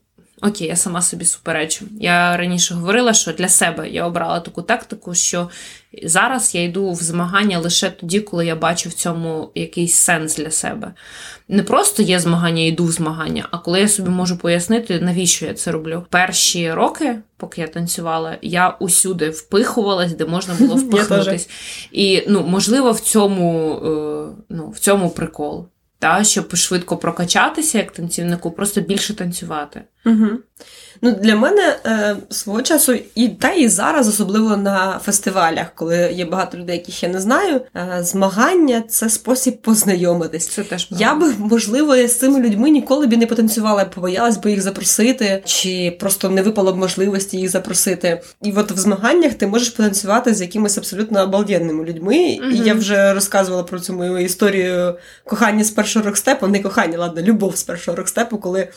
Speaker 1: Окей, я сама собі суперечу. Я раніше говорила, що для себе я обрала таку тактику, що зараз я йду в змагання лише тоді, коли я бачу в цьому якийсь сенс для себе. Не просто є змагання, я йду в змагання, а коли я собі можу пояснити, навіщо я це роблю. Перші роки, поки я танцювала, я усюди впихувалась, де можна було впихнутись. І ну, можливо, в цьому, е, ну, в цьому прикол. Та, щоб швидко прокачатися як танцівнику, просто більше танцювати.
Speaker 2: Угу. Ну, для мене е, свого часу, і та і зараз, особливо на фестивалях, коли є багато людей, яких я не знаю, е, змагання це спосіб познайомитись.
Speaker 1: Це теж
Speaker 2: Я би, можливо, з цими людьми ніколи б не потанцювала, побоялась би їх запросити, чи просто не випало б можливості їх запросити. І от в змаганнях ти можеш потанцювати з якимись абсолютно обалденними людьми. І я вже розказувала про цю мою історію кохання з першого рокстепу, не кохання, ладно, любов з першого рокстепу, коли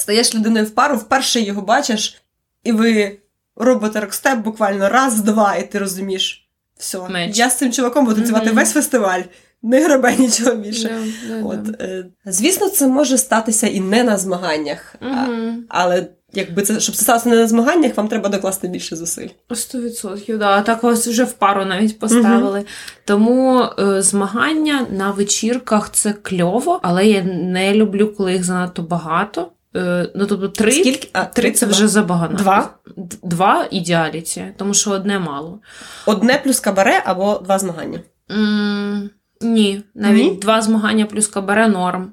Speaker 2: стаєш людиною в пару, вперше його бачиш, і ви робите рокстеп буквально раз, два, і ти розумієш. Все,
Speaker 1: Меч.
Speaker 2: я з цим чуваком буду танцювати
Speaker 1: Мгм.
Speaker 2: весь фестиваль. Не гребе нічого більше.
Speaker 1: Да, да,
Speaker 2: От, е, звісно, це може статися і не на змаганнях, а, але якби це, щоб це сталося не на змаганнях, вам треба докласти більше зусиль.
Speaker 1: Сто відсотків, да. Так ось вже в пару навіть поставили. Тому е, змагання на вечірках це кльово, але я не люблю, коли їх занадто багато. Е, ну, тобто три,
Speaker 2: Скільки? А,
Speaker 1: три це вже забагато.
Speaker 2: Два?
Speaker 1: Два ідеаліті, тому що одне мало.
Speaker 2: Одне плюс кабаре або два змагання.
Speaker 1: М, ні, навіть
Speaker 2: Ні?
Speaker 1: два змагання плюс кабаре норм.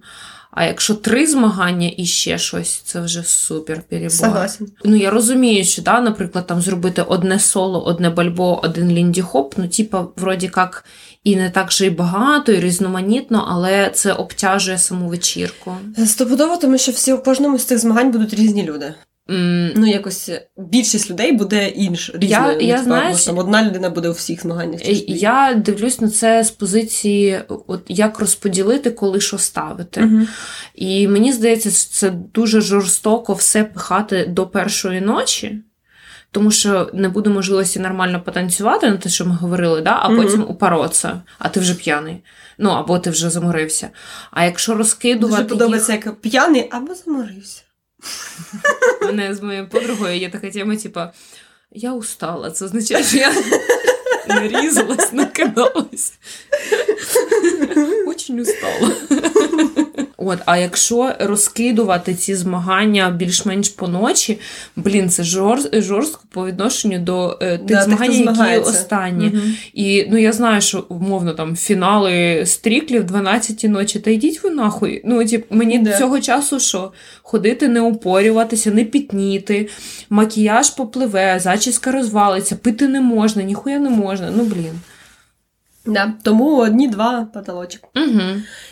Speaker 1: А якщо три змагання і ще щось, це вже супер перебор.
Speaker 2: Согласен.
Speaker 1: Ну я розумію, що да, наприклад, там зробити одне соло, одне бальбо, один лінді-хоп, ну, типа, вроді як і не так же й багато, і різноманітно, але це обтяжує саму вечірку.
Speaker 2: Стопудово, тому що всі у кожному з цих змагань будуть різні люди. Ну, якось більшість людей буде інш, різною.
Speaker 1: я
Speaker 2: Ну,
Speaker 1: знаєш-
Speaker 2: може, там одна людина буде у всіх змаганнях. дві.
Speaker 1: Я дивлюсь на це з позиції, от як розподілити, коли що ставити.
Speaker 2: Мгм.
Speaker 1: І мені здається, що це дуже жорстоко все пихати до першої ночі, тому що не буде можливості нормально потанцювати на те, що ми говорили, да? а потім упороться, а ти вже п'яний. Ну, або ти вже заморився. А якщо розкидувати.
Speaker 2: Дуже подобається, як п'яний або заморився.
Speaker 1: Їх, мене з моєю подругою є така тема, типа, я устала. Це означає, що я нарізалась, накидалась. Очень устала. От, а якщо розкидувати ці змагання більш-менш по ночі, блін, це жорст, жорстко по відношенню до е, тих
Speaker 2: Да, тих,
Speaker 1: змагань, які
Speaker 2: змагається.
Speaker 1: останні.
Speaker 2: Мгм.
Speaker 1: І ну я знаю, що умовно там фінали стріклів 12 ночі. Та йдіть ви нахуй. Ну, тип, мені
Speaker 2: Да.
Speaker 1: цього часу що? Ходити, не упорюватися, не пітніти, макіяж попливе, зачіска розвалиться, пити не можна, ніхуя не можна. Ну блін.
Speaker 2: Да. Тому одні-два потолочок.
Speaker 1: Угу.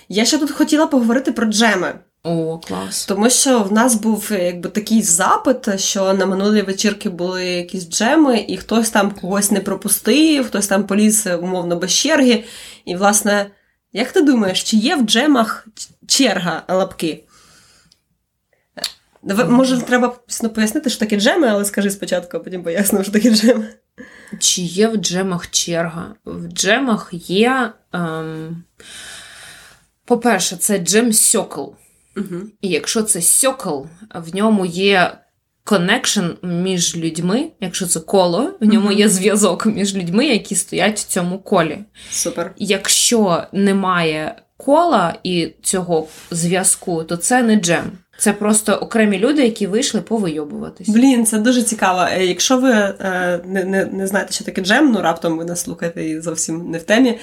Speaker 2: Я ще тут хотіла поговорити про джеми.
Speaker 1: О, клас.
Speaker 2: Тому що в нас був якби такий запит, що на минулій вечірки були якісь джеми, і хтось там когось не пропустив, хтось там поліз умовно без черги. І, власне, як ти думаєш, чи є в джемах черга лапки? Може, треба пояснити, що таке джеми, але скажи спочатку, а потім поясню, що таке джеми.
Speaker 1: Чи є в джемах черга? В джемах є. Ем... По-перше, це jam circle.
Speaker 2: Угу.
Speaker 1: І якщо це circle, в ньому є connection між людьми, якщо це коло, в ньому є зв'язок між людьми, які стоять в цьому колі.
Speaker 2: Супер.
Speaker 1: Якщо немає кола і цього зв'язку, то це не джем. Це просто окремі люди, які вийшли повийобуватись.
Speaker 2: Блін, це дуже цікаво. Е, Якщо ви е, не, не, не знаєте, що таке джем, ну раптом ви нас слухаєте і зовсім не в темі.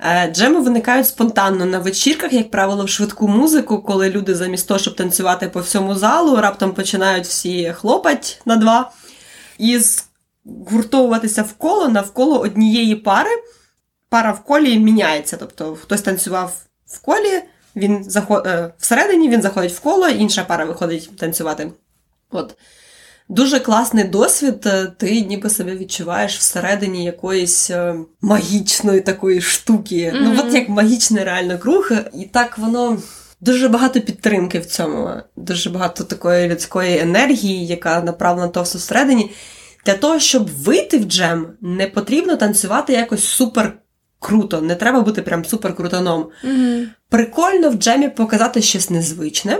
Speaker 2: Е, Джеми виникають спонтанно на вечірках, як правило, в швидку музику, коли люди замість того, щоб танцювати по всьому залу, раптом починають всі хлопать на два і згуртовуватися в коло навколо однієї пари. Пара в колі міняється. Тобто хтось танцював в колі, він заход... е, всередині він заходить в коло, інша пара виходить танцювати. От. Дуже класний досвід, е, ти ніби себе відчуваєш всередині якоїсь е, магічної такої штуки. Ну, от як магічний реально круг, і так воно. Дуже багато підтримки в цьому, дуже багато такої людської енергії, яка направлена то всередині. Для того, щоб вийти в джем, не потрібно танцювати якось супер круто, не треба бути прям супер крутаном.
Speaker 1: Мгм.
Speaker 2: Прикольно в джемі показати щось незвичне,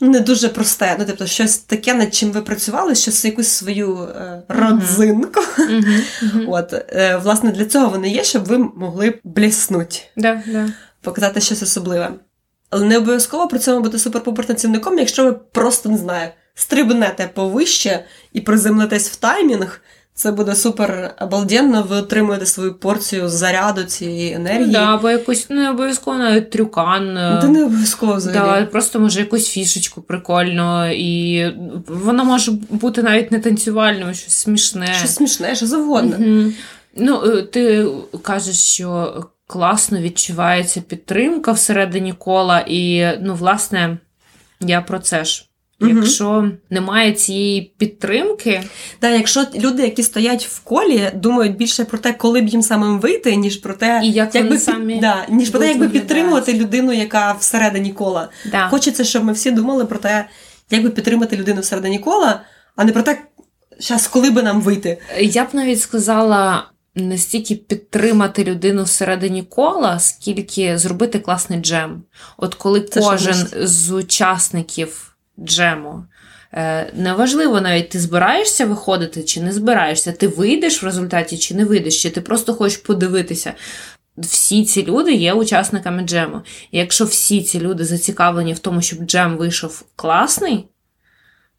Speaker 2: не дуже просте. Ну, тобто, щось таке, над чим ви працювали, щось якусь свою е, родзинку.
Speaker 1: Мгм.
Speaker 2: От, е, власне, для цього вони є, щоб ви могли бліснути,
Speaker 1: Да, да.
Speaker 2: показати щось особливе. Але не обов'язково при цьому бути суперпопер-танцівником, якщо ви просто не знаю, стрибнете повище і приземлитесь в таймінг. Це буде супер обалденно, ви отримуєте свою порцію заряду цієї енергії.
Speaker 1: Да, або якусь ну, не обов'язково навіть трюкан. е,
Speaker 2: Та не обов'язково взагалі.
Speaker 1: Да, просто може якусь фішечку прикольно, і вона може бути навіть не танцювальною, щось смішне.
Speaker 2: Щось смішне, що завгодно.
Speaker 1: Мгм. Ну, е, ти кажеш, що класно відчувається підтримка всередині кола, і, ну, власне, я про це ж. Якщо немає цієї підтримки,
Speaker 2: Та якщо люди, які стоять в колі, думають більше про те, коли б їм самим вийти, ніж про те,
Speaker 1: і як
Speaker 2: якби
Speaker 1: вони самі
Speaker 2: да, ніж про те, якби підтримувати людину, яка всередині кола.
Speaker 1: Да.
Speaker 2: Хочеться, щоб ми всі думали про те, як би підтримати людину всередині кола, а не про те, щас, коли би нам вийти.
Speaker 1: Я б навіть сказала не стільки підтримати людину всередині кола, скільки зробити класний джем. От коли
Speaker 2: Це
Speaker 1: кожен з учасників джему. е, Неважливо навіть ти збираєшся виходити чи не збираєшся, ти вийдеш в результаті чи не вийдеш, чи ти просто хочеш подивитися. Всі ці люди є учасниками джему. І якщо всі ці люди зацікавлені в тому, щоб джем вийшов класний,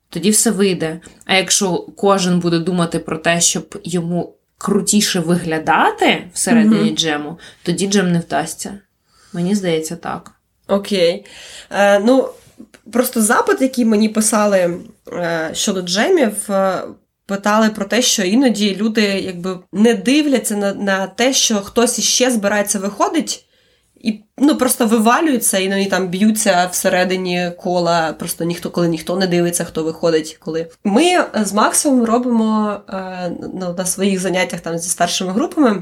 Speaker 1: тоді все вийде. А якщо кожен буде думати про те, щоб йому крутіше виглядати всередині
Speaker 2: Мгм.
Speaker 1: джему, тоді джем не вдасться. Мені здається так.
Speaker 2: Окей. Е, Ну, просто запит, який мені писали е, щодо джемів, е, питали про те, що іноді люди якби не дивляться на, на те, що хтось іще збирається виходить. І ну просто вивалюються, і вони там б'ються всередині кола. Просто ніхто, коли ніхто не дивиться, хто виходить. Коли ми з Максом робимо е, ну, на своїх заняттях там зі старшими групами.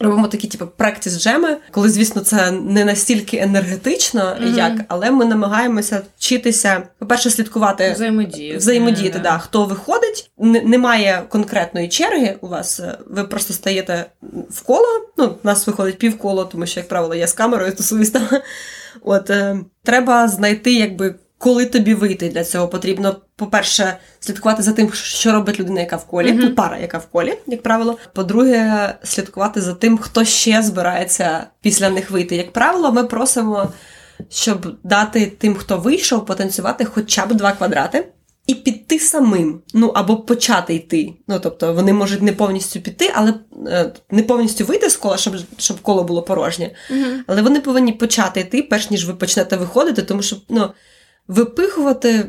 Speaker 2: Робимо такі, типу, практис джеми, коли, звісно, це не настільки енергетично, mm-hmm. як, але ми намагаємося вчитися, по-перше, слідкувати
Speaker 1: взаємодіяти,
Speaker 2: взаємодіяти, да, хто виходить. Н- немає конкретної черги у вас, ви просто стаєте в коло. Ну, у нас виходить півколо, тому що, як правило, я з камерою тусуюсь там. От е, треба знайти, якби коли тобі вийти для цього потрібно, по-перше, слідкувати за тим, що робить людина, яка в колі, uh-huh. пара, яка в колі, як правило. По-друге, слідкувати за тим, хто ще збирається після них вийти. Як правило, ми просимо, щоб дати тим, хто вийшов, потанцювати хоча б два квадрати. І піти самим, ну або почати йти. Ну тобто вони можуть не повністю піти, але е, не повністю вийти з кола, щоб щоб коло було порожнє. Uh-huh. Але вони повинні почати йти, перш ніж ви почнете виходити, тому що ну випихувати.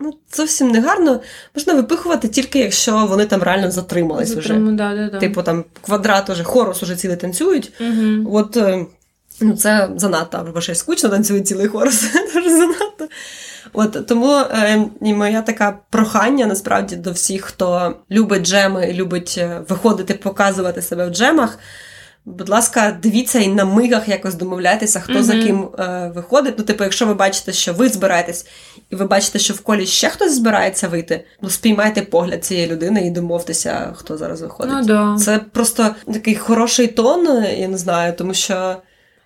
Speaker 2: Ну, зовсім не гарно. Можна випихувати тільки, якщо вони там реально затримались
Speaker 1: Затрим,
Speaker 2: вже.
Speaker 1: Да, да, да.
Speaker 2: Типу там квадрат уже, хорус уже цілий танцюють.
Speaker 1: Угу.
Speaker 2: От е, ну, це занадто, або ще скучно танцює цілий хорус. Дуже занадто. От Тому е, і моя така прохання насправді до всіх, хто любить джеми і любить е, виходити, показувати себе в джемах. Будь ласка, дивіться і на мигах якось домовляйтеся, хто mm-hmm. за ким е, виходить. Ну, типу, якщо ви бачите, що ви збираєтесь, і ви бачите, що в колі ще хтось збирається вийти, ну спіймайте погляд цієї людини і домовтеся, хто зараз виходить.
Speaker 1: Ну, да.
Speaker 2: Це просто такий хороший тон, я не знаю, тому що.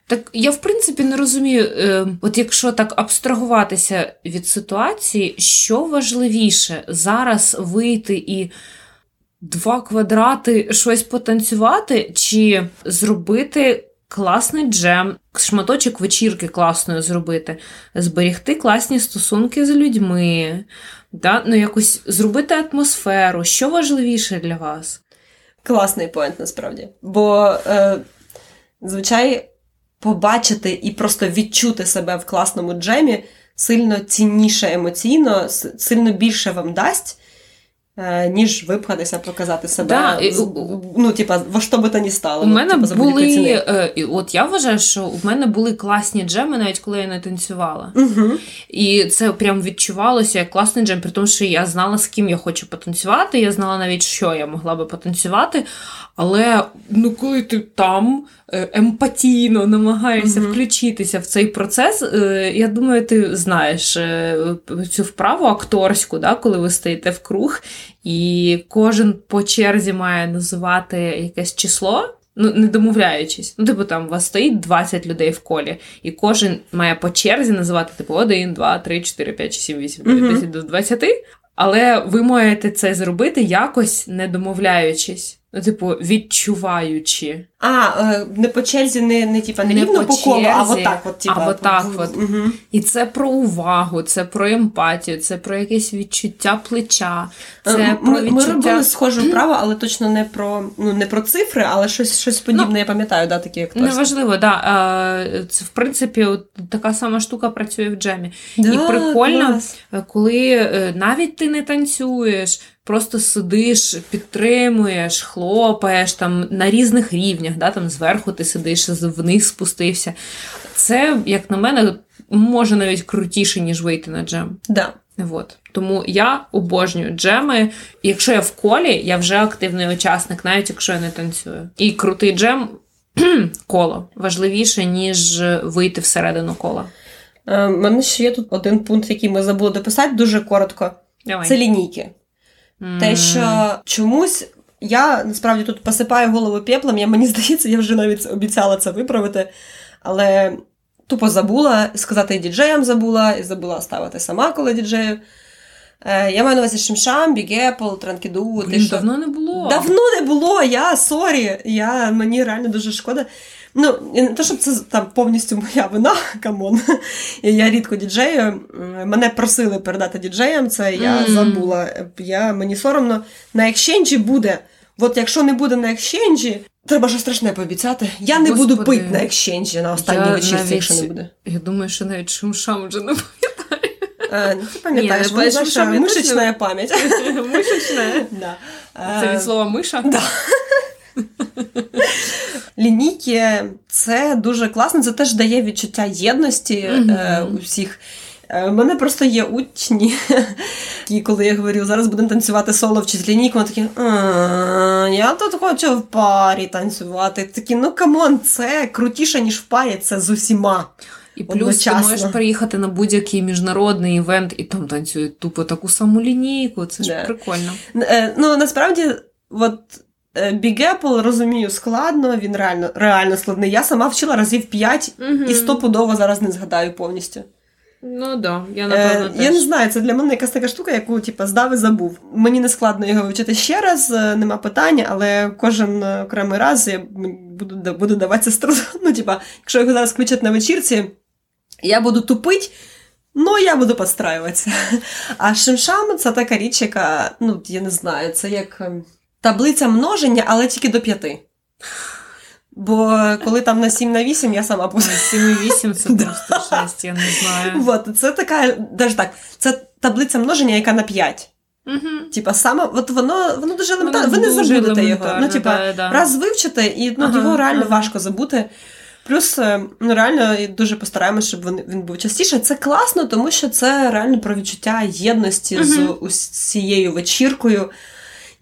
Speaker 1: Так я в принципі не розумію, е, от якщо так абстрагуватися від ситуації, що важливіше зараз вийти і два квадрати щось потанцювати, чи зробити класний джем, шматочок вечірки класною зробити, зберігти класні стосунки з людьми, да? ну якось зробити атмосферу. Що важливіше для вас?
Speaker 2: Класний поінт насправді. Бо, е, звичай, побачити і просто відчути себе в класному джемі сильно цінніше емоційно, сильно більше вам дасть. Е, ніж випхатися, показати себе. Да, ну, типа, во що би то ні стало.
Speaker 1: У ну, мене типу, були, е, от я вважаю, що у мене були класні джеми, навіть коли я не танцювала.
Speaker 2: Угу.
Speaker 1: І це прям відчувалося як класний джем, при тому, що я знала, з ким я хочу потанцювати, я знала навіть, що я могла би потанцювати. Але ну, коли ти там е, емпатійно намагаєшся mm-hmm. включитися в цей процес, е, я думаю, ти знаєш е, цю вправу акторську, да, коли ви стоїте в круг, і кожен по черзі має називати якесь число. Ну, не домовляючись. Ну, типу, там у вас стоїть 20 людей в колі, і кожен має по черзі називати, типу, 1, 2, 3, 4, 5, 7, 8, 9, 10 до 20. Але ви маєте це зробити якось не домовляючись. Ну, типу, відчуваючи.
Speaker 2: А, е, не по черзі, не не, типа, не, не рівно по, колу, а от так от, типа,
Speaker 1: а от так от.
Speaker 2: Угу.
Speaker 1: І це про увагу, це про емпатію, це про якесь відчуття плеча. Це
Speaker 2: ми,
Speaker 1: про відчуття...
Speaker 2: ми робили схоже вправо, але точно не про ну, не про цифри, але щось щось подібне, ну, я пам'ятаю, да, такі як
Speaker 1: Неважливо, да. Це, в принципі, от, така сама штука працює в джемі.
Speaker 2: Да,
Speaker 1: І прикольно,
Speaker 2: клас.
Speaker 1: коли е, навіть ти не танцюєш просто сидиш, підтримуєш, хлопаєш там на різних рівнях, да, там зверху ти сидиш, вниз спустився. Це, як на мене, може навіть крутіше, ніж вийти на джем.
Speaker 2: Да.
Speaker 1: От. Тому я обожнюю джеми. Якщо я в колі, я вже активний учасник, навіть якщо я не танцюю. І крутий джем коло важливіше, ніж вийти всередину кола.
Speaker 2: У е, мене ще є тут один пункт, який ми забули дописати дуже коротко.
Speaker 1: Давай.
Speaker 2: Це лінійки. Те, що чомусь я насправді тут посипаю голову пеплом, я, мені здається, я вже навіть обіцяла це виправити, але тупо забула сказати діджеям забула, і забула ставити сама, коли діджею. Е, я маю на увазі Shim Sham, Big Apple, Tranky Doo.
Speaker 1: Блін, давно не було.
Speaker 2: Давно не було, я sorry. Я, Мені реально дуже шкода. Ну, не те, щоб це там повністю моя вина, come on. Я рідко діджею. Мене просили передати діджеям, це я mm. забула. Я, Мені соромно. На екшенджі буде. От якщо не буде на екшенджі, Треба щось страшне пообіцяти. Я не
Speaker 1: Господи.
Speaker 2: буду пити на екшенджі на останній вечірці, якщо не буде.
Speaker 1: Я думаю, що навіть Shim Sham вже не
Speaker 2: Е, ти пам'ятаєш,
Speaker 1: Ні,
Speaker 2: мишечна пам'ять.
Speaker 1: Мишечна.
Speaker 2: Да.
Speaker 1: Це
Speaker 2: Е,
Speaker 1: від слова миша?
Speaker 2: Да. Лінійки це дуже класно, це теж дає відчуття єдності
Speaker 1: Мгм.
Speaker 2: е, у всіх. Е, У мене просто є учні, які, коли я говорю, зараз будемо танцювати соло вчить лінійку, вони такі, я тут хочу в парі танцювати. Такі, ну come on, це крутіше, ніж в парі, це з усіма.
Speaker 1: І плюс ти можеш приїхати на будь-який міжнародний event, і там танцюють тупо таку саму лінійку. Це ж
Speaker 2: Да.
Speaker 1: прикольно.
Speaker 2: Е, Ну, насправді, от е, Big Apple, розумію, складно, він реально, реально складний. Я сама вчила разів 5 і стопудово зараз не згадаю повністю.
Speaker 1: Ну да, я напевно
Speaker 2: Е,
Speaker 1: теж.
Speaker 2: я не знаю, це для мене якась така штука, яку типу, здав і забув. Мені не складно його вивчити ще раз, е, нема питання, але кожен е, окремий раз я буду, буду даватися з трудом. Ну, типа, якщо його зараз включать на вечірці, я буду тупить. Ну, я буду підстраюватися. А шимшам це така річ, яка, ну, я не знаю, це як ем, таблиця множення, але тільки до п'яти. Бо коли там на 7 на 8, я сама позна.
Speaker 1: 7,8 це
Speaker 2: Да.
Speaker 1: просто шесть, я не знаю.
Speaker 2: Вот, це така, даже так, це таблиця множення, яка на 5.
Speaker 1: Мгм.
Speaker 2: Типа, саме, от воно, воно дуже елементарне,
Speaker 1: Воно
Speaker 2: ви не забудете його. Ну, типа,
Speaker 1: да, да.
Speaker 2: раз вивчите, і ну,
Speaker 1: Ага,
Speaker 2: його реально
Speaker 1: ага.
Speaker 2: важко забути. Плюс, е, ну реально дуже постараємося, щоб він, він був частіше. Це класно, тому що це реально про відчуття єдності з усією вечіркою.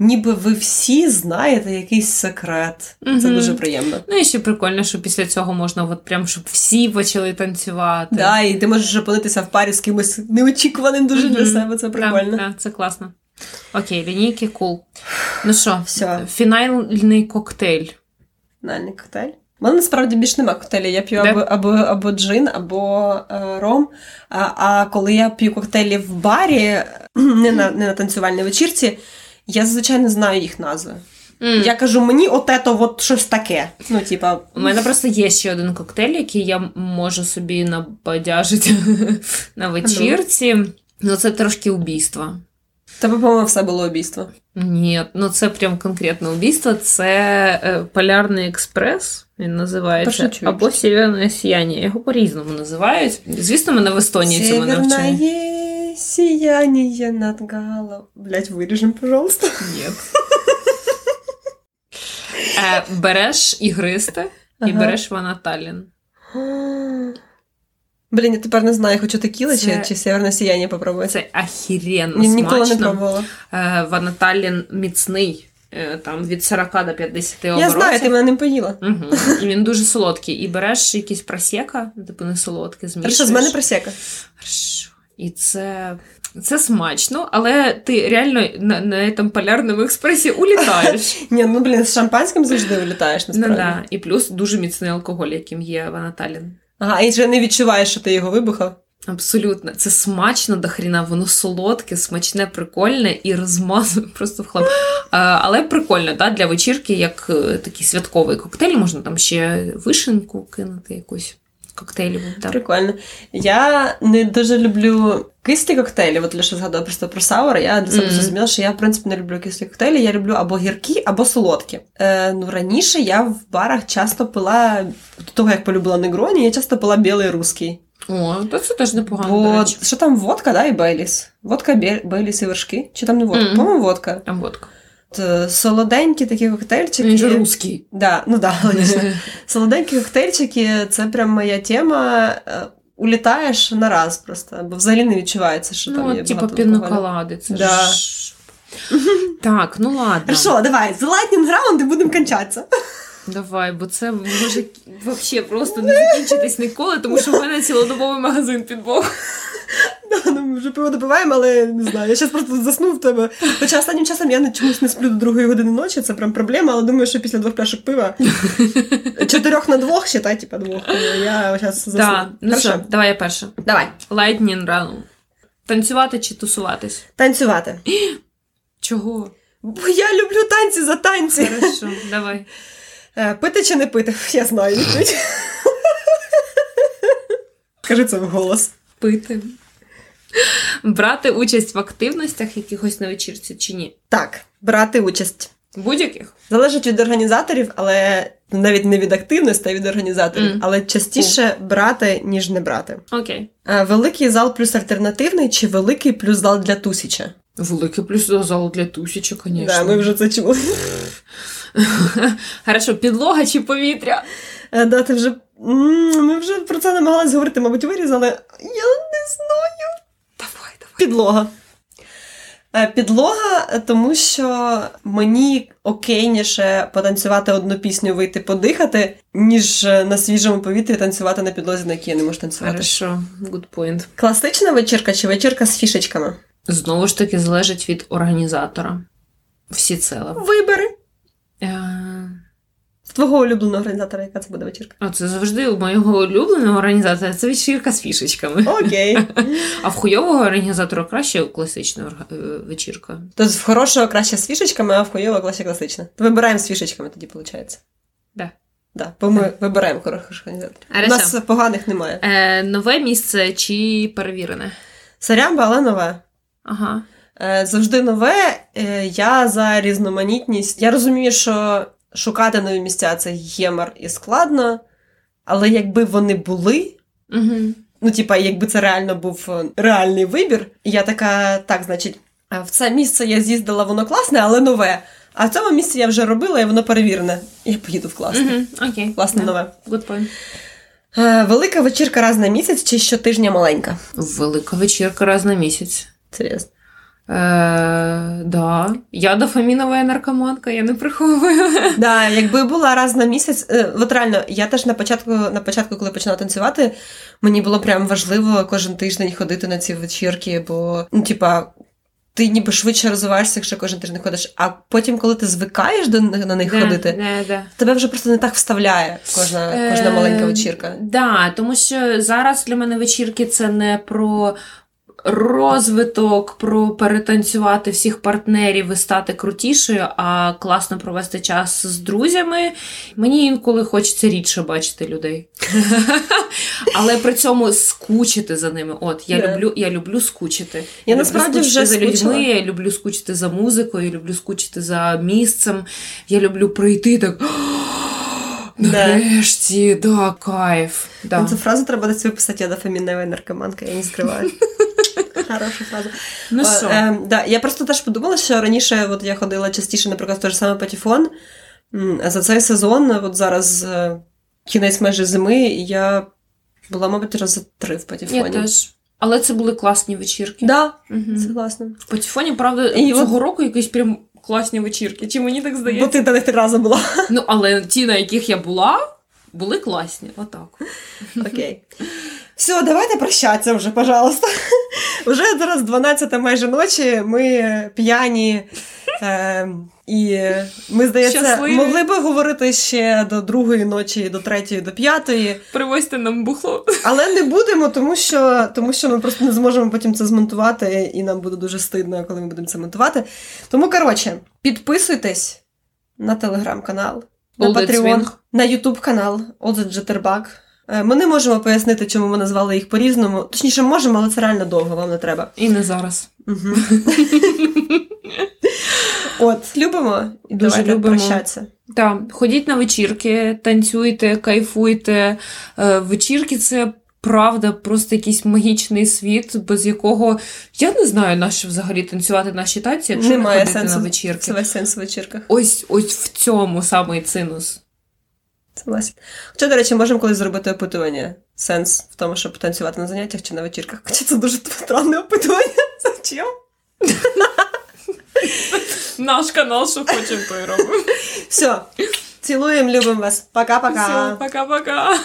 Speaker 2: Ніби ви всі знаєте якийсь секрет. Це дуже приємно.
Speaker 1: Ну і ще прикольно, що після цього можна, от прям, щоб всі почали танцювати.
Speaker 2: Да, і ти можеш опинитися в парі з кимось неочікуваним дуже для себе. Це прикольно.
Speaker 1: да, це класно. Окей, лінійки, кул. Ну що,
Speaker 2: Все.
Speaker 1: фінальний коктейль.
Speaker 2: Фінальний коктейль. У мене насправді більш нема коктейлів. Я п'ю або, або, або джин, або е, ром. А, а коли я п'ю коктейлі в барі, не на, не на танцювальній вечірці, я зазвичай не знаю їх назви.
Speaker 1: М.
Speaker 2: Я кажу, мені от ето от щось таке. Ну, типа,
Speaker 1: У мене просто є ще один коктейль, який я можу собі набадяжити на вечірці. Ну, це трошки убійство.
Speaker 2: тебе, по-моєму, все було обійство.
Speaker 1: Ні, ну це прям конкретне убійство. Це е, Полярний експрес. Він називається. Або Сєвєрне сіяння. Його по-різному називають. Звісно, мене в Естонії цьому навчили.
Speaker 2: Сияние над головой. Блять, вырежем, пожалуйста.
Speaker 1: Ні. Е, береш ігристе і береш Ванаталін.
Speaker 2: Блін, я тепер не знаю, хочу текіли
Speaker 1: Це-
Speaker 2: чи, чи северне сіяння попробувати.
Speaker 1: Це ахіренно
Speaker 2: Ні, ніколи не
Speaker 1: смачно.
Speaker 2: пробувала.
Speaker 1: Е, Ванаталін міцний, е, там від 40 до 50
Speaker 2: Я знаю, ти мене не поїла.
Speaker 1: Угу. І він дуже солодкий. І береш якийсь просека, типу не солодке, змішуєш.
Speaker 2: Хорошо, з мене просека.
Speaker 1: Хорошо. І це, це смачно, але ти реально на, на цьому полярному експресі улітаєш.
Speaker 2: Ні, ну блін, з шампанським завжди улітаєш,
Speaker 1: ну,
Speaker 2: насправді.
Speaker 1: да. І плюс дуже міцний алкоголь, яким є Ванаталін.
Speaker 2: Ага, і вже не відчуваєш, що ти його вибухав.
Speaker 1: Абсолютно, це смачно до хріна, воно солодке, смачне, прикольне і розмазує просто в хлам. Але прикольно, да, для вечірки, як е, такий святковий коктейль, можна там ще вишеньку кинути якусь коктейліву. Да.
Speaker 2: Прикольно. Я не дуже люблю кислі коктейлі, от лише згадала просто про саур. Я для себе
Speaker 1: Мгм.
Speaker 2: зрозуміла, що я, в принципі, не люблю кислі коктейлі. Я люблю або гіркі, або солодкі. Е, ну, раніше я в барах часто пила, до того як полюбила негроні, я часто пила білий русський.
Speaker 1: О, то це теж непогано. до речі.
Speaker 2: що там водка, да, і Бейліс? Водка, Бейліс і вершки? Чи там не водка?
Speaker 1: Мгм.
Speaker 2: По-моєму, водка.
Speaker 1: Там водка.
Speaker 2: Е, солоденькі такі коктейльчики.
Speaker 1: Він же русський.
Speaker 2: Да, ну да, логічно. Солоденькі коктейльчики це прям моя тема. Е, Улітаєш на раз просто, бо взагалі не відчувається, що там
Speaker 1: Ну,
Speaker 2: є
Speaker 1: типа
Speaker 2: багато алкоголю.
Speaker 1: піноколади. Це
Speaker 2: Да.
Speaker 1: ж... Так, ну ладно.
Speaker 2: Хорошо, давай, з lightning round і будемо кончатися.
Speaker 1: Давай, бо це може взагалі просто не закінчитись ніколи, тому що в мене цілодобовий магазин під боком.
Speaker 2: Да, ну, ми вже пиво допиваємо, але не знаю. Я зараз просто засну в тебе. Хоча останнім часом я чомусь не сплю до другої години ночі, це прям проблема, але думаю, що після двох пляшок пива чотирьох на двох, считай, типа двох. Я зараз засну.
Speaker 1: Так, ну що, давай я перша.
Speaker 2: Давай.
Speaker 1: Lightning round. Танцювати чи тусуватись?
Speaker 2: Танцювати.
Speaker 1: Чого?
Speaker 2: Бо я люблю танці за танці.
Speaker 1: Хорошо, давай.
Speaker 2: Е, Пити чи не пити? Я знаю відповідь. Кажи це вголос.
Speaker 1: Пити. Брати участь в активностях якихось на вечірці чи ні?
Speaker 2: Так, брати участь.
Speaker 1: Будь-яких?
Speaker 2: Залежить від організаторів, але навіть не від активності, а від організаторів,
Speaker 1: Мгм.
Speaker 2: але частіше брати, ніж не брати.
Speaker 1: Окей.
Speaker 2: Е, Великий зал плюс альтернативний чи великий плюс зал для тусіча?
Speaker 1: Великий плюс до залу для тусічі, звісно.
Speaker 2: Да, ми вже це чули.
Speaker 1: Хорошо, підлога чи повітря?
Speaker 2: Е, Да, ти вже. Ми вже про це намагалась говорити, мабуть, вирізали. Я не знаю. Підлога. Е, Підлога, тому що мені окейніше потанцювати одну пісню, вийти подихати, ніж е, на свіжому повітрі танцювати на підлозі, на якій я не можу танцювати.
Speaker 1: Хорошо, good point.
Speaker 2: Класична вечірка чи вечірка з фішечками?
Speaker 1: Знову ж таки, залежить від організатора. Всі цела.
Speaker 2: Вибери. Твого улюбленого організатора, яка це буде вечірка?
Speaker 1: А це завжди у моєго улюбленого організатора це вечірка з фішечками.
Speaker 2: Окей.
Speaker 1: А в хуйового організатора краще класична е, вечірка.
Speaker 2: Тобто в хорошого краще з фішечками, а в хуйового краще класична. Вибираємо з фішечками тоді, виходить.
Speaker 1: Да.
Speaker 2: Да, бо ми вибираємо хороших організаторів. У нас поганих немає.
Speaker 1: Е, нове місце чи перевірене?
Speaker 2: Сарямба, але нове.
Speaker 1: Ага.
Speaker 2: Е, Завжди нове. Е, Я за різноманітність. Я розумію, що шукати нові місця це гемор і складно, але якби вони були,
Speaker 1: Угу.
Speaker 2: ну, типа, якби це реально був е, реальний вибір, я така, так, значить, е, в це місце я з'їздила, воно класне, але нове. А в цьому місці я вже робила, і воно перевірене. Я поїду в класне.
Speaker 1: Угу. Окей.
Speaker 2: Класне
Speaker 1: Да.
Speaker 2: нове.
Speaker 1: Good point.
Speaker 2: Е, Велика вечірка раз на місяць чи щотижня маленька?
Speaker 1: Велика вечірка раз на місяць.
Speaker 2: Серйозно.
Speaker 1: Е, да. Я дофамінова наркоманка, я не приховую.
Speaker 2: Да, якби була раз на місяць, е, от реально, я теж на початку, на початку, коли почала танцювати, мені було прям важливо кожен тиждень ходити на ці вечірки, бо ну, типа. Ти ніби швидше розвиваєшся, якщо кожен тиждень ходиш. А потім, коли ти звикаєш до на них
Speaker 1: Да,
Speaker 2: ходити,
Speaker 1: да, да.
Speaker 2: тебе вже просто не так вставляє кожна, кожна
Speaker 1: Е,
Speaker 2: маленька вечірка.
Speaker 1: Да, тому що зараз для мене вечірки це не про розвиток, про перетанцювати всіх партнерів і стати крутішою, а класно провести час з друзями. Мені інколи хочеться рідше бачити людей. Але при цьому скучити за ними. От я люблю, я люблю скучити.
Speaker 2: Я насправді вже
Speaker 1: за людьми, я люблю скучити за музикою, я люблю скучити за місцем. Я люблю прийти так.
Speaker 2: Да.
Speaker 1: Нарешті, да, кайф. Да.
Speaker 2: Цю фразу треба десь виписати, я дофаміннева наркоманка, я не скриваю. Хороша фраза.
Speaker 1: Ну
Speaker 2: Е,
Speaker 1: що?
Speaker 2: е, да, я просто теж подумала, що раніше от я ходила частіше, наприклад, в той же саме Патіфон. А За цей сезон, от зараз е, кінець майже зими, я була, мабуть, раз за три в Патіфоні.
Speaker 1: Я теж. Але це були класні вечірки.
Speaker 2: Да,
Speaker 1: Угу.
Speaker 2: согласна.
Speaker 1: В Патіфоні, правда,
Speaker 2: І
Speaker 1: цього року якісь прям класні вечірки. Чи мені так
Speaker 2: Бо
Speaker 1: здається?
Speaker 2: ти та не три рази була.
Speaker 1: Ну, але ті, на яких я була, були класні. Отак.
Speaker 2: Окей. Все, давайте прощатися вже, пожалуйста. Вже зараз 12 майже ночі, ми п'яні. Е, і ми, здається,
Speaker 1: Щасливі.
Speaker 2: могли би говорити ще до другої ночі, до третьої, до п'ятої.
Speaker 1: Привозьте нам бухло.
Speaker 2: Але не будемо, тому що, тому що ми просто не зможемо потім це змонтувати, і нам буде дуже стидно, коли ми будемо це монтувати. Тому, коротше, підписуйтесь на телеграм-канал, на
Speaker 1: Swing.
Speaker 2: на Ютуб канал All That Jitterbug. Е, Ми не можемо пояснити, чому ми назвали їх по-різному. Точніше, можемо, але це реально довго, вам не треба.
Speaker 1: І не зараз.
Speaker 2: Угу. От, любимо і
Speaker 1: Дуже
Speaker 2: давайте
Speaker 1: любимо.
Speaker 2: прощатися.
Speaker 1: Так, ходіть на вечірки, танцюйте, кайфуйте. Е, Вечірки це. Правда, просто якийсь магічний світ, без якого я не знаю, на що взагалі танцювати наші танці, якщо
Speaker 2: Немає
Speaker 1: не ходити
Speaker 2: сенсу
Speaker 1: на
Speaker 2: Це
Speaker 1: вечірки.
Speaker 2: весь сенс в вечірках.
Speaker 1: Ось ось в цьому самий цинус.
Speaker 2: Согласен. Хоча, до речі, можемо колись зробити опитування. Сенс в тому, щоб танцювати на заняттях чи на вечірках. Хоча це дуже странне опитування. Зачем?
Speaker 1: Наш канал, що хочемо, то й робимо.
Speaker 2: Все. Цілуємо, любимо вас. Пока-пока.
Speaker 1: Все, пока-пока.